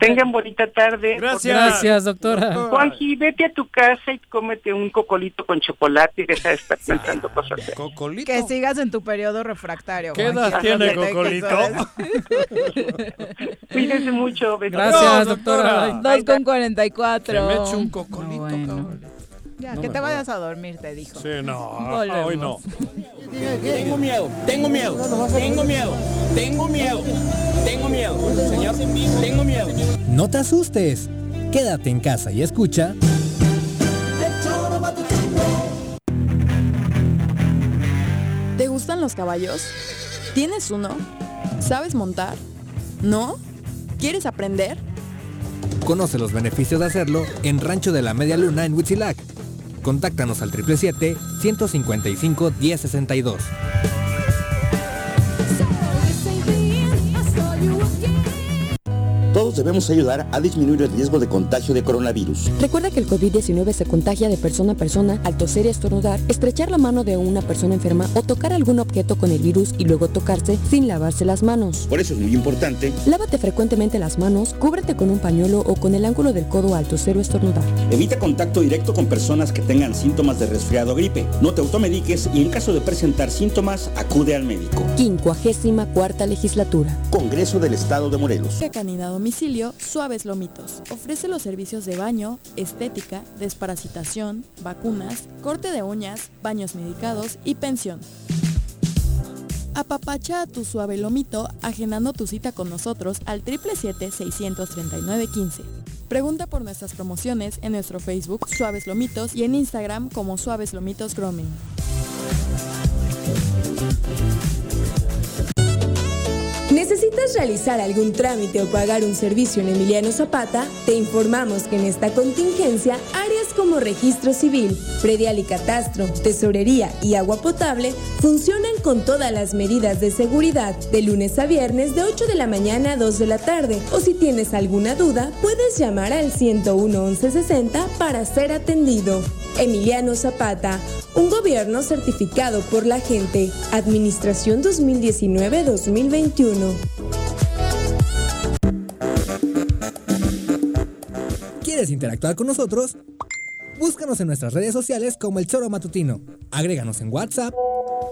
Tengan bonita tarde. Gracias. Gracias, doctora. Juanji, vete a tu casa y cómete un cocolito con chocolate y deja de estar pensando cosas. feas. Cocolito. Que sigas en tu periodo refractario. ¿Qué edad tiene Cocolito? Cuídense mucho. Gracias, No, doctora. doctora. Dos con 44. Que me eche un cocolito, No, bueno. cabrón. Ya, No que te vayas a dormir, te dijo. Sí, no, Volvemos. hoy no. Tengo miedo, tengo miedo, tengo miedo, tengo miedo, tengo miedo, señor, tengo miedo. No te asustes. Quédate en casa y escucha. ¿Te gustan los caballos? ¿Tienes uno? ¿Sabes montar? ¿No? ¿Quieres aprender? Conoce los beneficios de hacerlo en Rancho de la Media Luna en Huitzilac. Contáctanos al 777-155-1062. Debemos ayudar a disminuir el riesgo de contagio de coronavirus. Recuerda que el COVID-19 se contagia de persona a persona al toser y estornudar, estrechar la mano de una persona enferma o tocar algún objeto con el virus y luego tocarse sin lavarse las manos. Por eso es muy importante. Lávate frecuentemente las manos, cúbrete con un pañuelo o con el ángulo del codo al toser o estornudar. Evita contacto directo con personas que tengan síntomas de resfriado o gripe. No te automediques y en caso de presentar síntomas, acude al médico. 54 legislatura. Congreso del Estado de Morelos. Canina Domicilio Suaves Lomitos. Ofrece los servicios de baño, estética, desparasitación, vacunas, corte de uñas, baños medicados y pensión. Apapacha a tu suave lomito agendando tu cita con nosotros al 777-639-15. Pregunta por nuestras promociones en nuestro Facebook Suaves Lomitos y en Instagram como Suaves Lomitos Grooming. ¿Necesitas realizar algún trámite o pagar un servicio en Emiliano Zapata? Te informamos que en esta contingencia, áreas como registro civil, predial y catastro, tesorería y agua potable funcionan con todas las medidas de seguridad de lunes a viernes de 8 de la mañana a 2 de la tarde. O si tienes alguna duda, puedes llamar al 101 1160 para ser atendido. Emiliano Zapata, un gobierno certificado por la gente. Administración 2019-2021. ¿Quieres interactuar con nosotros? Búscanos en nuestras redes sociales como El Choro Matutino. Agréganos en WhatsApp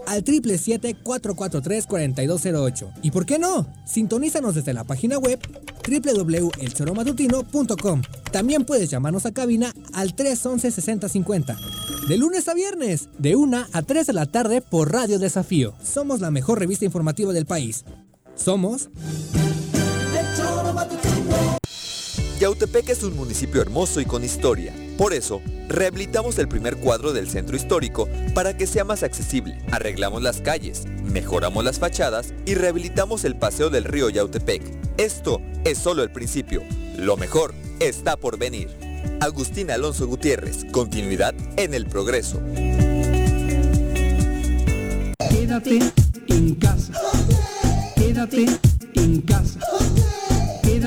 al 777-443-4208. ¿Y por qué no? Sintonízanos desde la página web www.elchoromatutino.com. También puedes llamarnos a cabina al 311-6050. De lunes a viernes, de 1 a 3 de la tarde por Radio Desafío. Somos la mejor revista informativa del país. Somos... Yautepec es un municipio hermoso y con historia. Por eso, rehabilitamos el primer cuadro del centro histórico para que sea más accesible. Arreglamos las calles, mejoramos las fachadas y rehabilitamos el paseo del río Yautepec. Esto es solo el principio. Lo mejor está por venir. Agustín Alonso Gutiérrez, continuidad en el progreso. Quédate en casa. Quédate en casa.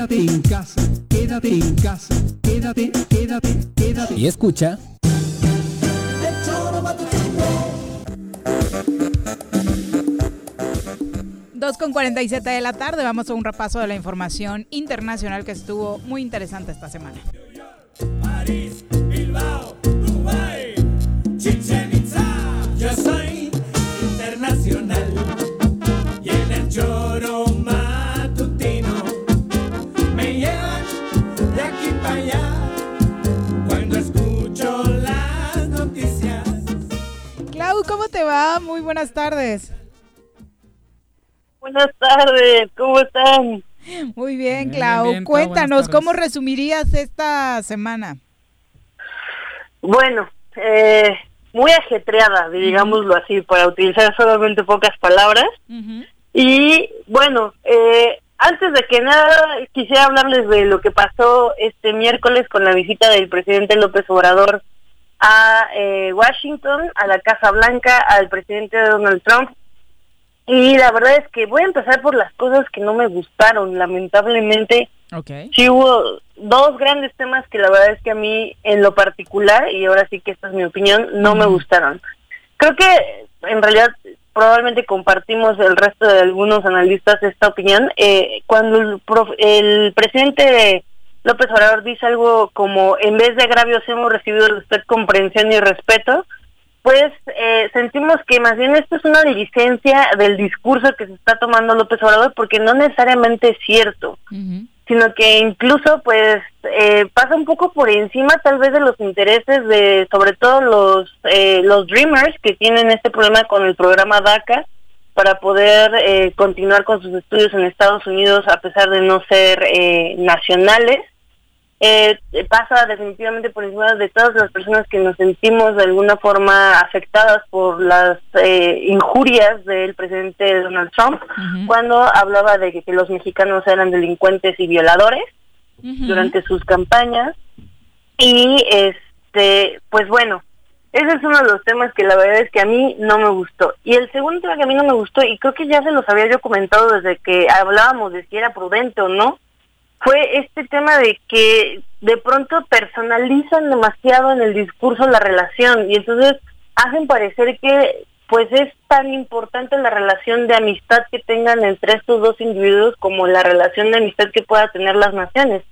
Quédate en casa. Quédate en casa. Quédate, quédate, quédate. Y escucha. Dos con 47 de la tarde, vamos a un repaso de la información internacional que estuvo muy interesante esta semana. París, Bilbao, Dubai, Chichen Itza. ¿Cómo te va? Muy buenas tardes. Buenas tardes, ¿cómo están? Muy bien, Bien, Clau. bien, bien, Clau, Cuéntanos. ¿cómo resumirías esta semana? Bueno, eh, muy ajetreada, digámoslo así, para utilizar solamente pocas palabras. Y bueno, eh, antes de que nada, quisiera hablarles de lo que pasó este miércoles con la visita del presidente López Obrador a eh, Washington, a la Casa Blanca, al presidente Donald Trump. Y la verdad es que voy a empezar por las cosas que no me gustaron. Lamentablemente, sí hubo dos grandes temas que la verdad es que a mí, en lo particular, y ahora sí que esta es mi opinión, no me gustaron. Creo que en realidad probablemente compartimos el resto de algunos analistas esta opinión. Eh, cuando el, prof- el presidente López Obrador dice algo como, en vez de agravios hemos recibido de usted comprensión y respeto, pues eh, sentimos que más bien esto es una licencia del discurso que se está tomando López Obrador porque no necesariamente es cierto, sino que incluso pues eh, pasa un poco por encima tal vez de los intereses de sobre todo los eh, los dreamers que tienen este problema con el programa DACA para poder eh, continuar con sus estudios en Estados Unidos a pesar de no ser eh, nacionales eh, pasa definitivamente por encima de todas las personas que nos sentimos de alguna forma afectadas por las eh, injurias del presidente Donald Trump cuando hablaba de que, que los mexicanos eran delincuentes y violadores durante sus campañas. Y este pues bueno ese es uno de los temas que la verdad es que a mí no me gustó. Y el segundo tema que a mí no me gustó y creo que ya se los había yo comentado desde que hablábamos de si era prudente o no fue este tema de que de pronto personalizan demasiado en el discurso la relación y entonces hacen parecer que pues es tan importante la relación de amistad que tengan entre estos dos individuos como la relación de amistad que pueda tener las naciones.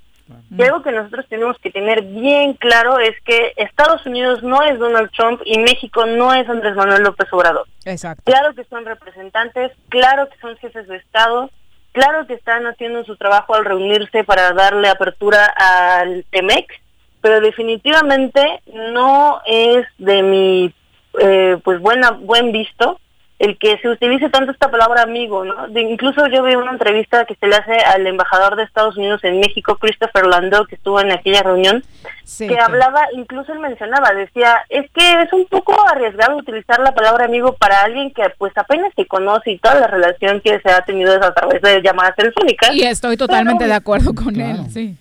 Y algo que nosotros tenemos que tener bien claro es que Estados Unidos no es Donald Trump y México no es Andrés Manuel López Obrador. Exacto. Claro que son representantes, claro que son jefes de Estado, claro que están haciendo su trabajo al reunirse para darle apertura al TEMEC, pero definitivamente no es de mi eh, pues buena buen visto el que se utilice tanto esta palabra amigo, ¿no? De, incluso yo vi una entrevista que se le hace al embajador de Estados Unidos en México, Christopher Landau, que estuvo en aquella reunión, Sí, que sí. hablaba, incluso él mencionaba, decía, es que es un poco arriesgado utilizar la palabra amigo para alguien que pues apenas se conoce y toda la relación que se ha tenido es a través de llamadas telefónicas. Y estoy totalmente Pero- de acuerdo con él, sí.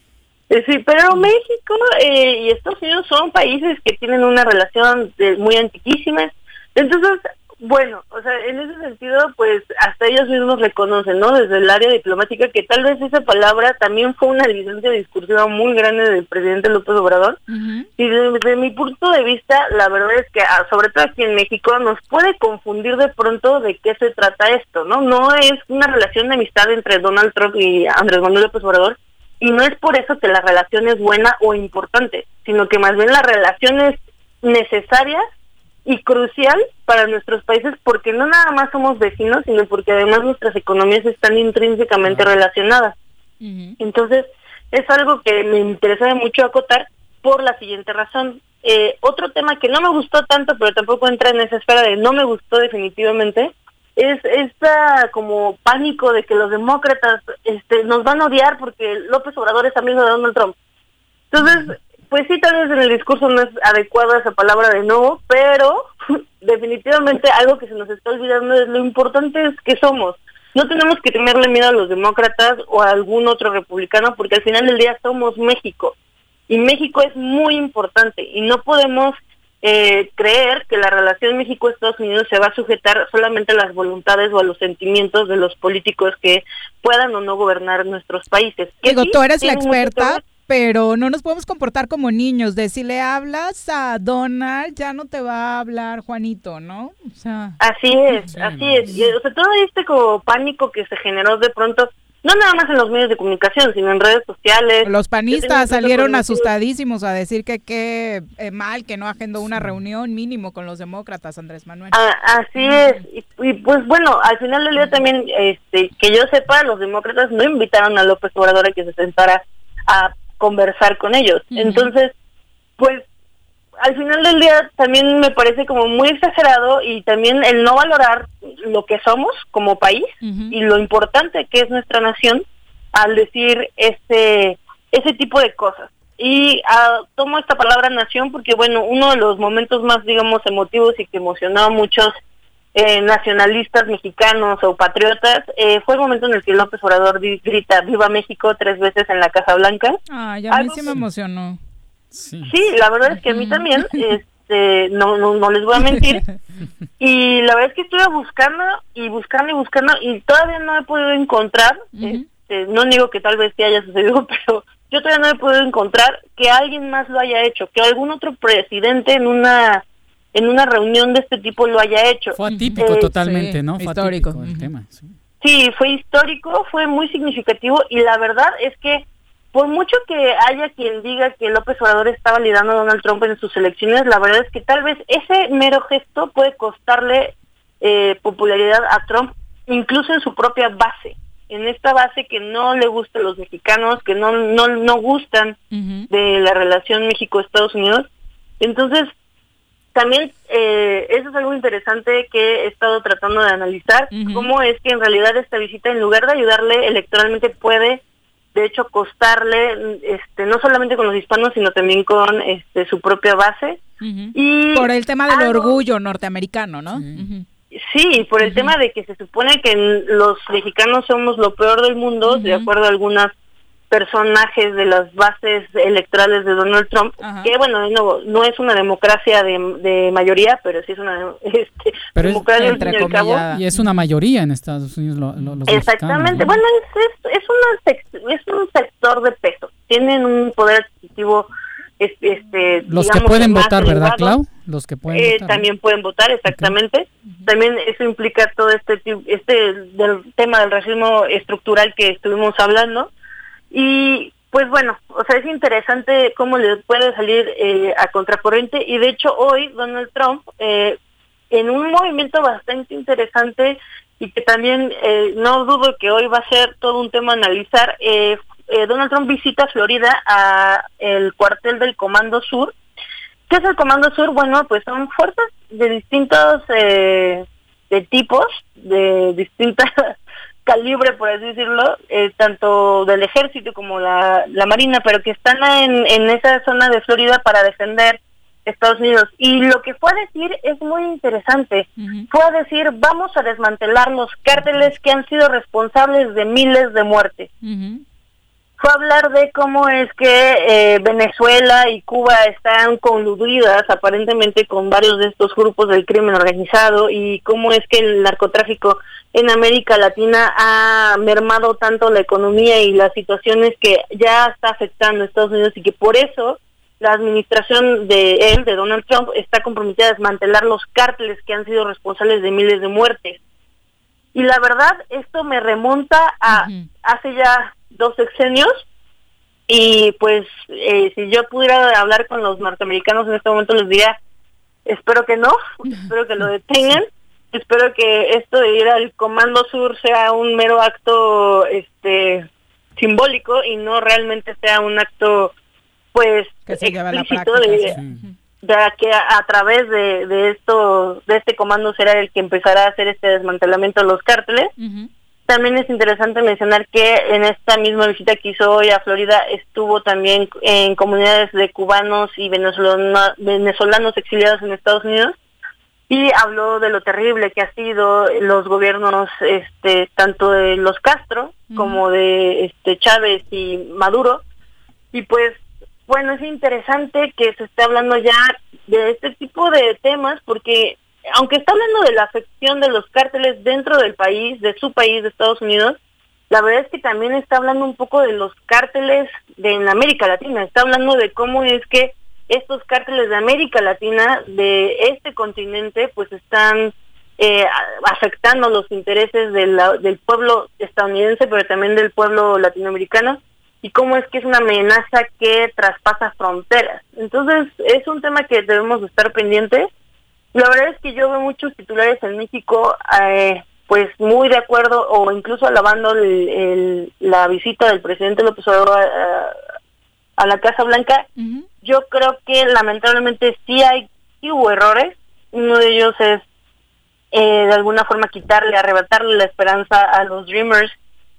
Eh, Sí, pero México eh, y Estados Unidos son países que tienen una relación de- muy antiquísima. Entonces, bueno, o sea, en ese sentido, pues hasta ellos mismos reconocen, ¿no? Desde el área diplomática, que tal vez esa palabra también fue una licencia discursiva muy grande del presidente López Obrador. Y desde mi punto de vista, la verdad es que, ah, sobre todo aquí en México, nos puede confundir de pronto de qué se trata esto, ¿no? No es una relación de amistad entre Donald Trump y Andrés Manuel López Obrador, y no es por eso que la relación es buena o importante, sino que más bien la relación es necesaria y crucial para nuestros países porque no nada más somos vecinos, sino porque además nuestras economías están intrínsecamente relacionadas. Entonces, es algo que me interesa mucho acotar por la siguiente razón. Eh, otro tema que no me gustó tanto, pero tampoco entra en esa esfera de no me gustó definitivamente, es esta como pánico de que los demócratas este, nos van a odiar porque López Obrador es amigo de Donald Trump. Entonces, pues sí, tal vez en el discurso no es adecuada esa palabra de nuevo, pero definitivamente algo que se nos está olvidando es lo importante es que somos. No tenemos que tenerle miedo a los demócratas o a algún otro republicano porque al final del día somos México. Y México es muy importante y no podemos eh, creer que la relación México-Estados Unidos se va a sujetar solamente a las voluntades o a los sentimientos de los políticos que puedan o no gobernar nuestros países. Digo, sí, tú eres la experta. Pero no nos podemos comportar como niños, de si le hablas a Donald, ya no te va a hablar Juanito, ¿no? O sea, Así es, así es. Y, o sea, todo este como pánico que se generó de pronto, no nada más en los medios de comunicación, sino en redes sociales. los panistas salieron asustadísimos a decir que qué eh, mal que no agendó una reunión mínimo con los demócratas, Andrés Manuel. Ah, así es. Y, y, pues bueno, al final del día también, este, que yo sepa, los demócratas no invitaron a López Obrador a que se sentara a conversar con ellos. Entonces, pues al final del día también me parece como muy exagerado y también el no valorar lo que somos como país y lo importante que es nuestra nación al decir este ese tipo de cosas. Y ah, tomo esta palabra nación porque, bueno, uno de los momentos más, digamos, emotivos y que emocionó a muchos eh, nacionalistas mexicanos o patriotas eh, fue el momento en el que López Obrador grita Viva México tres veces en la Casa Blanca. Ay, a mí sí me emocionó. Sí, la verdad es que a mí también, este, no, no, no les voy a mentir. Y la verdad es que estuve buscando y buscando y buscando y todavía no he podido encontrar, este, no digo que tal vez sí haya sucedido, pero yo todavía no he podido encontrar que alguien más lo haya hecho, que algún otro presidente en una en una reunión de este tipo lo haya hecho. Fue atípico Eh, totalmente, sí, ¿no? Fue histórico. atípico el tema. sí. Sí, fue histórico, fue muy significativo y la verdad es que por mucho que haya quien diga que López Obrador está validando a Donald Trump en sus elecciones, la verdad es que tal vez ese mero gesto puede costarle eh, popularidad a Trump, incluso en su propia base, en esta base que no le gusta a los mexicanos, que no no no gustan de la relación México-Estados Unidos. Entonces, también eh, eso es algo interesante que he estado tratando de analizar, cómo es que en realidad esta visita, en lugar de ayudarle electoralmente, puede de hecho costarle, este, no solamente con los hispanos, sino también con este, su propia base. Y Por el tema del algo- orgullo norteamericano, ¿no? Sí, por el tema de que se supone que los mexicanos somos lo peor del mundo, de acuerdo a algunas personajes de las bases electorales de Donald Trump, que bueno, de nuevo, no es una democracia de, de mayoría, pero sí es una este, Pero es, democracia al entre cabo. comillas, y es una mayoría en Estados Unidos lo- lo- los Exactamente, mexicanos, ¿no? bueno, es, es, es, una sec- es un sector de peso, tienen un poder adquisitivo es- este, Los que digamos, pueden votar, ¿verdad. Clau? Los que pueden Eh, también pueden votar, exactamente. También eso implica todo este ti- este del tema del racismo estructural que estuvimos hablando. Y pues bueno, o sea, es interesante cómo le puede salir eh, a contracorriente. Y de hecho hoy Donald Trump, eh, en un movimiento bastante interesante y que también eh, no dudo que hoy va a ser todo un tema a analizar, eh, eh, Donald Trump visita Florida a el cuartel del Comando Sur, ¿Qué es el Comando Sur? Bueno, pues son fuerzas de distintos eh, de tipos, de distinta calibre, por así decirlo, eh, tanto del ejército como la, la marina, pero que están en, en esa zona de Florida para defender Estados Unidos. Y lo que fue a decir es muy interesante. Fue a decir, vamos a desmantelar los cárteles que han sido responsables de miles de muertes fue a hablar de cómo es que eh, Venezuela y Cuba están coludidas aparentemente con varios de estos grupos del crimen organizado y cómo es que el narcotráfico en América Latina ha mermado tanto la economía y las situaciones que ya está afectando a Estados Unidos y que por eso la administración de él, de Donald Trump, está comprometida a desmantelar los cárteles que han sido responsables de miles de muertes. Y la verdad, esto me remonta a hace ya dos sexenios y pues eh, si yo pudiera hablar con los norteamericanos en este momento les diría, espero que no, espero que lo detengan, espero que esto de ir al Comando Sur sea un mero acto este simbólico y no realmente sea un acto pues Que se lleve a la explícito práctica, de, de que a, a través de, de esto de este comando será el que empezará a hacer este desmantelamiento de los cárteles también es interesante mencionar que en esta misma visita que hizo hoy a Florida estuvo también en comunidades de cubanos y venezolanos exiliados en Estados Unidos y habló de lo terrible que ha sido los gobiernos este tanto de los Castro como de este Chávez y Maduro. Y pues bueno es interesante que se esté hablando ya de este tipo de temas porque aunque está hablando de la afección de los cárteles dentro del país, de su país, de Estados Unidos, la verdad es que también está hablando un poco de los cárteles de en América Latina, está hablando de cómo es que estos cárteles de América Latina, de este continente, pues están eh, afectando los intereses del pueblo estadounidense, pero también del pueblo latinoamericano, y cómo es que es una amenaza que traspasa fronteras. Entonces, es un tema que debemos de estar pendientes. La verdad es que yo veo muchos titulares en México, eh, pues muy de acuerdo o incluso alabando el- el- la visita del presidente López Obrador a, la Casa Blanca. Yo creo que lamentablemente sí hay, sí hubo errores. Uno de ellos es eh, de alguna forma quitarle, arrebatarle la esperanza a los Dreamers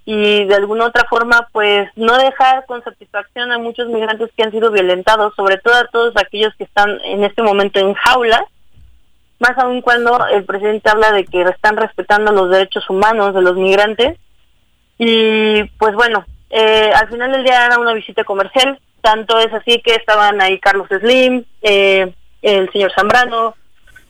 y de alguna otra forma pues no dejar con satisfacción a muchos migrantes que han sido violentados, sobre todo a todos aquellos que están en este momento en jaulas más aún cuando el presidente habla de que están respetando los derechos humanos de los migrantes. Y pues bueno, eh, al final del día era una visita comercial, tanto es así que estaban ahí Carlos Slim, eh, el señor Zambrano,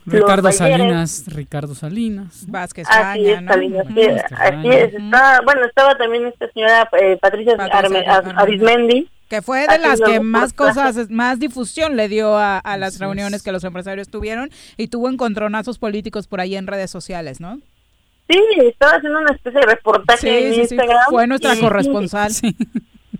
Ricardo Balleres. Salinas, Ricardo Salinas. Vázquez Así es, Salinas, sí, así es. Está, bueno, estaba también esta señora eh, Patricia, Arme- Ar- Arismendi. Que fue de las que más cosas, más difusión le dio a, a las reuniones que los empresarios tuvieron y tuvo encontronazos políticos por ahí en redes sociales, ¿no? Sí, estaba haciendo una especie de reportaje Sí, en sí, sí, Instagram. fue nuestra y- corresponsal.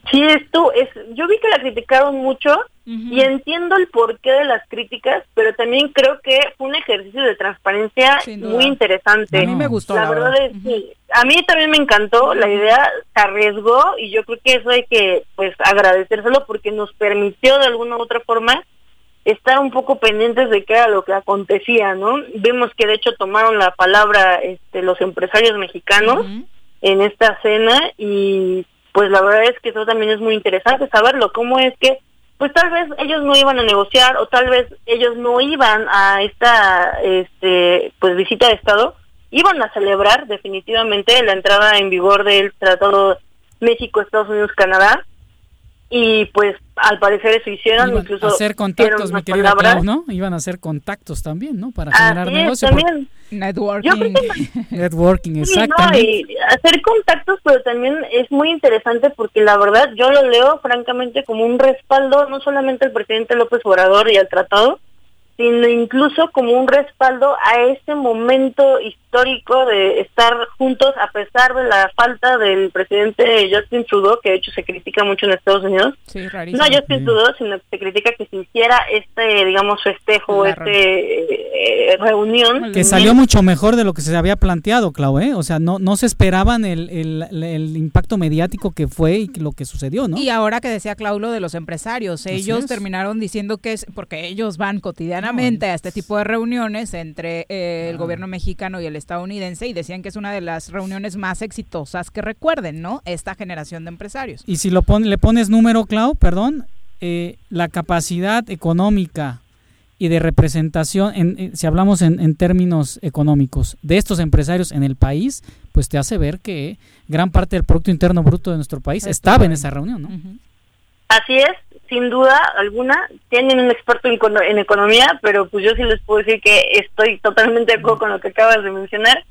Sí, esto es, yo vi que la criticaron mucho y entiendo el porqué de las críticas, pero también creo que fue un ejercicio de transparencia muy interesante. A mí me gustó, La, la verdad verdad. es que a mí también me encantó, la idea se arriesgó y yo creo que eso hay que pues agradecérselo porque nos permitió de alguna u otra forma estar un poco pendientes de qué era lo que acontecía, ¿no? Vimos que de hecho tomaron la palabra este, los empresarios mexicanos en esta cena y pues la verdad es que eso también es muy interesante saberlo, cómo es que pues tal vez ellos no iban a negociar o tal vez ellos no iban a esta este pues visita de estado, iban a celebrar definitivamente la entrada en vigor del Tratado México Estados Unidos Canadá y pues al parecer eso hicieron, Iban incluso a hacer contactos, mi querida. Clau, ¿no? Iban a hacer contactos también, ¿no? Para generar Así es, negocio. porque- también. Networking. Yo creo que Networking, Sí, no, y hacer contactos, pero también es muy interesante porque la verdad yo lo leo francamente como un respaldo no solamente al presidente López Obrador y al tratado, sino incluso como un respaldo a ese momento histórico de estar juntos a pesar de la falta del presidente Justin Trudeau, que de hecho se critica mucho en Estados Unidos. Sí, rarísimo. No Justin Trudeau, sino que se critica que se hiciera este, digamos, festejo, La este eh, reunión. Que salió mucho mejor de lo que se había planteado, Clau, ¿eh? O sea, no, no se esperaban el, el, el impacto mediático que fue y lo que sucedió, ¿no? Y ahora que decía Claulo de los empresarios, ellos terminaron diciendo que es porque ellos van cotidianamente a este tipo de reuniones entre eh, el gobierno mexicano y el estadounidense y decían que es una de las reuniones más exitosas que recuerden, ¿no? Esta generación de empresarios. Y si lo pon- le pones número, Clau, perdón, eh, la capacidad económica y de representación, en, en- si hablamos en, en términos económicos, de estos empresarios en el país, pues te hace ver que gran parte del Producto Interno Bruto de nuestro país estaba en esa reunión, ¿no? Así es, sin duda alguna. Tienen un experto en, econo- en economía, pero pues yo sí les puedo decir que estoy totalmente de acuerdo con lo que acabas de mencionar.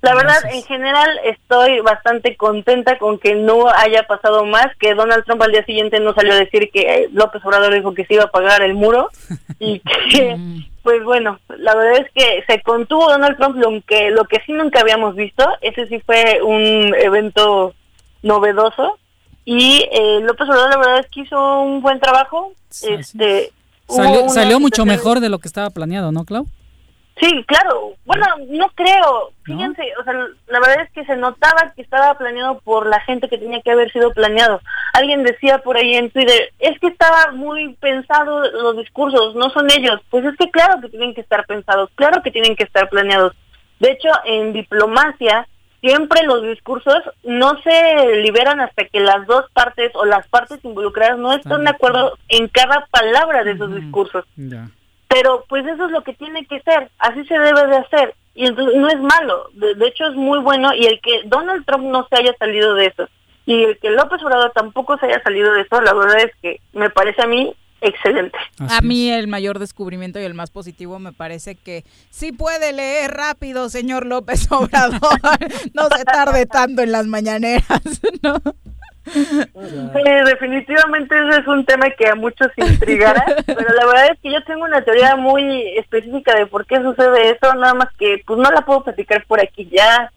La verdad, en general, estoy bastante contenta con que no haya pasado más, que Donald Trump al día siguiente no salió a decir que eh, López Obrador dijo que se iba a pagar el muro y que, pues bueno, la verdad es que se contuvo Donald Trump lo que, lo que sí nunca habíamos visto, ese sí fue un evento novedoso y eh, López Obrador la verdad es que hizo un buen trabajo. Este, Salió, mucho mejor de lo que estaba planeado, ¿no, Clau? Sí, claro. Bueno, no creo. Fíjense, o sea, la verdad es que se notaba que estaba planeado por la gente que tenía que haber sido planeado. Alguien decía por ahí en Twitter, es que estaba muy pensado los discursos, no son ellos. Pues es que claro que tienen que estar pensados, claro que tienen que estar planeados. De hecho, en diplomacia, siempre los discursos no se liberan hasta que las dos partes o las partes involucradas no están de acuerdo en cada palabra de esos discursos. Pero pues eso es lo que tiene que ser, así se debe de hacer, y entonces no es malo, de, de hecho es muy bueno, y el que Donald Trump no se haya salido de eso, y el que López Obrador tampoco se haya salido de eso, la verdad es que me parece a mí excelente. a mí el mayor descubrimiento y el más positivo me parece que sí puede leer rápido, señor López Obrador. no se tarde tanto en las mañaneras, ¿no? Sí, definitivamente ese es un tema que a muchos intrigará, pero la verdad es que yo tengo una teoría muy específica de por qué sucede eso, nada más que pues no la puedo platicar por aquí ya.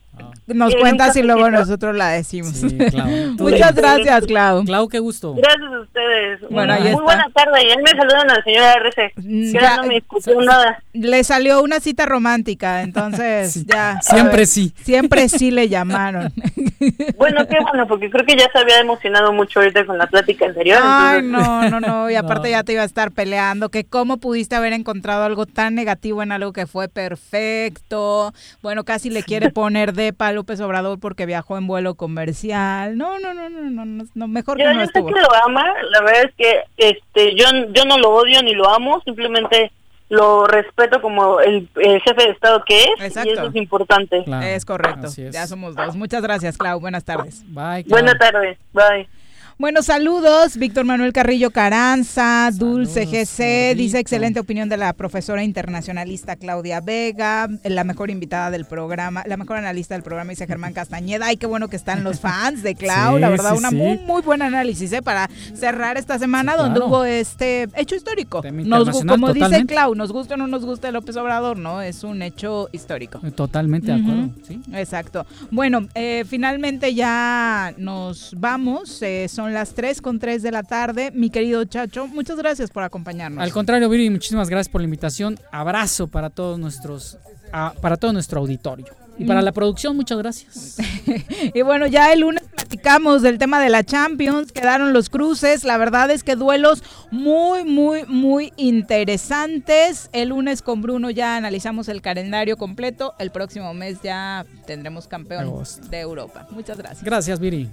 Nos Eh, cuentas y luego nosotros la decimos. Clau. Muchas gracias, Clau. Clau, qué gusto. Gracias a ustedes. Bueno, ahí muy está. buena tarde. Y él me saludan a la señora RC. Ya, ya, no me escuchó nada. Le salió una cita romántica, entonces ya. Siempre sí. Siempre sí le llamaron. Bueno, qué bueno, porque creo que ya se había emocionado mucho ahorita con la plática anterior. Ay, entonces- no, no, no. Y aparte ya te iba a estar peleando. Que cómo pudiste haber encontrado algo tan negativo en algo que fue perfecto. Bueno, casi le quiere poner de a López Obrador porque viajó en vuelo comercial. No, no, no, no, no, mejor Yo, que no yo sé estuvo. que lo ama, la verdad es que este yo, yo no lo odio ni lo amo, simplemente lo respeto como el, el jefe de Estado que es y Exacto. eso es importante. Es correcto. Ya somos dos. Muchas gracias, Clau. Buenas tardes. Bye. Buenas tardes, bye. Bueno, saludos. Víctor Manuel Carrillo Caranza, Dulce GC, dice excelente opinión de la profesora internacionalista Claudia Vega, la mejor invitada del programa, la mejor analista del programa dice Germán Castañeda. Ay, qué bueno que están los fans de Clau, Sí, la verdad, sí, una sí. muy, muy buen análisis ¿eh? para cerrar esta semana donde hubo este hecho histórico. Nos, como dice. Clau, nos gusta o no nos gusta López Obrador, ¿no? Es un hecho histórico. Totalmente de acuerdo. Ujú, Exacto. Bueno, eh, finalmente ya nos vamos. eh, son las 3 con 3 de la tarde. Mi querido Chacho, muchas gracias por acompañarnos. Al contrario, Viri, muchísimas gracias por la invitación. Abrazo para todos nuestros, ah, para todo nuestro auditorio. Y para mm. la producción, muchas gracias. y bueno, ya el lunes platicamos del tema de la Champions, quedaron los cruces, la verdad es que duelos muy, muy, muy interesantes. El lunes con Bruno ya analizamos el calendario completo, el próximo mes ya tendremos campeón de Europa. Muchas gracias. Gracias, Viri.